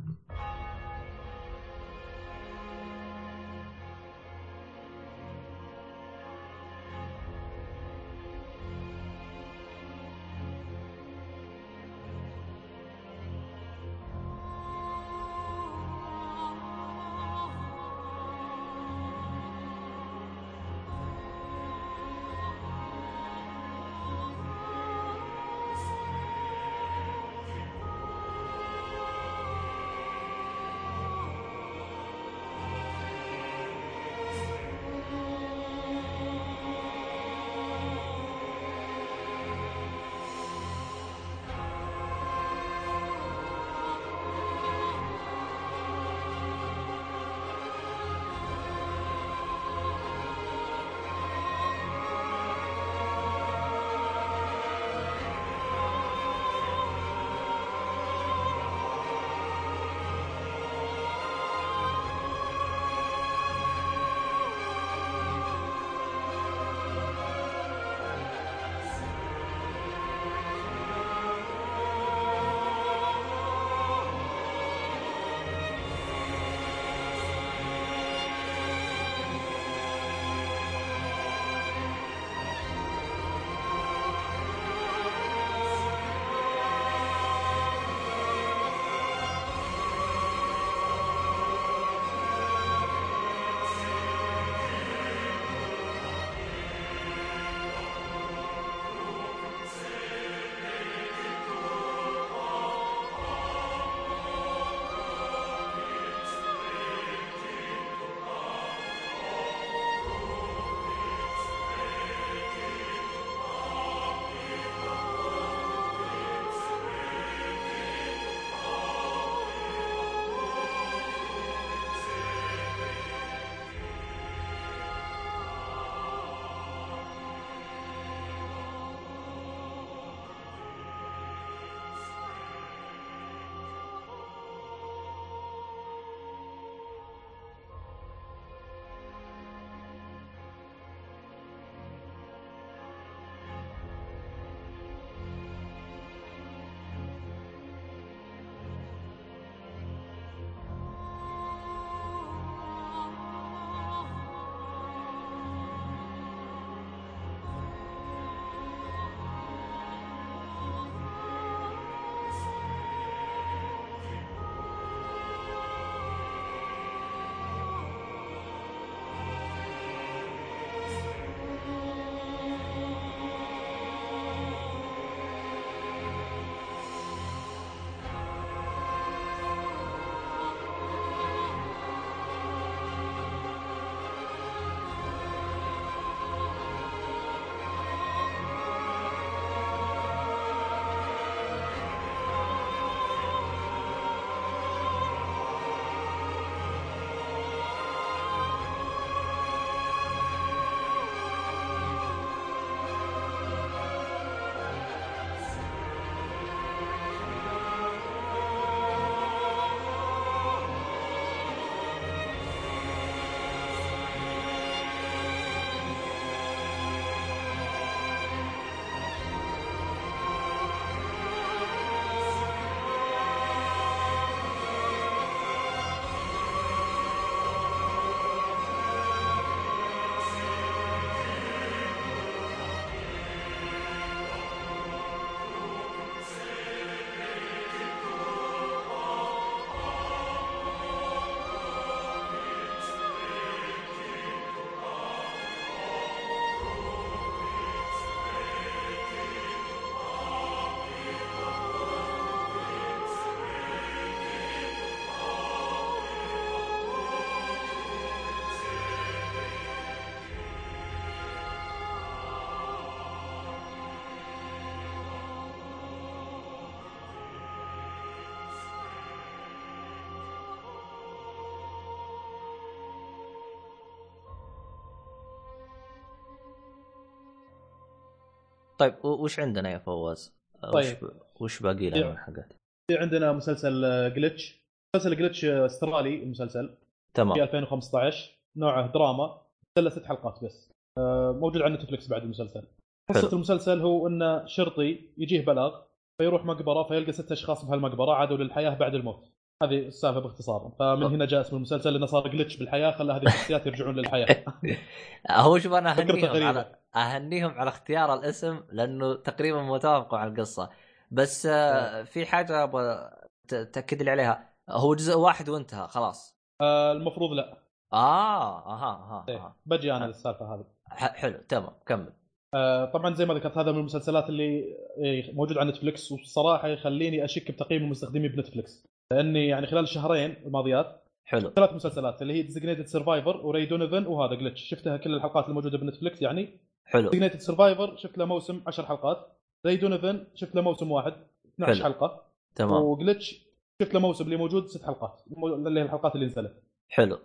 طيب وش عندنا يا فواز؟ آه، وش طيب. وش باقي لنا من حاجات؟ في عندنا مسلسل Glitch مسلسل Glitch استرالي المسلسل في تمام 2015 نوعه دراما له ست حلقات بس آه، موجود على Netflix بعد المسلسل قصة حلو. المسلسل هو انه شرطي يجيه بلاغ فيروح مقبرة فيلقى ست أشخاص بهالمقبرة عادوا للحياة بعد الموت هذه السالفة باختصار فمن. هنا جاء اسم المسلسل لأنه صار glitch بالحياة خلى هذه الشخصيات يرجعون للحياة هو شوف أنا أهنيهم. على أهنيهم على اختيار الاسم لأنه تقريبا متوافق مع القصة. بس آه، في حاجة أبغى تأكد لي عليها. هو جزء واحد وانتهى خلاص. آه، المفروض لا. آه أها أها, إيه، آه. بجي أنا للسالفة هذه. حلو تمام كمل. آه، طبعا زي ما ذكرت هذا من المسلسلات اللي إيه، موجود على Netflix والصراحه يخليني أشك بتقييم المستخدمين ب Netflix لأني يعني خلال الشهرين الماضيات حلو. ثلاث مسلسلات اللي هي Designated Survivor و Ray Donovan وهذا Glitch شفتها كل الحلقات الموجودة ب Netflix يعني؟ حلو. Designated Survivor شفت له موسم 10 حلقات. Ray Donovan شفت له موسم واحد 12 حلو. حلقة. تمام. و Glitch شفت له موسم اللي موجود ست حلقات. اللي هي الحلقات اللي نزلت. حلو.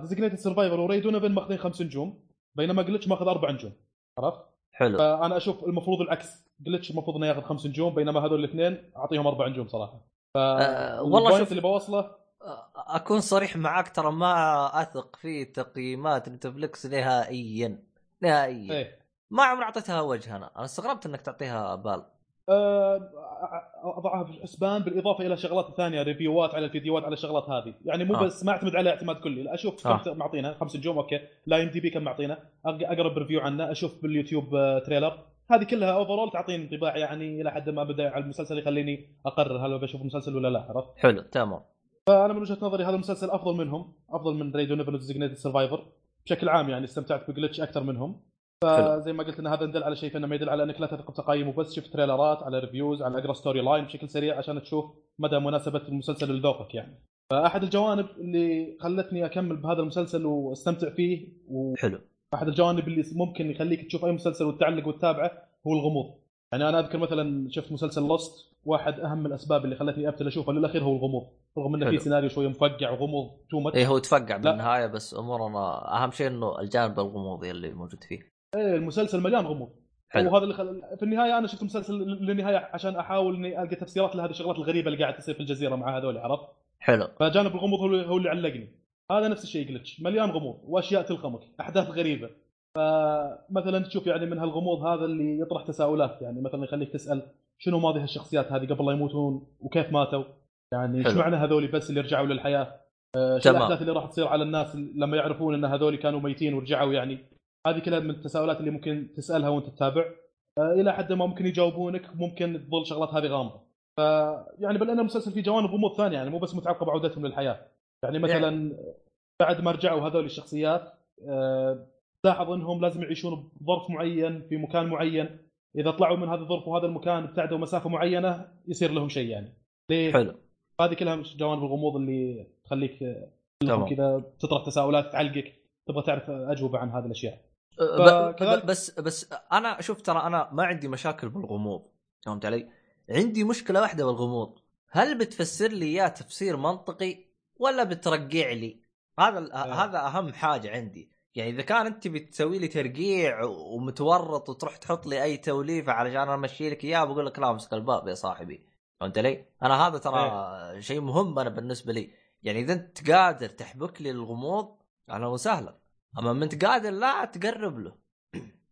Designated Survivor و Ray Donovan ماخذين خمس نجوم بينما Glitch ماخذ أربع نجوم عرفت؟ حلو. فانا أشوف المفروض العكس. Glitch المفروض إنه ياخذ خمس نجوم بينما هذول الاثنين أعطيهم أربع نجوم صراحة. ف أه والله شوف اللي بوصله آه، أكون صريح معك ترى ما أثق في تقييمات Netflix نهائيا نهائيا إيه. ما عمري أعطيتها وجه أنا. أنا استغربت إنك تعطيها بال. أه، أضعها في الحسبان بالإضافة إلى شغلات ثانية review ات على الفيديوهات على الشغلات هذه. يعني مو آه. بس ما اعتمد عليها اعتماد كلي. لا أشوف آه. كم معطينا. خمس نجوم okay. IMDb كم معطينا. أقرب review عنه. أشوف باليوتيوب آه، trailer هذه كلها overall تعطيني انطباع يعني إلى حد ما بدأ على المسلسل يخليني أقرر هل بشوف المسلسل ولا لا عرفت؟ حلو تمام. فأنا من وجهة نظري هذا المسلسل أفضل منهم. أفضل من Ray Donovan و Designated Survivor بشكل عام يعني استمتعت ب Glitch أكثر منهم. فزي ما قلت ان هذا يدل على شيء فانه ما يدل على إنك لا تثق بتقييمه بس شوف trailer ات على reviews على أقرأ storyline بشكل سريع عشان تشوف مدى مناسبة المسلسل لذوقك يعني. فأحد الجوانب اللي خلتني أكمل بهذا المسلسل واستمتع فيه واحد حلو. الجوانب اللي ممكن يخليك تشوف أي مسلسل وتتعلق وتتابعه هو الغموض. يعني أنا أذكر مثلا شفت مسلسل Lost واحد أهم الأسباب اللي خلتني أبتل أشوفه للاخير هو الغموض. رغم إنه. في سيناريو شوية مفقع وغموض too much إيه هو تفقع. بالنهاية بس أمورنا أهم شيء إنه الجانب الغموضي اللي موجود فيه. إيه المسلسل مليان غموض. حلو. وهذا اللي خل... في النهاية أنا شفت مسلسل للنهاية عشان أحاول إني ألقى تفسيرات لهذه الشغلات الغريبة اللي قاعد تصير في الجزيرة مع هذول عرفت؟ حلو. فجانب الغموض هو اللي علقني. هذا نفس الشيء Glitch مليان غموض وأشياء تلخمك أحداث غريبة. فمثلا تشوف يعني من هالغموض هذا اللي يطرح تساؤلات يعني مثلا يخليك تسأل شنو ماضي هالشخصيات هذه قبل لا يموتون وكيف ماتوا؟ يعني حلو. معنى هذول بس اللي رجعوا للحياة؟ آه، تمام. الأحداث اللي راح تصير على الناس لما يعرفون إن هذول كانوا ميتين ورجعوا يعني؟ هذه كلها من التساؤلات اللي ممكن تسألها وأنت تتابع. آه، إلى حد ما ممكن يجاوبونك ممكن تظل شغلات هذه غامضة. ف يعني بل أن المسلسل فيه جوانب غموض ثانية يعني مو بس متعلقه بعودتهم للحياة. يعني مثلا بعد ما رجعوا هذول الشخصيات آه، لاحظ إنهم لازم يعيشون بظرف معين في مكان معين إذا طلعوا من هذا الظرف وهذا المكان ابتعدوا مسافة معينة يصير لهم شيء يعني ليه؟ حلو هذه كلها جوانب الغموض اللي تخليك. كذا تطرح تساؤلات تعلقك تبغى تعرف أجوبة عن هذه الأشياء أه، فكذلك- بس بس أنا شوف ترى أنا ما عندي مشاكل بالغموض فهمت علي؟ عندي مشكلة واحدة بالغموض هل بتفسر لي إياه تفسير منطقي ولا بترقع لي؟ هذا إيه. هذا أهم حاجة عندي يعني إذا كان أنت بتسوي لي ترقيع ومتورط وتروح تحط لي أي توليفة علشان أمشي لك إياه بقول لك لا أمسك الباب يا صاحبي فهمت علي؟ أنا هذا ترى شيء مهم أنا بالنسبة لي يعني إذا أنت قادر تحبك لي الغموض أهلا وسهلا أما ما أنت قادر لا تقرب له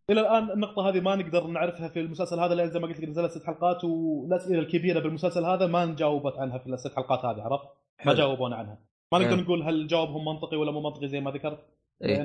إلى الآن النقطة هذه ما نقدر نعرفها في المسلسل هذا لأن زي ما قلت لك نزلت ست حلقات والأسئلة الكبيرة بالمسلسل هذا ما نجاوبت عنها في الست حلقات هذه عرفت؟ ما. جاوبونا عنها ما نقدر حلو. نقول هل جوابهم منطقي ولا مو منطقي زي ما ذكرت إيه.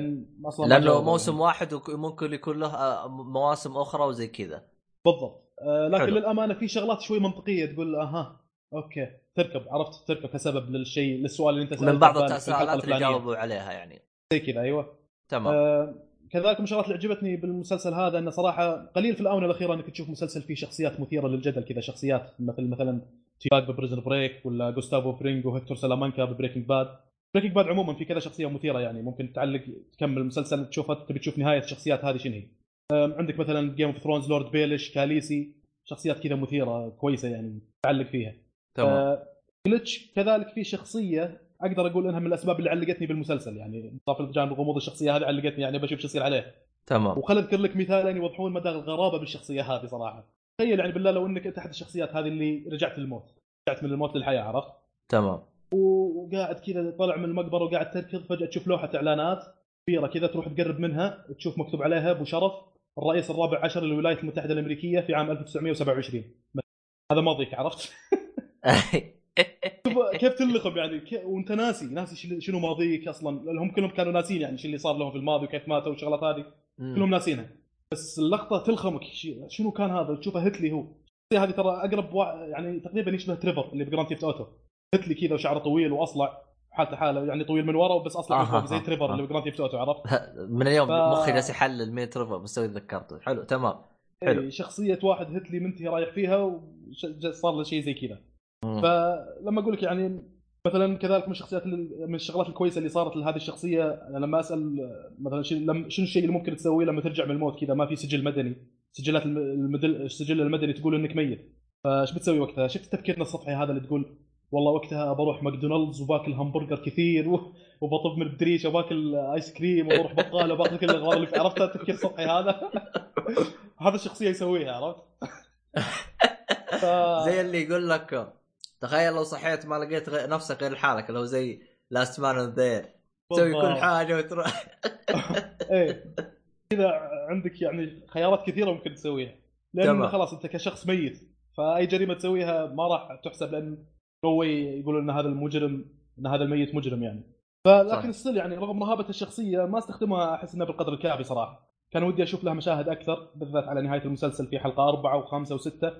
لأنه موسم يعني. واحد وك- ممكن يكون له آه، مواسم أخرى وزي كذا بالضبط آه لكن حلو. للأمانة في شغلات شوي منطقية تقول أها okay تركب عرفت تركب كسبب للشيء للسؤال اللي أنت سألته من بعض التساؤلات اللي. جاوبوا عليها يعني زي كذا أيوه تمام آه كذلك من الشغلات اللي عجبتني بالمسلسل هذا انه صراحة قليل في الآونة الأخيرة إنك تشوف مسلسل فيه شخصيات مثيرة للجدل كذا شخصيات مثل مثلا T-Bag ب Prison Break ولا جوستافو فرينج وهكتور سلامانكا ب Breaking Bad Breaking Bad عموما في كذا شخصية مثيرة يعني. ممكن تعلق تكمل المسلسل تشوفها تبي تشوف نهاية الشخصيات هذه شنو هي. عندك مثلا Game of Thrones Lord Baelish Khaleesi شخصيات كذا مثيرة كويسة يعني تعلق فيها. تمام. Glitch كذلك في شخصية أقدر أقول إنها من الأسباب اللي علقتني بالمسلسل يعني. اضافه لجانب غموض الشخصية هذه علقتني يعني بشوف شو يصير عليه تمام. وخل اذكر لك مثالين يوضحون مدى الغرابة بالشخصية هذه صراحة. تخيل يعني بالله لو إنك انت احد الشخصيات هذه اللي رجعت للموت. رجعت من الموت للحياة عرفت؟ تمام. وقاعد كذا طالع من المقبرة وقاعد تركض فجأة تشوف لوحة إعلانات كبيرة كذا تروح تقرب منها تشوف مكتوب عليها أبو شرف الرئيس الرابع عشر للولايات المتحدة الأمريكية في عام 1927 هذا ماضيك عرفت؟ كيف تلخم يعني. وأنت ناسي ناسي شنو ماضيك أصلا؟ هم كلهم كانوا ناسين يعني شو اللي صار لهم في الماضي وكيف ماتوا والشغلات هذه. كلهم ناسينها. بس اللقطة تلخمك شنو كان هذا؟ تشوفه هتلي هو. هذه ترى أقرب وا... يعني تقريبا يشبه تريفر اللي ب Grand Theft Auto. هتلي كذا وشعره طويل وأصلع حالته حالة يعني طويل من ورا وبس أصلع من آه، فوق زي تريفر آه. اللي ب Grand Theft Auto عرفت؟ من اليوم ف- مخي جالس يحلل مين ترفع بس توي تذكرته حلو تمام حلو. إيه شخصية واحد هتلي منتهي رايح فيها وصار له شيء زي كذا. فلما أقول لك يعني مثلا كذلك من الشخصيات من الشغلات الكويسة اللي صارت لهذه الشخصية أنا لما أسأل مثلا شنو الشيء اللي ممكن تسويه لما ترجع من الموت كذا ما في سجل مدني سجلات الم- المدل... السجل المدني تقول إنك ميت فايش بتسوي وقتها؟ شفت تفكيرنا السطحي هذا اللي تقول والله وقتها بروح ماكدونالدز وباكل همبرجر كثير. وبطب من الدريشه وباكل آيس كريم وبروح بقاله وباكل كل الاغراض اللي في- عرفت التفكير السطحي هذا هذا الشخصية يسويها عرفت؟ ف... زي اللي يقول لك تخيل لو صحيت ما لقيت غير نفسك غير لحالك لو زي Last Man there تسوي كل. حاجة وتروح إيه كذا عندك يعني خيارات كثيرة ممكن تسويها لأن. خلاص أنت كشخص ميت فأي جريمة تسويها ما راح تحسب لأن نو يقولوا إن هذا المجرم إن هذا الميت مجرم يعني. فلكن السل يعني رغم رهابه الشخصية ما استخدمها أحس إنها بالقدر الكافي صراحة. كان ودي أشوف لها مشاهد أكثر بالذات على نهاية المسلسل في حلقة أربعة وخمسة وستة.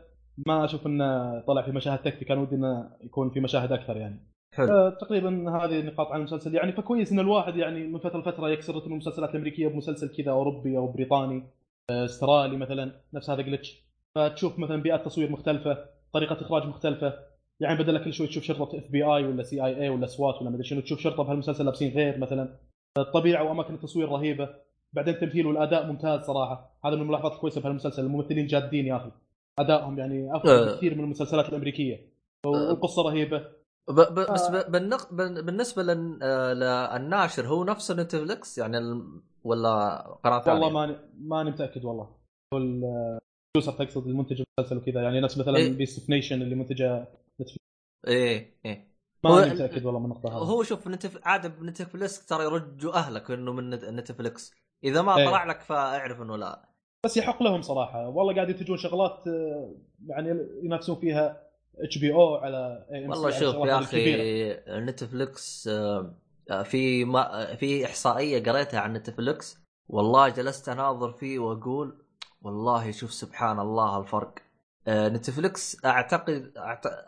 ما أشوف إنه طلع في مشاهد تكفي كان ودي إنه يكون في مشاهد أكثر يعني. حلو. آه، تقريبا هذه نقاط عن المسلسل. يعني فكويس إن الواحد يعني من فترة لفترة يكسر رتم المسلسلات الأمريكية بمسلسل كذا أوروبي أو بريطاني آه، أسترالي مثلا نفس هذا Glitch فتشوف مثلا بيئات تصوير مختلفة طريقة إخراج مختلفة. يعني بدل كل شوي تشوف شرطة FBI ولا CIA ولا SWAT ولا مدري شنو تشوف شرطة بهالمسلسل لابسين غير مثلا. الطبيعة وأماكن التصوير رهيبة. بعدين التمثيل والأداء ممتاز صراحة. هذا من الملاحظات الكويسة بهالمسلسل الممثلين جادين يا أخي. أدائهم يعني أفضل آه. بكثير من المسلسلات الأمريكية. والقصة رهيبة. ب ب بس آه. ب بالنق... ب- بالنسبة لل... آه، للناشر هو نفسه نتفلكس يعني ال... ولا قناة ثانية؟ والله ماني ماني متأكد والله. تقصد المنتج المسلسل وكذا. يعني نفس مثلا إيه. بيست نيشن اللي منتجه إيه إيه. ماني هو- متأكد والله من النقطة هذه. هو شوف نتف... عاده بنتفلكس ترى يرجوا أهلك إنه من نت- نتفلكس إذا ما إيه. طلع لك فاعرف إنه لا. بس يحق لهم صراحة. والله قاعد ينتجون شغلات آه، يعني ينافسون فيها إتش بي أو على AMC والله شوف يا أخي. نتفلكس آه، آه، في ما في إحصائية قريتها عن نتفلكس والله جلست أناظر فيه وأقول والله شوف سبحان الله الفرق. نتفلكس أعتقد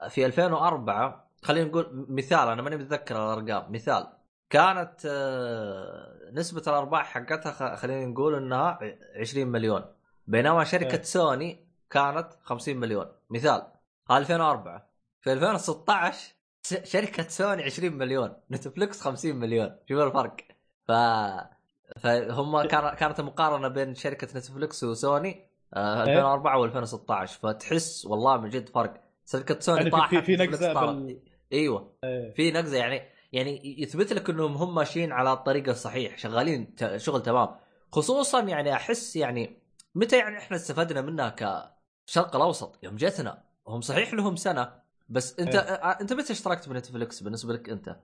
في 2004 خلينا نقول مثال أنا ماني متذكر الأرقام مثال. كانت آه، نسبة الأرباح حقتها خلينا نقول إنها 20 مليون. بينما شركة إيه. سوني كانت 50 مليون. مثال 2004 في 2016 س- شركة سوني 20 مليون نتفلكس 50 مليون. شوف الفرق. ف فهم كان كانت المقارنة بين شركة نتفلكس وسوني آه، إيه. 2004 و2016 فتحس والله من جد فرق شركة سوني يعني في- طاحت في- في طارت. بال- إيوه إيه. في نقزة يعني يعني يثبت لك إنهم هم ماشيين على الطريق الصحيح شغالين شغل تمام خصوصا يعني أحس يعني متى يعني إحنا استفدنا منها كشرق الأوسط يوم جتنا هم صحيح لهم سنة بس انت إيه. آه، أنت متى اشتركت بنتفلكس بالنسبة لك أنت؟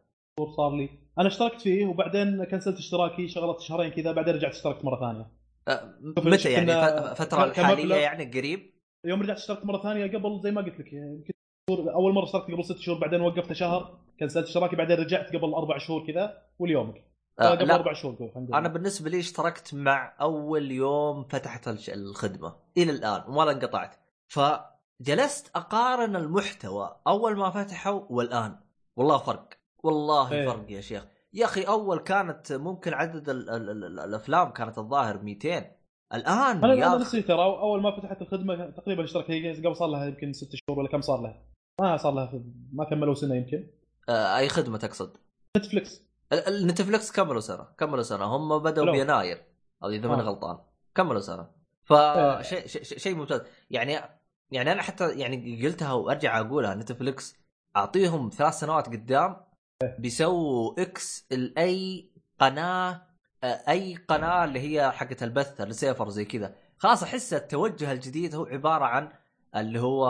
صار لي أنا اشتركت فيه وبعدين كنسلت اشتراكي شغلت شهرين كذا بعدين رجعت اشتركت مرة ثانية متى يعني؟ فترة الحالية يعني قريب؟ يوم رجعت اشتركت مرة ثانية قبل زي ما قلت لك يمكن شهور- أول مرة اشتركت قبل ست شهور بعدين وقفت شهر كنسلت اشتراكي بعدين رجعت قبل أربع شهور كذا واليومك آه، قبل لا. أربع شهور أنا بالنسبة لي اشتركت مع أول يوم فتحت الخدمة إلى الآن وما انقطعت. فجلست أقارن المحتوى أول ما فتحوا والآن. والله فرق والله إيه. فرق يا شيخ. يا أخي أول كانت ممكن عدد ال ال ال الأفلام كانت الظاهر 200 الآن أنا يا نسيت ترى أول ما فتحت الخدمة تقريبا اشتركت هي قبل صار لها يمكن ست شهور ولا كم صار لها. ما صار لها ما كملوا سنة يمكن. آه، أي خدمة تقصد؟ نتفلكس نتفلكس كملوا سنة كملوا سنة. هم بدأوا حلو. بيناير أو إذا ماني آه. غلطان. كملوا سنة. إيه. فشيء شيء شيء ممتاز. يعني يعني أنا حتى يعني قلتها وأرجع أقولها نتفلكس أعطيهم ثلاث سنوات قدام إيه. بيسووا إكس لأي قناة آه، أي قناة اللي هي حقت البث الريسيفر زي كذا. خلاص أحس التوجه الجديد هو عبارة عن اللي هو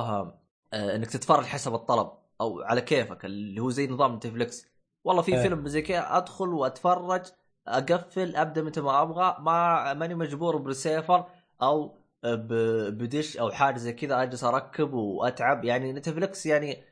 آه، إنك تتفرج حسب الطلب أو على كيفك اللي هو زي نظام نتفلكس والله في إيه. فيلم زي كذا أدخل وأتفرج أقفل أبدأ متى ما أبغى ما ماني مجبور بريسيفر أو بدش أو حاجة زي كذا أجلس أركب وأتعب. يعني نتفلكس يعني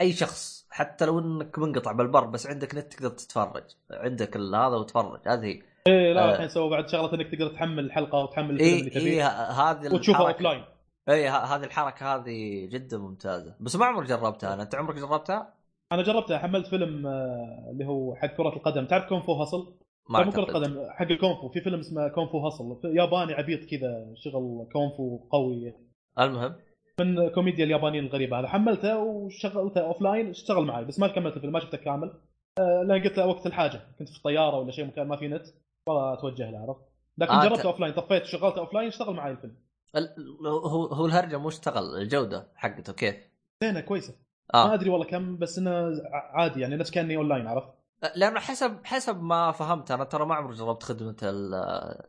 أي شخص حتى لو إنك منقطع بالبر بس عندك نت تقدر تتفرج. عندك هذا وتفرج. هذه هي إيه لا آه. الحين سووا بعد شغلة إنك تقدر تحمل الحلقة وتحمل الفيلم اللي اي تبيه اي ه- هذه وتشوفه الحركة- offline اي هذه الحركة هذه جدا ممتازة. بس ما عمرك جربتها؟ أنا أنت عمرك جربتها؟ أنا جربتها حملت فيلم آه، اللي هو حق كرة القدم. تعرف Kung Fu Hustle؟ ما كرة أعتقد. قدم حق الكونفو في فيلم اسمه Kung Fu Hustle. ياباني عبيط كذا شغل كونفو قوي. المهم. من كوميديا اليابانيين الغريبة هذا. حملته وشغلته offline اشتغل معي بس ما كملت الفيلم ما شفته كامل. آه، لأن قلت له وقت الحاجة كنت في الطياره ولا شيء مكان ما في نت والله اتوجه له عرفت؟ لكن آه، جربته offline طفيت شغلته offline اشتغل معي الفيلم. ال- هو هو الهرجة مو اشتغل الجودة حقته كيف؟ زينة كويسة. ما آه أدري والله كم بس إنه عادي يعني نفس كأني اون لاين عرفت لأنه حسب حسب ما فهمت أنا ترى ما عمري جربت خدمة ال-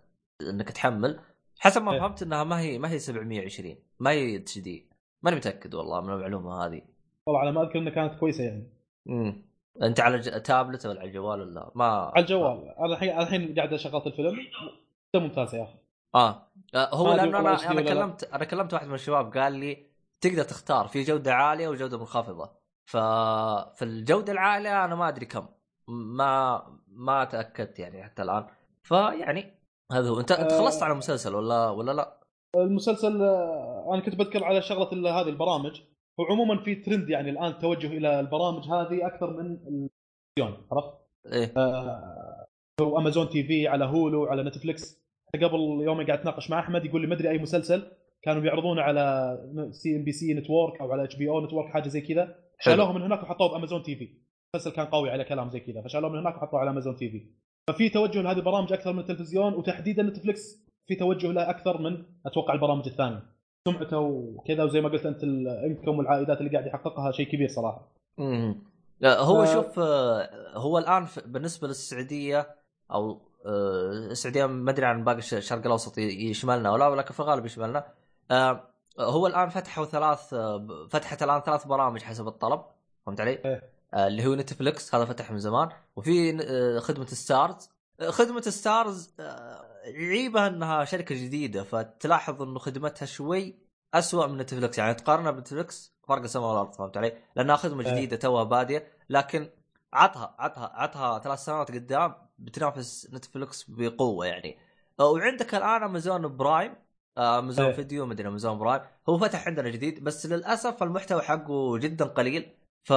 إنك تحمل. حسب ما إيه. فهمت إنها ما هي ما هي 720 ما هي HD ماني متأكد والله من المعلومة هذه. والله على ما أذكر إنها كانت كويسة يعني. امم أنت على ج... تابلت ولا على الجوال ولا ما على الجوال. أنا الحين الحين قاعد شغلت الفيلم. جدا ممتازه يا أخي. آه. آه، هو لأنه أنا أنا. كلمت أنا كلمت واحد من الشباب قال لي تقدر تختار في جودة عالية وجودة منخفضة. ففي الجودة العالية أنا ما أدري كم. ما ما تأكدت يعني حتى الآن. فيعني هذا هو. انت انت آه. خلصت على المسلسل ولا ولا لا؟ المسلسل آه، أنا كنت بذكر على شغلة هذه البرامج. هو عموما في ترند يعني الآن توجه إلى البرامج هذه أكثر من التلفزيون عرفت؟ إيه. آه، هو Amazon TV على Hulu على Netflix قبل يومين قاعد أتناقش مع أحمد يقول لي ما أدري أي مسلسل كانوا بيعرضونه على CNBC network أو على HBO network حاجة زي كذا. شالوه من هناك وحطوه ب Amazon TV المسلسل كان قوي على كلام زي كذا فشالوه من هناك وحطوه على Amazon TV ففي توجه لهذه البرامج أكثر من التلفزيون وتحديدا Netflix في توجه له أكثر من أتوقع البرامج الثانية سمعته وكذا وزي ما قلت أنت ال income والعائدات اللي قاعد يحققها شيء كبير صراحة مم. لا، هو آه. شوف آه، هو الآن ف- بالنسبة للسعودية أو آه، السعودية ما أدري عن باقي الش- الشرق الأوسط يشملنا ولا ولكن في الغالب يشملنا آه، هو الآن فتحوا ثلاث فتحت الآن ثلاث برامج حسب الطلب فهمت علي؟ إيه. آه، اللي هو Netflix هذا فتح من زمان. وفي آه، خدمة Starz. آه، خدمة Starz عيبها إنها شركة جديدة فتلاحظ إنه خدمتها شوي أسوأ من Netflix يعني تقارنها ب Netflix فرق السماء والأرض فهمت علي؟ لأنها خدمة إيه. جديدة توها بادية. لكن عطها عطها عطها ثلاث سنوات قدام بتنافس Netflix بقوة يعني. وعندك الآن Amazon Prime Amazon إيه. فيديو مدري Amazon Prime هو فتح عندنا جديد بس للأسف المحتوى حقه جدا قليل. ف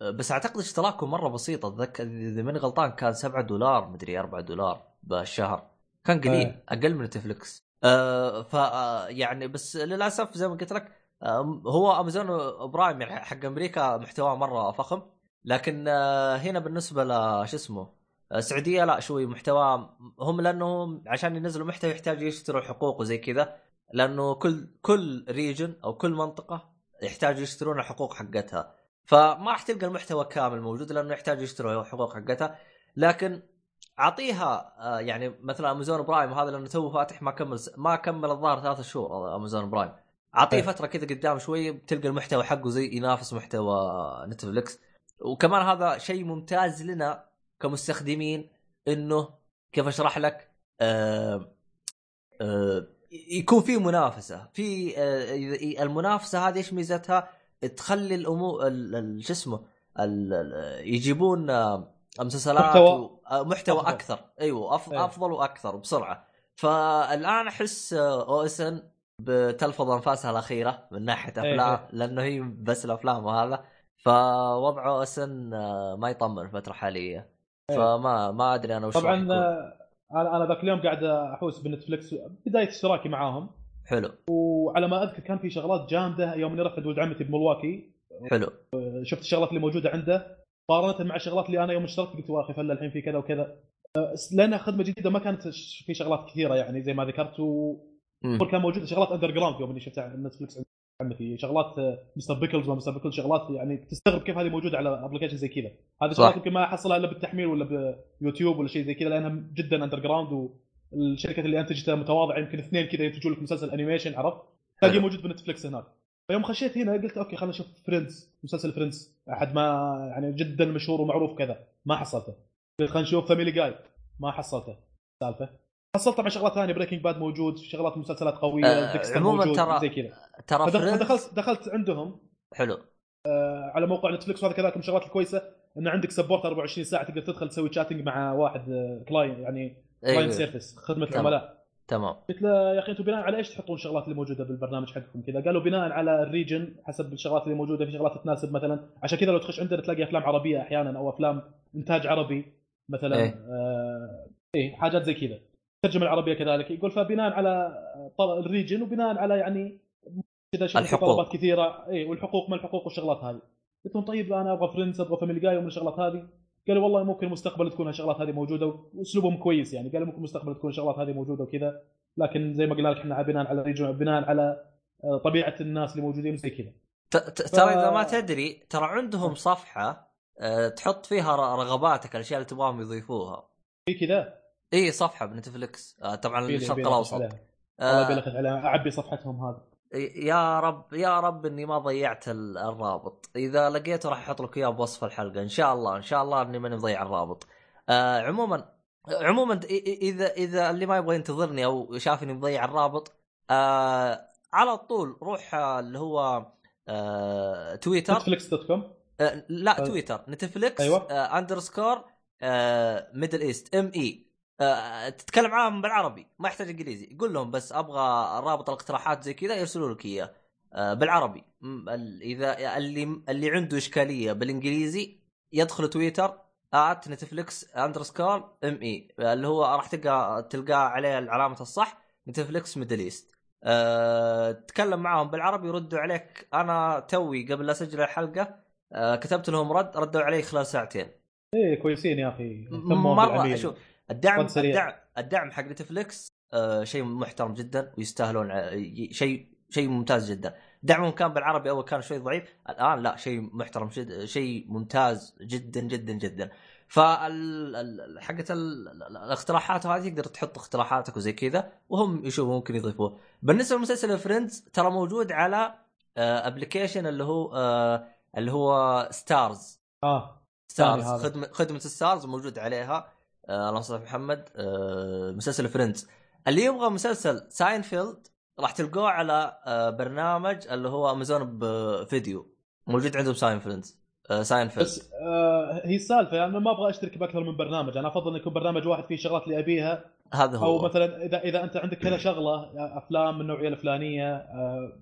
بس أعتقد اشتراكه مرة بسيط. أتذكر إذا ماني غلطان كان 7 دولار مدري 4 دولار بالشهر. كان قليل إيه. أقل من Netflix آه ف آه، يعني بس للأسف زي ما قلت لك آه هو Amazon Prime يعني حق أمريكا محتواه مرة فخم. لكن آه هنا بالنسبة لش اسمه آه، السعودية لا شوي محتوى هم لانهم عشان ينزلوا محتوى يحتاجوا يشتروا حقوق وزي كذا. لأنه كل كل region أو كل منطقة يحتاجوا يشترون الحقوق حقتها. فما راح تلقى المحتوى كامل موجود لأنه يحتاجوا يشتروا حقوق حقتها لكن أعطيها آه، يعني مثلا Amazon Prime هذا لأنه تو فاتح ما كمل ما كمل الظاهر ثلاث شهور Amazon Prime أعطيه إيه. فترة كذا قدام شوي بتلقى المحتوى حقه زي ينافس محتوى Netflix وكمان هذا شيء ممتاز لنا كمستخدمين إنه كيف أشرح لك آه آه يكون في منافسة. في آه المنافسة هذه إيش ميزتها؟ تخلي الأمور ال- ال- شو اسمه يجيبون آه، مسلسلات محتوى آه، محتوى أفضل. أكثر أيوه أف- إيه. أفضل وأكثر بسرعة فالآن أحس OSN بتلفظ أنفاسها الأخيرة من ناحية إيه، أفلام إيه. لأنه هي بس الأفلام وهذا فوضعه OSN ما يطمن الفترة الحالية إيه. فما ما أدري أنا وش طبعا. آه، أنا ذاك اليوم قاعد أحوس ب Netflix بداية اشتراكي معاهم حلو. وعلى ما أذكر كان في شغلات جامدة يوم إني رحت ولد عمتي بملواكي. حلو. شفت الشغلات اللي موجودة عنده. قارنتها مع الشغلات اللي أنا يوم اشتركت قلت يا أخي فلا الحين في كذا وكذا. لانها خدمة جديدة ما كانت في شغلات كثيرة يعني زي ما ذكرت. و. كان موجود شغلات underground يوم إني شفتها على Netflix في شغلات آه، Mr. Pickles و Mr. Pickles شغلات يعني تستغرب كيف هذه موجودة على application زي كذا. هذه. شغلات يمكن ما أحصلها إلا بالتحميل ولا بيوتيوب ولا شيء زي كذا لأنها جدا underground والشركات اللي انتجتها متواضعة يمكن اثنين كذا ينتجوا لك مسلسل animation عرفت؟ تلاقيه حلو. موجود ب Netflix هناك. فيوم خشيت هنا قلت okay خلينا نشوف Friends مسلسل Friends أحد ما يعني جدا مشهور ومعروف كذا. ما حصلته. قلت خلينا نشوف Family Guy ما حصلته. سالفة. حصلت طبعا شغلات ثانية Breaking Bad موجود شغلات مسلسلات قوية آه، عموماً موجود ترى- زي كذا. ترى فدخلت دخلت عندهم. حلو. على موقع Netflix وهذا كذلك من الشغلات الكويسة انه عندك support 24 ساعة تقدر تدخل تسوي chatting مع واحد client يعني client أيوه service خدمة. العملاء. تمام. قلت له يا أخي أنتم بناء على إيش تحطون الشغلات اللي موجودة بالبرنامج حقكم كذا؟ قالوا بناء على ال region حسب الشغلات اللي موجودة في شغلات تناسب مثلا. عشان كذا لو تخش عندنا تلاقي أفلام عربية أحيانا أو أفلام إنتاج عربي مثلا. إيه. آه إيه حاجات زي كذا. الترجمه العربية كذلك. يقول فبناء على ال region وبناء على يعني كذا. طلبات كثيرة. اي والحقوق ما الحقوق والشغلات هذه؟ قلت لهم طيب أنا أبغى Friends أبغى Family Guy ومن الشغلات هذه؟ قالوا والله ممكن المستقبل تكون هالشغلات هذه موجودة وأسلوبهم كويس يعني. قالوا ممكن المستقبل تكون الشغلات هذه موجودة وكذا لكن زي ما قلنا لك إحنا بناء على region بناء على آه، طبيعة الناس اللي موجودين زي كذا. ترى إذا ما تدري ترى عندهم صفحة آه، تحط فيها رغباتك الأشياء اللي تبغاهم يضيفوها. في كذا؟ إي صفحة بنتفلكس آه، طبعا الشرق الأوسط. أخش عليها أعبي صفحتهم هذه. يا رب يا رب إني ما ضيعت ال- الرابط. إذا لقيته راح أحط لك إياه بوصف الحلقة. إن شاء الله إن شاء الله إني ماني مضيع الرابط. آه عموما عموما إذا إذا اللي ما يبغى ينتظرني أو شافني مضيع الرابط آه على طول روح آه، اللي هو آه تويتر. Netflix dot com؟ آه لا أه. تويتر. Netflix أيوة. آه underscore آه Middle East ME آه تتكلم معاهم بالعربي ما يحتاج إنجليزي. قول لهم بس أبغى رابط الاقتراحات زي كذا يرسلوا لك إياه. آه بالعربي. إذا اللي اللي عنده إشكالية بالإنجليزي يدخل تويتر at Netflix underscore ME اللي هو راح تلقى تلقى عليه العلامة الصح نتفليكس ميدل ايست أه تكلم معاهم بالعربي يردوا عليك. أنا توي قبل لا أسجل الحلقة أه كتبت لهم رد ردوا علي خلال ساعتين. إيه كويسين يا أخي. مرة. شوف الدعم. الدعم الدعم حق نتفليكس أه شيء محترم جدا ويستاهلون شيء شيء ممتاز جدا. دعمهم كان بالعربي أول كان شوي ضعيف الآن لا شيء محترم جد شيء ممتاز جدا جدا جدا. فال حقت ال- ال- الاقتراحات هذه تقدر تحط اقتراحاتك وزي كذا وهم يشوفوا ممكن يضيفوه بالنسبة لمسلسل فريندز ترى موجود على application اللي هو آه، اللي هو ستارز آه. ستارز. خدمه خدمة ستارز موجود عليها. آه الله يصلح محمد. آه مسلسل فريندز. اللي يبغى مسلسل ساينفيلد راح تلقوه على آه برنامج اللي هو امازون فيديو موجود عندهم ساينفيلد آه ساينفيلد. بس آه هي السالفة يعني أنا ما أبغى أشترك بأكثر من برنامج. أنا أفضل إن يكون برنامج واحد فيه شغلات اللي أبيها. هذا هو. أو مثلا إذا إذا أنت عندك كذا شغلة أفلام من النوعية الفلانية آه،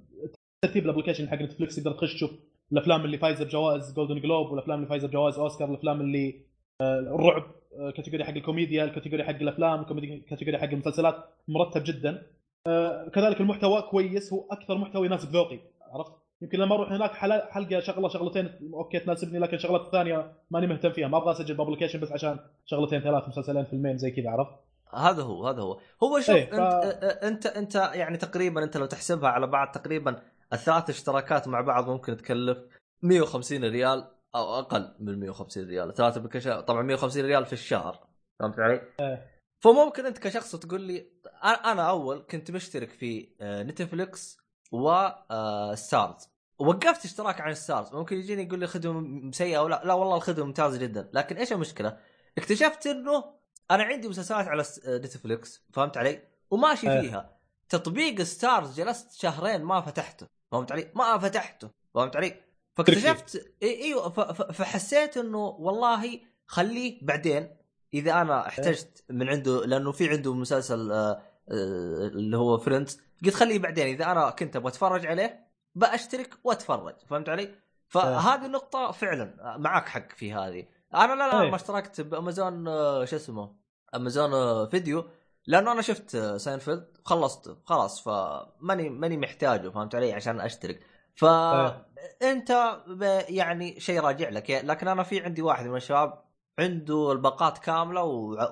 ترتيب ال application حق نتفلكس تقدر تخش تشوف الأفلام اللي فايزة بجوائز Golden Globe والأفلام اللي فايزة بجوائز اوسكار الأفلام اللي آه، الرعب. آه، category حق الكوميديا ال category حق الأفلام ال category حق المسلسلات مرتب جدا. آه، كذلك المحتوى كويس هو أكثر محتوى يناسب ذوقي عرفت؟ يمكن لما أروح هناك حل- حلقة شغلة شغلتين أوكي تناسبني لكن الشغلات الثانية ماني مهتم فيها ما أبغى أسجل ب application بس عشان شغلتين ثلاث مسلسلين فيلمين زي كذا عرفت؟ هذا هو هذا هو. هو شوف إيه، ف- انت أنت أنت يعني تقريبا أنت لو تحسبها على بعض تقريبا الثلاث اشتراكات مع بعض ممكن تكلف 150 ريال. أو أقل من 150 ريال ثلاث application طبعا 150 ريال في الشهر فهمت علي؟ إيه. فممكن أنت كشخص تقول لي أنا- أنا أول كنت مشترك في آه، نتفليكس وستارز وقفت اشتراك عن ستارز ممكن يجيني يقول لي خدمة سيئة أو لا لا والله الخدمة ممتازة جدا لكن إيش المشكلة؟ اكتشفت إنه أنا عندي مسلسلات على آه، نتفليكس فهمت علي؟ وماشي إيه. فيها تطبيق ستارز جلست شهرين ما فتحته فهمت علي؟ ما فتحته فهمت علي؟ فاكتشفت اي إيوه فحسيت إنه والله خليه بعدين. إذا أنا احتجت من عنده لأنه في عنده مسلسل آه، آه، اللي هو فريندز قلت خليه بعدين. إذا أنا كنت أبغى أتفرج عليه بأشترك وأتفرج. فهمت علي؟ فهذه النقطة فعلا معك حق في هذه. أنا لا لا إيه. ما اشتركت بأمازون آه، شو اسمه أمازون فيديو لأنه أنا شفت ساينفيلد خلصت خلاص فماني ماني محتاجه. فهمت علي؟ عشان أشترك. ف إيه. انت ب- يعني شيء راجع لك. لكن أنا في عندي واحد من الشباب عنده الباقات كاملة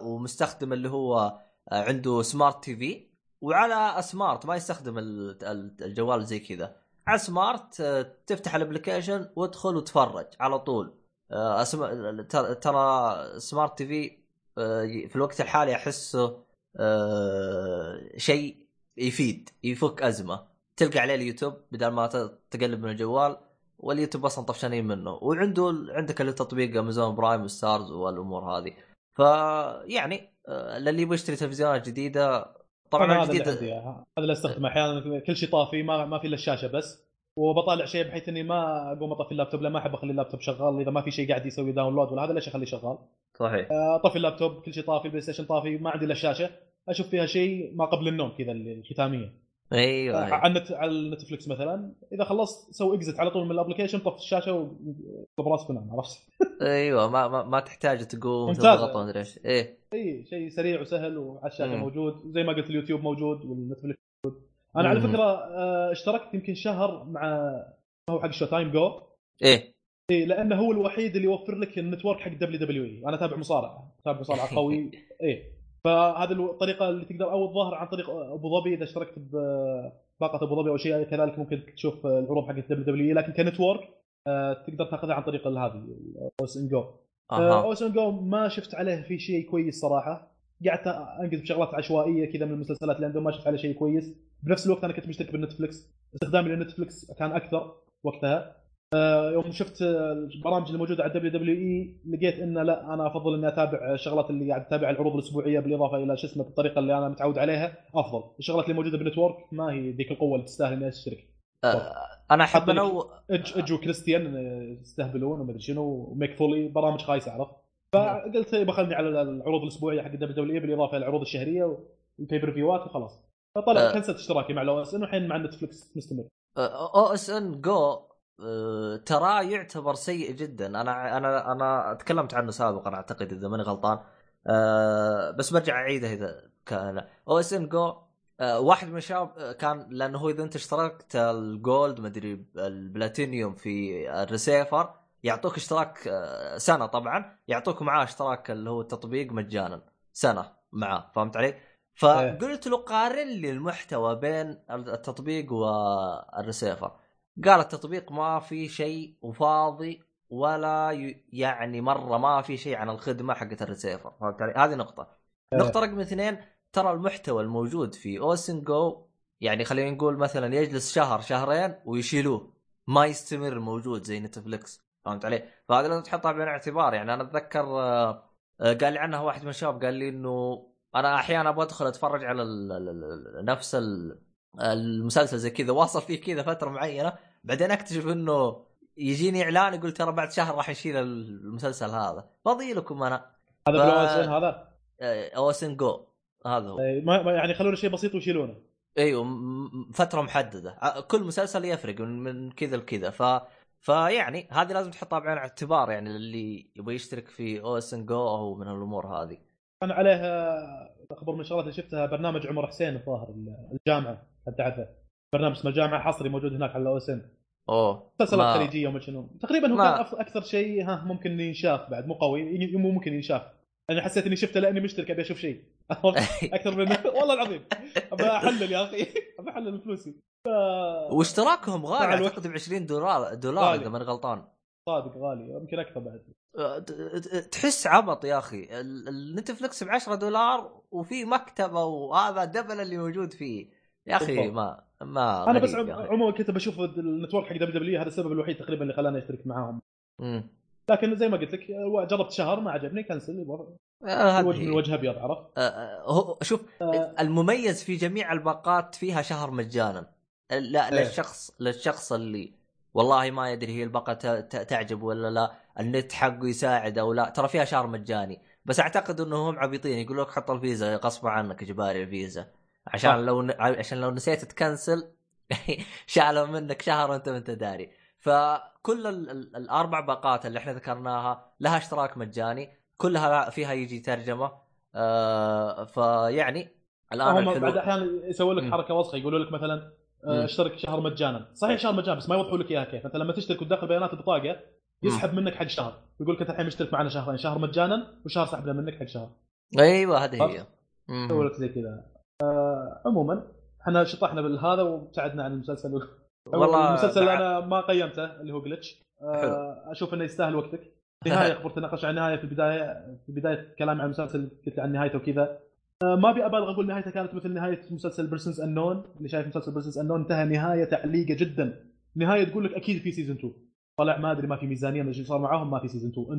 ومستخدم اللي هو آه، عنده smart TV وعلى smart ما يستخدم ال- ال- الجوال زي كذا. على smart آه، تفتح ال application وادخل وتفرج على طول. آه، أسم... ترى- smart TV في الوقت الحالي أحسه شيء يفيد يفك أزمة. تلقى عليه اليوتيوب بدل ما تقلب من الجوال واليوتيوب أصلا طفشانين منه. وعنده عندك اللي تطبيق امازون برايم وستارز والأمور هذه. فيعني آه، للي يبغى يشتري تلفزيونات جديدة طبعا أنا هذا اللي هذا أستخدمه أحيانا. كل شيء طافي ما ما في إلا الشاشة بس. وبطالع شيء بحيث إني ما أقوم أطفي اللابتوب. لا ما أحب أخلي اللابتوب شغال. إذا ما في شيء قاعد يسوي download ولا هذا ليش أخليه شغال؟ صحيح. اطفي اللابتوب. كل شيء طافي بلاي ستيشن طافي ما عندي إلا الشاشة. أشوف فيها شيء ما قبل النوم كذا الختامية. أيوه أيوة. على النت على النتفلكس مثلا إذا خلصت سوي exit على طول من ال application طفي الشاشة وقب راسك ونام عرفت؟ أيوه ما ما, ما تحتاج تقوم. تضغط ما أدري إيش إيه إي شيء سريع وسهل وعلى الشاشة مم. موجود زي ما قلت اليوتيوب موجود والنتفلكس موجود أنا على مم. فكرة آه، اشتركت يمكن شهر مع هو حق Showtime Go إيه إي لأنه هو الوحيد اللي يوفر لك ال network حق WWE أنا أتابع مصارعة أتابع مصارعة قوي إي فهذه الطريقة اللي تقدر أو الظاهر عن طريق أبو ظبي إذا اشتركت بباقه أبو ظبي أو شيء كذلك ممكن تشوف العروض حقت WWE لكن ك network آه، تقدر تأخذها عن طريق هذه OSN Go. أها. OSN Go ما شفت عليه في شيء كويس صراحة. قعدت انقز بشغلات عشوائية كذا من المسلسلات اللي عندهم ما شفت عليه شيء كويس. بنفس الوقت أنا كنت مشترك بالنتفلكس استخدامي للنتفلكس كان أكثر وقتها. آه، يوم شفت البرامج اللي موجودة على WWE لقيت انه لا أنا أفضل إني أتابع الشغلات اللي قاعد أتابع العروض الأسبوعية بالإضافة إلى شو اسمه بالطريقة اللي أنا متعود عليها أفضل. الشغلات اللي موجودة بال network ما هي ذيك القوة اللي تستاهل إني أشترك. آه، أنا أحب انو ايدج ايدج وكريستيان آه، يستهبلون ومدري شنو وميك فولي برامج خايسة عرفت؟ فقلت بخلني على العروض الأسبوعية حق WWE بالإضافة إلى العروض الشهرية وال pay-per-view ات وخلاص. فطلع آه. cancel ت اشتراكي مع ال OSN والحين مع نتفلكس مستمر. OSN Go ترى يعتبر سيء جدا. أنا أنا أنا تكلمت عنه سابقا أعتقد إذا ماني غلطان. آه، بس برجع أعيده إذا كان. OSN Go واحد من الشباب آه، كان لأنه هو إذا أنت اشتركت ال gold مدري البلاتينيوم في الريسيفر يعطوك اشتراك آه، سنة طبعا يعطوك معاه اشتراك اللي هو التطبيق مجانا. سنة معاه فهمت علي؟ فقلت له قارن لي المحتوى بين التطبيق والريسيفر. قال التطبيق ما في شيء وفاضي ولا ي... يعني مرة ما في شيء عن الخدمة حقت الريسيفر فهمت علي؟ هذه نقطة. إيه. نقطة رقم اثنين ترى المحتوى الموجود في اوسن جو يعني خلينا نقول مثلا يجلس شهر شهرين ويشيلوه ما يستمر موجود زي نتفلكس فهمت علي؟ فهذا لازم تحطها بعين الاعتبار يعني أنا أتذكر آه، آه، قال لي عنها واحد من الشباب قال لي إنه أنا أحيانا أبغى أدخل أتفرج على ال نفس ال المسلسل زي كذا واصل فيه كذا فترة معينة بعدين أكتشف إنه يجيني إعلان يقول ترى بعد شهر راح نشيل المسلسل هذا. فاضي لكم أنا. هذا ف- ان هذا؟ OSN Go. هذا هو. إيه، ما يعني يخلونه شيء بسيط ويشيلونه. أيوه فترة محددة. كل مسلسل يفرق من, كذا لكذا. ف فيعني هذه لازم تحطها بعين الاعتبار يعني اللي يبغى يشترك في OSN Go أو من الأمور هذه. كان عليه آه، أخبر من الشغلات اللي شفتها برنامج عمر حسين الظاهر الجامعة حد تعرفه برنامج اسمه الجامعة حصري موجود هناك على ال OSN. أوه مسلسلات ما- خليجية وما شنو. تقريبا هو ما- كان أكثر شيء ها ممكن ينشاف بعد مو قوي مو ممكن ينشاف. أنا حسيت إني شفته لأني مشترك أبي أشوف شيء. أكثر من والله العظيم. ابى أحلل يا أخي. ابى أحلل فلوسي. ف... واشتراكهم غالي. أعتقد ب 20 دولار دولار. إذا ماني غلطان. صادق غالي. يمكن أكثر بعد. أه، ت- ت- تحس عبط يا أخي. ال- النتفلكس ب 10 دولار وفي مكتبة وهذا دبل اللي موجود فيه. يا أخي. ما ما أنا بس. عموما كنت بشوف ال network حق WW هذا السبب الوحيد تقريبا اللي خلاني أشترك معاهم مم. لكن زي ما قلت لك آه، جربت شهر ما عجبني cancel آه، الوجه من. الوجه أبيض عرفت آه، آه، هو شوف المميز في جميع الباقات فيها شهر مجانا لا إيه. للشخص للشخص اللي والله ما يدري هي الباقة تعجب ولا لا النت حقه يساعد أو لا ترى فيها شهر مجاني بس أعتقد انهم عبيطين يقول لك حط الفيزا غصب عنك إجباري الفيزا عشان صح. لو عشان لو نسيت تكنسل شالوا منك شهر وانت ما انت داري. فكل ال- ال- الأربع باقات اللي إحنا ذكرناها لها اشتراك مجاني كلها فيها يجي ترجمة. آه فيعني الآن هم بعد أحيانا يسوي لك. حركة وسخة يقولوا لك مثلا. آه، اشترك شهر مجانا. صحيح شهر مجانا بس ما يوضحوا لك إياها كيف. انت لما تشترك وتدخل بيانات البطاقه يسحب منك حق شهر. يقول لك أنت الحين مشترك معنا شهرين شهر مجانا وشهر سحبنا منك حق شهر. أيوه هذه هي. يسوي لك زي كذا. آه، عموما إحنا شطحنا بالهذا وابتعدنا عن المسلسل. والله المسلسل أنا ما قيمته اللي هو Glitch آه أشوف إنه يستاهل وقتك. نهاية خبرت تناقش عن النهايه في البداية في بداية كلامي عن المسلسل قلت عن نهايته وكذا. آه ما أبي أبالغ أقول نهايته كانت مثل نهاية مسلسل Persons Unknown اللي شايف مسلسل Persons Unknown انتهى نهاية تعليقة جدا. نهاية تقول لك أكيد في season 2 طلع ما أدري ما في ميزانية ما صار معاهم ما في season 2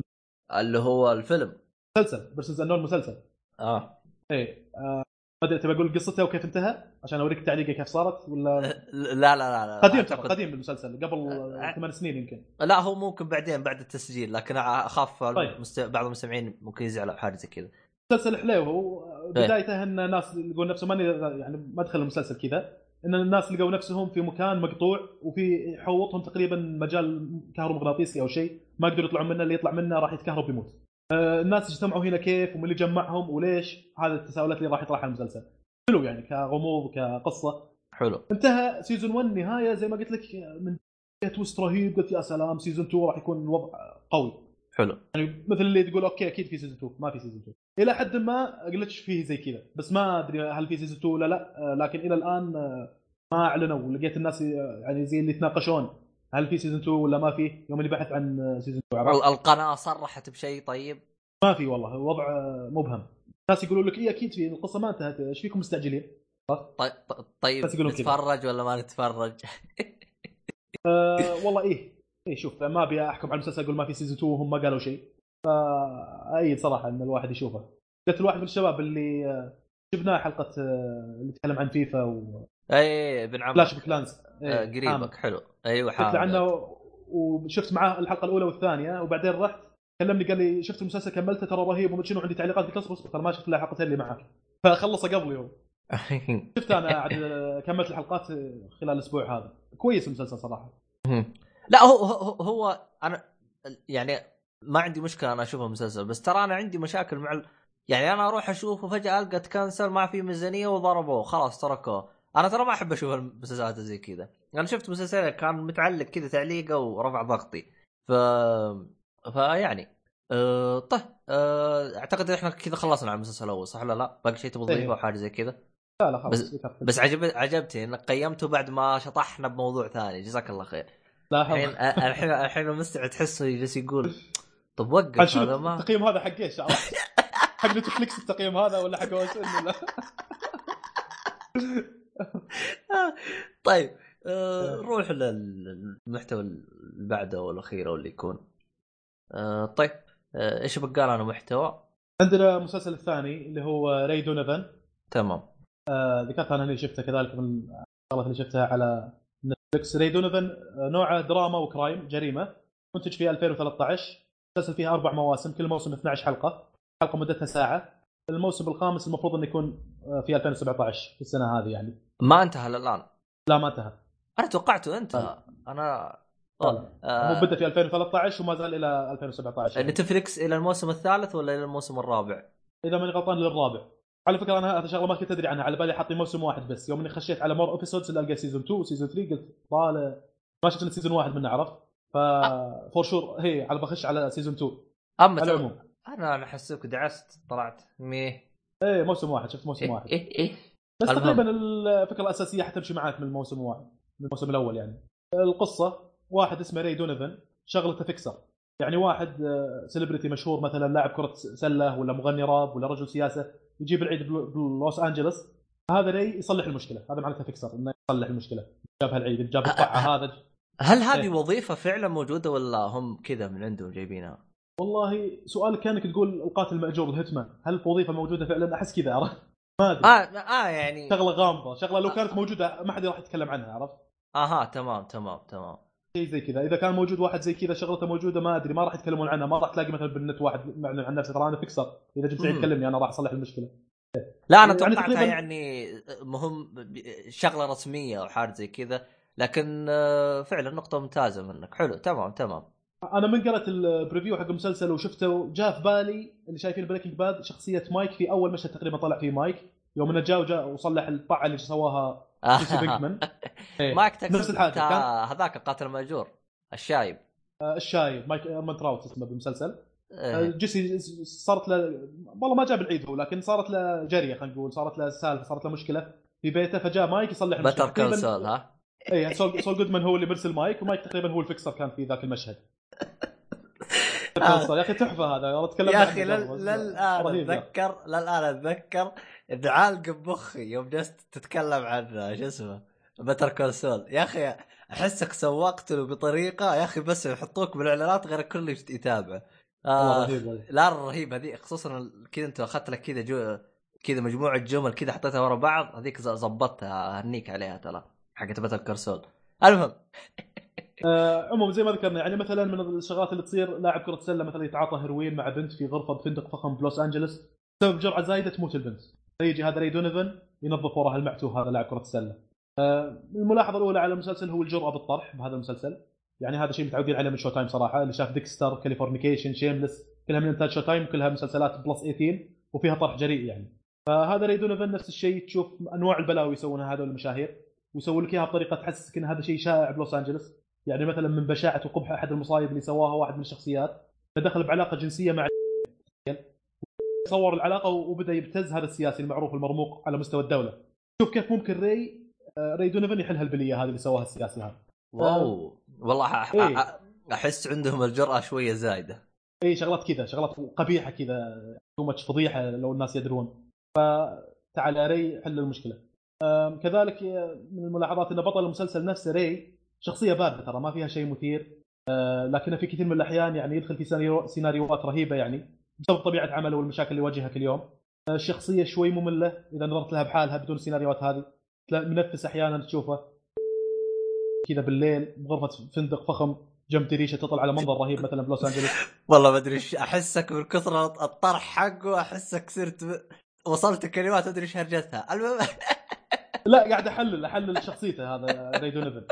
اللي هو الفيلم. مسلسل Persons Unknown مسلسل. آه. إيه آه. أدري تبي أقول قصته وكيف انتهى عشان أوريك التعليقه كيف صارت ولا لا لا لا, لا. قديم ترى قديم المسلسل قبل أه، ثمان سنين يمكن لا هو ممكن بعدين بعد التسجيل لكن أخاف طيب. المست... بعض المستمعين ممكن يزعلوا بحاجه زي كذا مسلسل حليو هو بدايته إن ناس يقول نفسهم ماني يعني ما أدخل المسلسل كذا إن الناس لقوا نفسهم في مكان مقطوع وفي حوطهم تقريبا مجال كهرومغناطيسي أو شيء ما يقدروا يطلعون منه اللي يطلع منه راح يتكهرب يموت. آه، الناس اجتمعوا هنا كيف ومن اللي جمعهم وليش هذه التساؤلات اللي راح يطرحها المسلسل. حلو يعني كغموض كقصة. حلو. انتهى season 1 نهاية زي ما قلت لك من twist رهيب قلت يا سلام season 2 راح يكون الوضع قوي. حلو يعني مثل اللي تقول okay أكيد في season 2 ما في سيزون 2 إلى حد ما Glitch فيه زي كذا بس ما أدري هل في season 2 ولا لا آه، لكن إلى الآن آه، ما أعلنوا لقيت الناس يعني زي اللي يتناقشون هل في season 2 ولا ما في؟ يوم اللي بحث عن season 2 القناة صرحت بشيء طيب. ما في والله الوضع مبهم. الناس يقولون لك اي أكيد في القصة ما انتهت. إيش فيكم مستعجلين؟ طيب طيب نتفرج ولا ما نتفرج؟ أه والله إيه. إيه شوف ما أبي أحكم على المسلسل أقول ما في season 2 وهم ما قالوا شيء. فايد صراحة إن الواحد يشوفه. قلت الواحد من الشباب اللي آه، شفناه حلقة آه، اللي يتكلم عن فيفا و اي ابن عمك. فلاش كلانز إيه قريبك حلو. أيوه حامد عنه وشفت معاه الحلقة الأولى والثانية وبعدين رحت كلمني قال لي شفت المسلسل كملته ترى رهيب وما شنو عندي تعليقات قلت اصبر ترى ما شفت إلا الحلقتين اللي معك فخلص قبلي هو شفت أنا عاد كملت الحلقات خلال الأسبوع هذا. كويس المسلسل صراحة. لا هو هو, هو أنا يعني ما عندي مشكلة أنا أشوف المسلسل بس ترى أنا عندي مشاكل مع يعني أنا أروح أشوفه فجأة ألقى تكنسل ما في ميزانية وضربوه خلاص تركوه. أنا ترى ما أحب أشوف المسلسلات زي كذا. أنا شفت مسلسل كان متعلق كذا تعليقه ورفع ضغطي. ف فيعني أه طيب أه أعتقد إحنا كذا خلصنا على المسلسل الأول صح ولا لا؟ باقي شيء تبغى تضيفه أو حاجة زي كذا؟ لا لا خلاص بس, بس عجب عجبتني إنك قيمته بعد ما شطحنا بموضوع ثاني. جزاك الله خير. الحين الحين الحين المستمع تحسه يجلس يقول طب وقف هذا ما التقييم هذا حق إيش؟ حق Netflix التقييم هذا ولا حق ولا طيب آه نروح للمحتوى اللي بعده والاخير واللي يكون. آه طيب آه إيش بقى لنا محتوى؟ عندنا المسلسل الثاني اللي هو Ray Donovan. تمام. آه ذكرت أنا إني شفته كذلك من الشغلات اللي شفتها على Netflix Ray Donovan آه نوعه دراما و crime جريمة. منتج في 2013 المسلسل فيه أربع مواسم كل موسم 12 حلقة. حلقة مدتها ساعة. الموسم الخامس المفروض إنه يكون آه، في 2017 في السنة هذه يعني. ما انتهى الآن؟ لا ما انتهى. أنا توقعته أنتهى. أنا آه. هو بدأ في 2013 وما زال إلى 2017 يعني. Netflix إلى الموسم الثالث ولا إلى الموسم الرابع؟ إذا ماني غلطان للرابع. على فكرة أنا هذا شغلة ما كنت أدري عنها. على بالي حاطين موسم واحد بس. يوم إني خشيت على more episodes القى season 2 و season 3 قلت طالع. ما شفت season واحد منه عرفت؟ ف for sure هي على بخش على season 2 أما على العموم. أنا أنا حسيتك دعست طلعت. ميه إيه موسم واحد شفت موسم إيه واحد. إيه إيه. بس تقريبا الفكرة الأساسية حتمشي معاك من الموسم واحد من الموسم الأول يعني. القصة واحد اسمه Ray Donovan شغلته fixer. يعني واحد celebrity آه، مشهور مثلا لاعب كرة سلة ولا مغني راب ولا رجل سياسة يجيب العيد بلوس انجلوس هذا Ray يصلح المشكلة. هذا معناته fixer إنه يصلح المشكلة. جاب هالعيد جاب الطامة هذا. هل هذه إيه؟ وظيفة فعلا موجودة ولا هم كذا من عندهم جايبينها؟ والله سؤالك كأنك تقول القاتل المأجور ال hitman هل وظيفه موجودة فعلا؟ أحس كذا عرفت؟ ما أدري. آه آه يعني شغلة غامضة. شغلة لو كانت موجودة ما حد راح يتكلم عنها عرفت؟ أها تمام تمام تمام. شيء زي كذا. إذا كان موجود واحد زي كذا شغلته موجودة ما أدري ما راح يتكلمون عنها ما راح تلاقي مثلا بالنت واحد معلن عن نفسه. ترى أنا fixer إذا جبت العيد تكلمني أنا راح أصلح المشكلة. لا أنا توقعتها يعني, يعني مهم شغلة رسمية أو حاجة زي كذا. لكن آه، فعلا نقطة ممتازة منك. حلو تمام تمام. أنا من قرأت ال preview حق المسلسل وشفته جاء في بالي اللي شايفين Breaking Bad شخصية مايك في أول مشهد تقريبا طلع فيه مايك يوم إنه جاء وجاء وصلح الطاعه اللي سواها Pinkman. إيه. مايك نفس الحاجة هذاك القاتل المأجور الشايب. آه الشايب Mike Ehrmantraut اسمه بالمسلسل. آه إيه. Jesse صارت له والله ما جاب العيد هو لكن صارت له جرية خلينا نقول صارت له سالفة صارت له مشكلة في بيته فجاء مايك يصلح المشكلة. Better Call Saul ها؟ اي Saul, Saul Goodman هو اللي مرسل Mike و Mike تقريبا هو ال fixer كان في ذاك المشهد. يا أخي تحفة هذا. والله تكلمنا يا أخي للآن رهيب. اتذكر للآن أتذكر إنه عالق بمخي يوم جلست تتكلم عن شو اسمه Better Call Saul يا أخي احسك سوقت له بطريقة يا أخي بس يحطوك بالإعلانات غير الكل يتابع والله آه رهيب. لا الرهيب هذه خصوصا كذا أنت أخذت لك كذا جو كذا مجموعة جمل كذا حطيتها ورا بعض هذيك زبطتها اهنيك عليها ترى حقت باتل كرسول المهم. آه، عموما زي ما ذكرنا يعني مثلا من الشغلات اللي تصير لاعب كرة سلة مثلا يتعاطى هيروين مع بنت في غرفة بفندق فخم بلوس أنجلوس بسبب جرعة زايدة تموت البنت. فيجي هذا ري دونيفن ينظف وراها المعتوه هذا لاعب كرة السله آه، الملاحظة الأولى على المسلسل هو الجرأة بالطرح بهذا المسلسل. يعني هذا شيء متعودين عليه من Showtime صراحة اللي شاف Dexter Californication Shameless كلها من انتاج Showtime كلها مسلسلات plus 18 وفيها طرح جريء يعني. فهذا Ray Donovan نفس الشيء تشوف أنواع البلاوي يسوونها هذول المشاهير ويسوون لك إياها بطريقة تحسسك إن هذا شيء شائع بلوس أنجلوس. يعني مثلا من بشاعة وقبح أحد المصايب اللي سواها واحد من الشخصيات دخل بعلاقة جنسية مع صور العلاقة وبدأ يبتز هذا السياسي المعروف المرموق على مستوى الدولة. شوف كيف ممكن ري آه، ري دونيفن يحل هالبلية هذه اللي سواها السياسي هذا. واو. والله أح- إيه. أحس عندهم الجرأة شوية زايدة. اي شغلات كذا شغلات قبيحة كذا too much فضيحة لو الناس يدرون. فتعال ري حل المشكلة. كذلك آه، من الملاحظات إن بطل المسلسل نفسه ري شخصية بارده ترى ما فيها شيء مثير. آه، لكنه في كثير من الأحيان يعني يدخل في سيناريو- سيناريوهات رهيبة يعني بسبب طبيعة عمله والمشاكل اللي يواجهها كل يوم. آه، الشخصيه شوي مملة إذا نظرت لها بحالها بدون السيناريوهات هذه. منفس أحيانا تشوفه. كذا بالليل بغرفة فندق فخم جنب دريشة تطلع على منظر رهيب مثلا بلوس أنجلوس. والله ما أدري أحسك من كثر الطرح حقه أحسك صرت. وصلت كلمات أدري إيش هرجتها. المهم لا قاعد أحلل أحلل شخصيته هذا ري دونيفن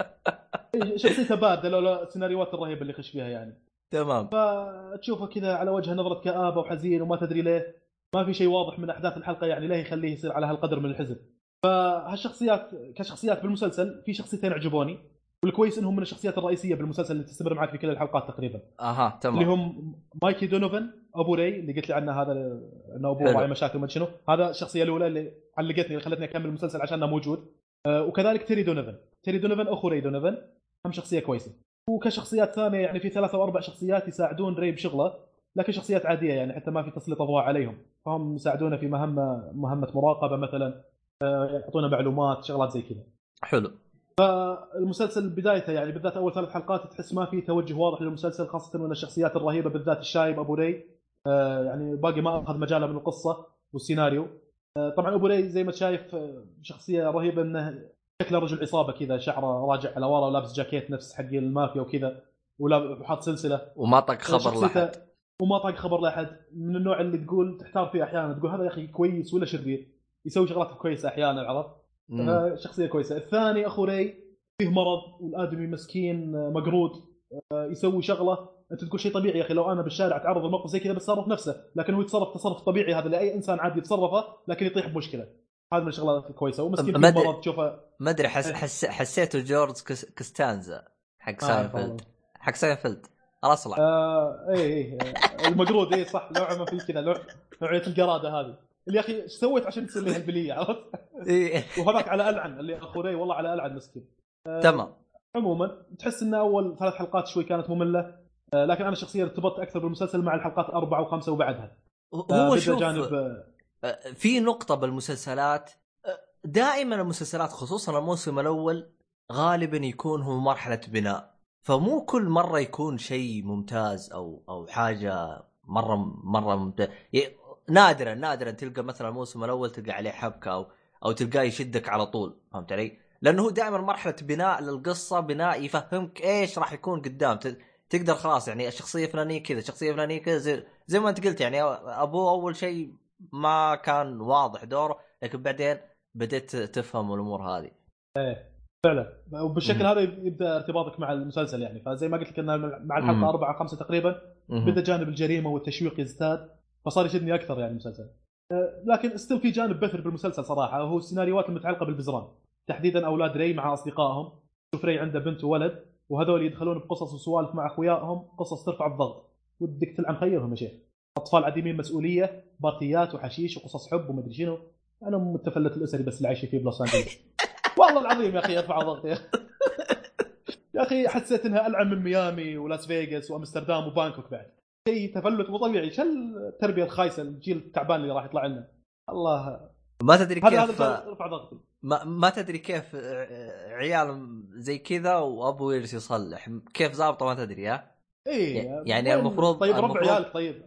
شخصيته باردة لولا السيناريوهات الرهيبة اللي يخش فيها يعني. تمام. فتشوفه كذا على وجهه نظرة كآبة وحزين وما تدري ليه ما في شيء واضح من أحداث الحلقة يعني ليه يخليه يصير على هالقدر من الحزن. فهالشخصيات كشخصيات بالمسلسل في شخصيتين عجبوني والكويس إنهم من الشخصيات الرئيسية بالمسلسل اللي تستمر معك في كل الحلقات تقريبا. أها اللي تمام هم مايكي دونوفن أبو ري اللي قلت لي عنه هذا إنه ابوه. راعي مشاكل ما شنو. هذا الشخصية الأولى اللي علقتني اللي خلتني أكمل المسلسل عشانه موجود. آه، وكذلك تيري دونوفن تيري دونوفن أخو ري دونوفن هم شخصية كويسة. وكشخصيات ثانية يعني في ثلاثة أو أربع شخصيات يساعدون ري بشغلة لكن شخصيات عادية يعني حتى ما في تسليط أضواء عليهم. فهم يساعدونه في مهمة مهمة مراقبة مثلا آه، يعطونا معلومات شغلات زي كذا. حلو. المسلسل بدايته يعني بالذات أول ثلاث حلقات تحس ما في توجه واضح للمسلسل خاصة من الشخصيات الرهيبة بالذات الشايب أبو ري. يعني باقي ما أخذ مجاله من القصة والسيناريو. آه، طبعا أبو ري زي ما شايف آه، شخصية رهيبة إنه شكله رجل عصابه كذا شعره راجع على ورا ولابس جاكيت نفس حق المافيا وكذا وحاط سلسلة. وما طق خبر لأحد. وما طاق خبر لأحد. من النوع اللي تقول تحتار فيه أحيانا تقول هذا يا أخي كويس ولا شرير. يسوي شغلات كويسة أحيانا عرفت. آه، شخصية كويسة. الثاني أخو ري فيه مرض والآدمي مسكين آه، مقرود. آه، يسوي شغلة أنت تقول شيء طبيعي يا أخي لو أنا بالشارع أتعرض لموقف زي كذا بتصرف نفسه لكن هو يتصرف تصرف طبيعي هذا لأي إنسان عادي يتصرفه لكن يطيح بمشكلة. هذا من الشغلات الكويسة ومسكين ما مرض تشوفه. ما أدري حس... إيه. حس... حسيته جورج كس... كستانزا حق آه، ساينفيلد. والله. حق ساينفيلد. الاصلع آه اي اي آه، المقرود اي صح نوعا ما في كذا نوع نوعية القرادة هذه. اللي يا أخي إيش سويت عشان تصير لي هالبلية؟ عرفت؟ إيه. وهذاك على ألعن اللي اخو ري والله على ألعن مسكين. تمام. عموما تحس إن أول ثلاث حلقات شوي كانت مملة. آه، لكن أنا شخصيا ارتبطت أكثر بالمسلسل مع الحلقات أربعة وخمسة وبعدها. آه، هو بدأ شوف جانب آه، آه، في نقطة بالمسلسلات آه، دائما المسلسلات خصوصا الموسم الأول غالبا يكون هو مرحلة بناء. فمو كل مرة يكون شيء ممتاز أو أو حاجة مرة مرة ممتاز نادرا نادرا تلقى مثلا الموسم الأول تلقى عليه حبكة أو أو تلقاه يشدك على طول فهمت علي؟ لأنه هو دائما مرحلة بناء للقصة بناء يفهمك إيش راح يكون قدام. تقدر خلاص يعني الشخصية فلانية كذا الشخصية فلانية كذا زي, زي ما أنت قلت يعني أبوه أول شيء ما كان واضح دوره لكن بعدين بديت تفهم الأمور هذه. فعلا. وبالشكل. هذا يبدأ ارتباطك مع المسلسل يعني. فزي ما قلت لك انه مع. الحلقة أربعة خمسة تقريبا. بدأ جانب الجريمة والتشويق يزداد فصار يشدني أكثر يعني المسلسل. آه، لكن still في جانب بثر بالمسلسل صراحة وهو السيناريوهات المتعلقة بالبزران. تحديدا أولاد ري مع أصدقائهم. شوف ري عنده بنت وولد. وهذول يدخلون بقصص وسوالف مع أخوياهم قصص ترفع الضغط. ودك تلعن خيرهم يا شيخ. أطفال عديمين مسؤولية بارتيات وحشيش وقصص حب ومدري شنو. أنا التفلت الأسري بس اللي عايشين فيه بلوس انجلوس والله العظيم يا أخي ارفع ضغطي يا أخي. حسيت إنها ألعن من ميامي ولاس فيغاس وأمستردام وبانكوك بعد. شيء تفلت مو طبيعي. شو التربية الخايسة الجيل التعبان اللي راح يطلع لنا؟ الله. ما تدري كيف هذا رفع ضغطي ما, ما تدري كيف عيال زي كذا وابو يجلس يصلح. كيف ظابطه ما تدري ها؟ اي يعني وين- المفروض- طيب ربع المفروض- عيالك طيب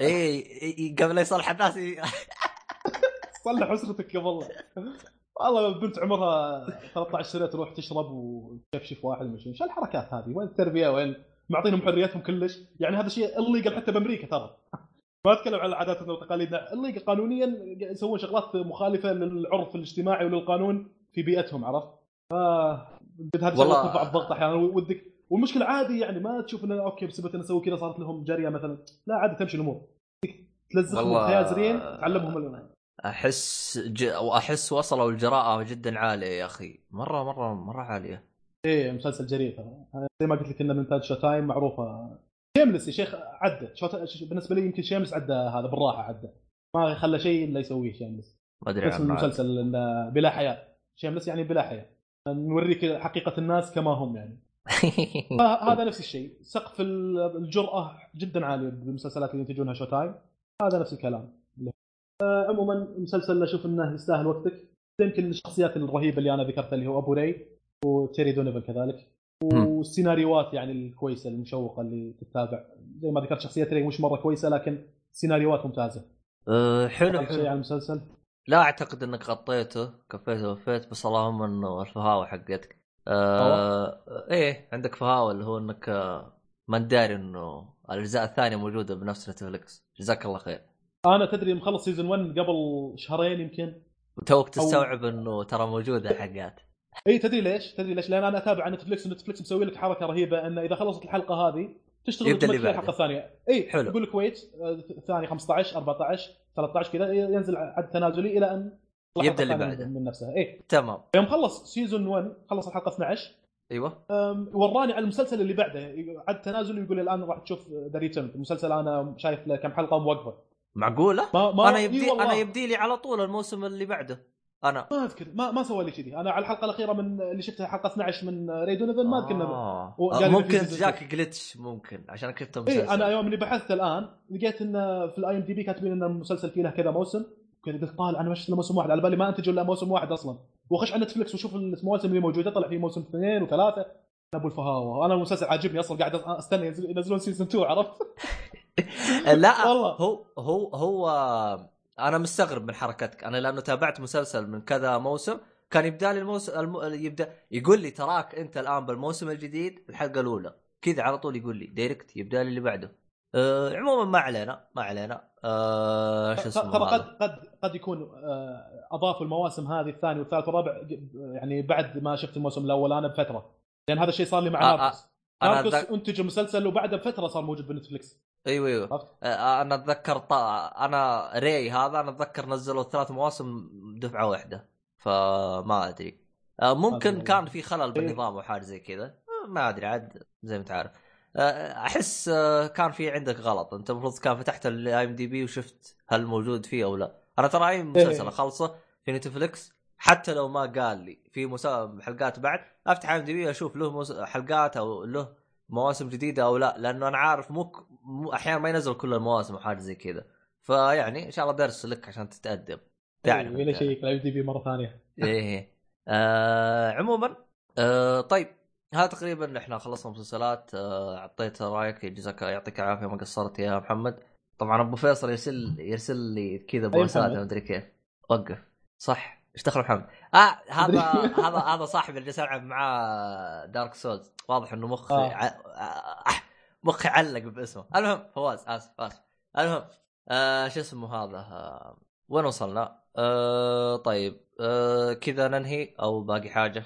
اي إي- قبل لا يصلح الناس. صلح أسرتك قبل والله بنت عمرها 13 سنة تروح تشرب وتشفشف واحد مش إيش الحركات هذه؟ وين التربية؟ وين؟ معطينهم حريتهم كلش؟ يعني هذا شيء illegal حتى بأمريكا ترى. ما أتكلم عن عاداتنا وتقاليدنا illegal قانونيا يسوون شغلات مخالفة للعرف الاجتماعي وللقانون في بيئتهم عرفت؟ ف والله- ترفع الضغط أحيانا. ودك والمشكلة عادي يعني ما تشوف إنه okay بسبب إنه سووا كذا صارت لهم جريه مثلا. لا عادي تمشي الأمور. تلزقهم والله- خيازرين تعلمهم ال- أحس ج... وأحس وصلوا الجراءة جدا عالية يا أخي. مره مره مرة عالية. إيه مسلسل جريء ترى. زي ما قلت لك إنه من تايم معروفة. Shameless يا شيخ عدى بالنسبة لي يمكن Shameless عدى هذا بالراحة عدى ما خلى شيء إلا يسويه Shameless ما أدري اسم. المسلسل بلا حياة. Shameless يعني بلا حياة. نوريك حقيقة الناس كما هم يعني. فهذا نفس الشيء. سقف ال- الجرأة جدا عالي بالمسلسلات اللي ينتجونها Showtime هذا نفس الكلام. آه، عموما مسلسل أشوف إنه يستاهل وقتك. يمكن الشخصيات الرهيبة اللي أنا ذكرتها اللي هو أبو ري وتيري دونيفن كذلك. والسيناريوهات يعني الكويسة المشوقة اللي تتابع. زي ما ذكرت شخصية ري مش مرة كويسة لكن سيناريوهات ممتازة. أه، حلو أفضل شيء حلو. على المسلسل؟ لا أعتقد إنك غطيته كفيته ووفيت بس اللهم إنه الفهاوة حقتك. آه إيه عندك فهاوة اللي هو إنك آه، ما انت داري إنه الأجزاء الثانية موجودة بنفس Netflix جزاك الله خير. أنا تدري مخلص season 1 قبل شهرين يمكن. وتوك تستوعب إنه ترى موجودة حقات. إي تدري ليش؟ تدري ليش؟ لأن أنا أتابع على Netflix و Netflix مسوي لك حركة رهيبة انه إذا خلصت الحلقة هذه تشتغل يبدأ اللي. الحلقة الثانية إي حلو. يقول لك wait آه، ثاني 15 14 13 كذا ينزل عد تنازلي إلى أن الحلقة اللي بعده. من نفسها إي تمام يوم خلص season 1 خلص الحلقة 12 أيوه وراني على المسلسل اللي بعده عد تنازلي ويقول لي الآن راح تشوف The Returned المسلسل أنا شايف له كم حلقة موقفه معقولة ما ما أنا يبدي والله. أنا يبدي لي على طول الموسم اللي بعده أنا ما أذكر ما ما سوى لي كذي أنا على الحلقة الأخيرة من اللي شفتها حلقة 12 من Ray Donovan ما اذكر آه. آه. ممكن جاك جلتش ممكن عشان كنت مسلسل اي أنا يوم اني بحثت الآن لقيت إن في ال IMDb كاتبين إن المسلسل فيه له كذا موسم كذا قلت طالع أنا ما شفت إلا موسم واحد على بالي ما انتجوا إلا موسم واحد أصلا وأخش على نتفلكس وشوف المواسم اللي موجودة طلع فيه موسم اثنين وثلاثة أبو الفهاوة أنا المسلسل عاجبني أصلا قاعد أستنى ينزل- ينزلون season 2 عرفت؟ لا والله. هو هو هو أنا مستغرب من حركتك. أنا لأنه تابعت مسلسل من كذا موسم كان يبدأ لي الموسم الم... يبدا يقول لي تراك أنت الآن بالموسم الجديد الحلقة الأولى. كذا على طول يقول لي direct يبدأ لي اللي بعده. أه عموما ما علينا ما علينا. أه شو اسمه ترى قد. قد قد يكون آه، اضافوا المواسم هذه الثاني والثالث والرابع يعني بعد ما شفت الموسم الأول أنا بفترة. لأن هذا الشيء صار لي مع آه، ناركوس. أنا ناركوس أتذك- أنتج المسلسل وبعده بفترة صار موجود بنتفلكس أيوه أيوه أنا أتذكر ط... أنا أذكر هذا أنا أتذكر نزلوا ثلاث مواسم دفعة واحدة فما أدري ممكن. كان في خلل بالنظام أو حاجة زي كذا ما أدري عاد زي ما تعرف أه أحس كان في عندك غلط أنت المفروض كان فتحت ال IMDb وشفت هل موجود فيه أو لا أنا ترى أي مسلسل إيه. أخلصه في نتفلكس حتى لو ما قال لي في. حلقات بعد أفتح IMDb أشوف له. حلقات أو له مواسم جديدة أو لا لأنه أنا عارف مو, أحيانا ما ينزل كل المواسم وحاجه زي كذا. فيعني إن شاء الله درس لك عشان تتادب تعرف ولا. شيء ال IMDb مرة ثانية. إيه آه عموما آه طيب. هذا تقريبا إحنا خلصنا مسلسلات. آه أعطيت رأيك جزاك يعطيك العافية ما قصرت يا محمد. طبعا أبو فيصل يرسل يرسل لي كذا بوسات محمد؟ ما أدري كيف. وقف. صح. إيش دخل محمد؟ آه هذا. هذا هذا صاحبي اللي العب معاه دارك سولز واضح إنه مخي آه. ع... آه مخي علق باسمه المهم فواز آسف اسف المهم آه شو اسمه هذا آه وين وصلنا؟ آه طيب آه كذا ننهي أو باقي حاجة؟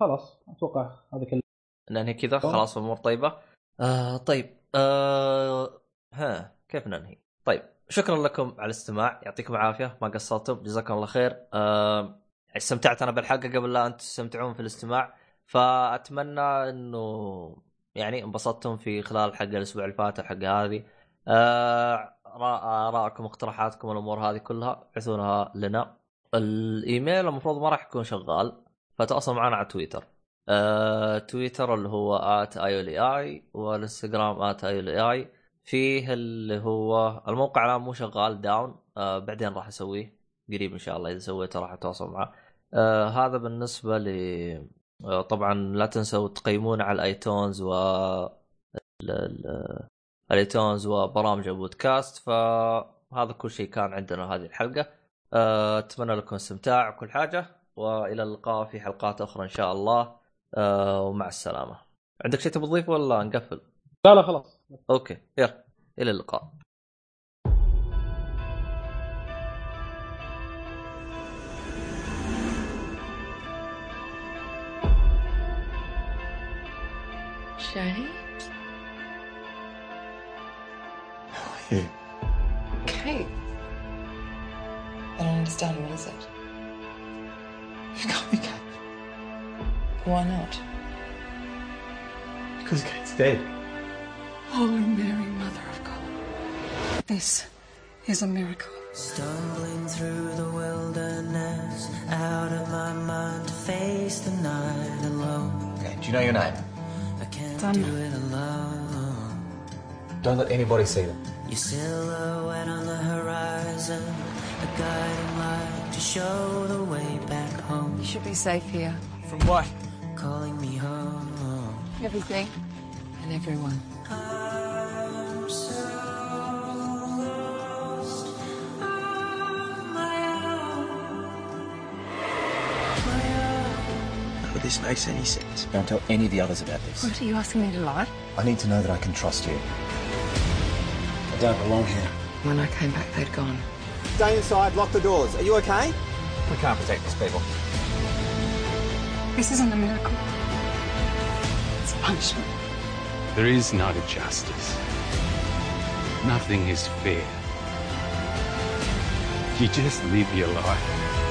خلاص أتوقع هذا كله ننهي كذا خلاص امور طيبة آه طيب آه ها كيف ننهي طيب شكرا لكم على الاستماع. يعطيكم العافية. ما قصرتم. جزاكم الله خير. آه استمتعت أنا بالحلقة قبل لا أنتم تستمتعون في الاستماع. فأتمنى إنه يعني انبسطتم في خلال الحلقة الأسبوع اللي فات الحلقة هذه. آه ارائكم واقتراحاتكم والامور هذه كلها ابعثونها لنا. الإيميل المفروض ما راح يكون شغال. فتواصلوا معنا على تويتر. آه، تويتر اللي هو at اي اي اي فيه اللي هو الموقع الآن مو شغال down آه بعدين راح أسويه. قريب إن شاء الله إذا سويته راح أتواصل معه. آه هذا بالنسبة ل آه طبعا لا تنسوا تقيمون على ال iTunes و ال iTunes وبرامج البودكاست فهذا كل شيء كان عندنا هذه الحلقة. آه، أتمنى لكم استمتاع وكل حاجة. وإلى اللقاء في حلقات أخرى إن شاء الله. آه، ومع السلامة. عندك شيء تبغى تضيفه ولا نقفل؟ لا لا خلاص. اوكي يلا الى اللقاء Shay? How are you? Kate? I don't understand. What is it? You can't be Kate. Why not? Because Kate's dead. Holy Mary, Mother of God. This is a miracle. Stumbling through the wilderness, out of my mind to face the night alone. Okay, do you know your name? I can't Done. do it alone. Don't let anybody see them. Your silhouette on the horizon, a guiding light to show the way back home. You should be safe here. From what? Calling me home. Everything and everyone. This makes any sense. Don't tell any of the others about this. What are you asking me to lie? I need to know that I can trust you. I don't belong here. When I came back, they'd gone. Stay inside, lock the doors. Are you okay? We can't protect these people. This isn't a miracle. It's a punishment. There is not a justice. Nothing is fair. You just live your life.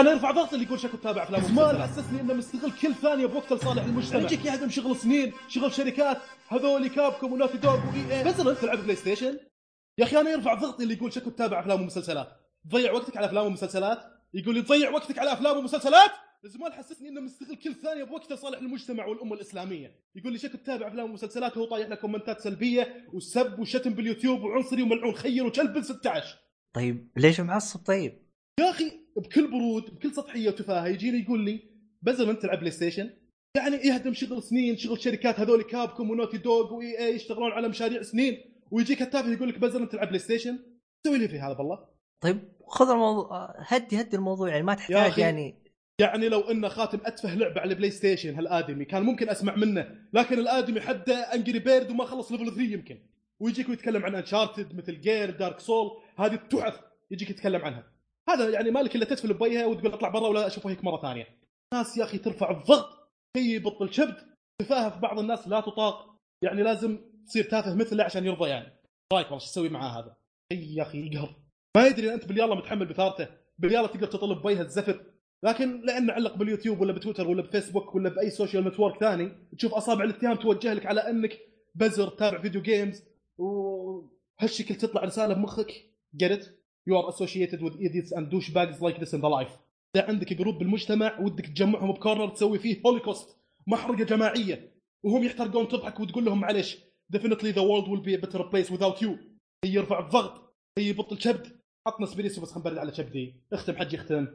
أنا ارفع ضغط اللي يقول شكو تتابع أفلام زمان حسسني إنه مستغل كل ثانية بوقت لصالح المجتمع. يجيك يهدم شغل سنين شغل شركات هذول Capcom و Naughty Dog و EA بس انت تلعب بلاي ستيشن. يا أخي أنا يرفع ضغطي اللي يقول شكو تتابع أفلام ومسلسلات. تضيع وقتك على أفلام ومسلسلات. يقول لي تضيع وقتك على أفلام ومسلسلات؟ زمان حسسني إنه مستغل كل ثانية بوقت لصالح المجتمع والأمة الإسلامية. يقول لي شكو تتابع أفلام ومسلسلات؟ وهو طايح لك comment ات سلبية وسب وشتم باليوتيوب وعنصري وملعون خير وكلب بن 16 طيب ليش معصب طيب؟ يا أخي بكل برود بكل سطحية وتفاهة يجيني يقول لي بزر انت تلعب بلاي ستيشن يعني يهدم شغل سنين شغل شركات هذول Capcom و Naughty Dog و EA يشتغلون على مشاريع سنين ويجيك التافه يقول لك بزر انت تلعب بلاي ستيشن تسوي لي في هذا بالله. طيب خذ الموضوع هدي هدي الموضوع يعني ما تحتاج. يعني. يعني لو إن خاتم أتفه لعبة على البلاي ستيشن هالآدمي كان ممكن أسمع منه لكن الآدمي حده Angry Birds وما خلص level 3 يمكن. ويجيك ويتكلم عن Uncharted Metal Gear Dark Souls هذه التحف يجيك يتكلم عنها. هذا يعني مالك إلا تتفل بوجهه وتقول أطلع برا ولا أشوف وجهك مرة ثانية. ناس يا أخي ترفع الضغط شيء يبط الجبد. تفاهة في بعض الناس لا تطاق. يعني لازم تصير تافه مثله عشان يرضى يعني. رأيك والله؟ شو تسوي معاه هذا؟ شيء يا أخي يقهر. ما يدري أنت بالياله متحمل بثارته. بالياله تقدر تطلع بوجهه الزفر. لكن لأنه علق باليوتيوب ولا بتويتر ولا بفيسبوك ولا بأي social network ثاني تشوف أصابع الاتهام توجه لك على أنك بزر تابع فيديو games وهالشكل تطلع رسالة بمخك. Get it you are associated with idiots and douchebags like this in the life. اذا عندك group بالمجتمع ودك تجمعهم ب corner تسوي فيه هوليكوست محرقة جماعية. وهم يحترقون تضحك وتقول لهم معلش definitely the world will be a better place without you. هي يرفع الضغط هي يبط الجبد. عطنا سبيريسو بس خلينا على جبدي. اختم حجي اختم.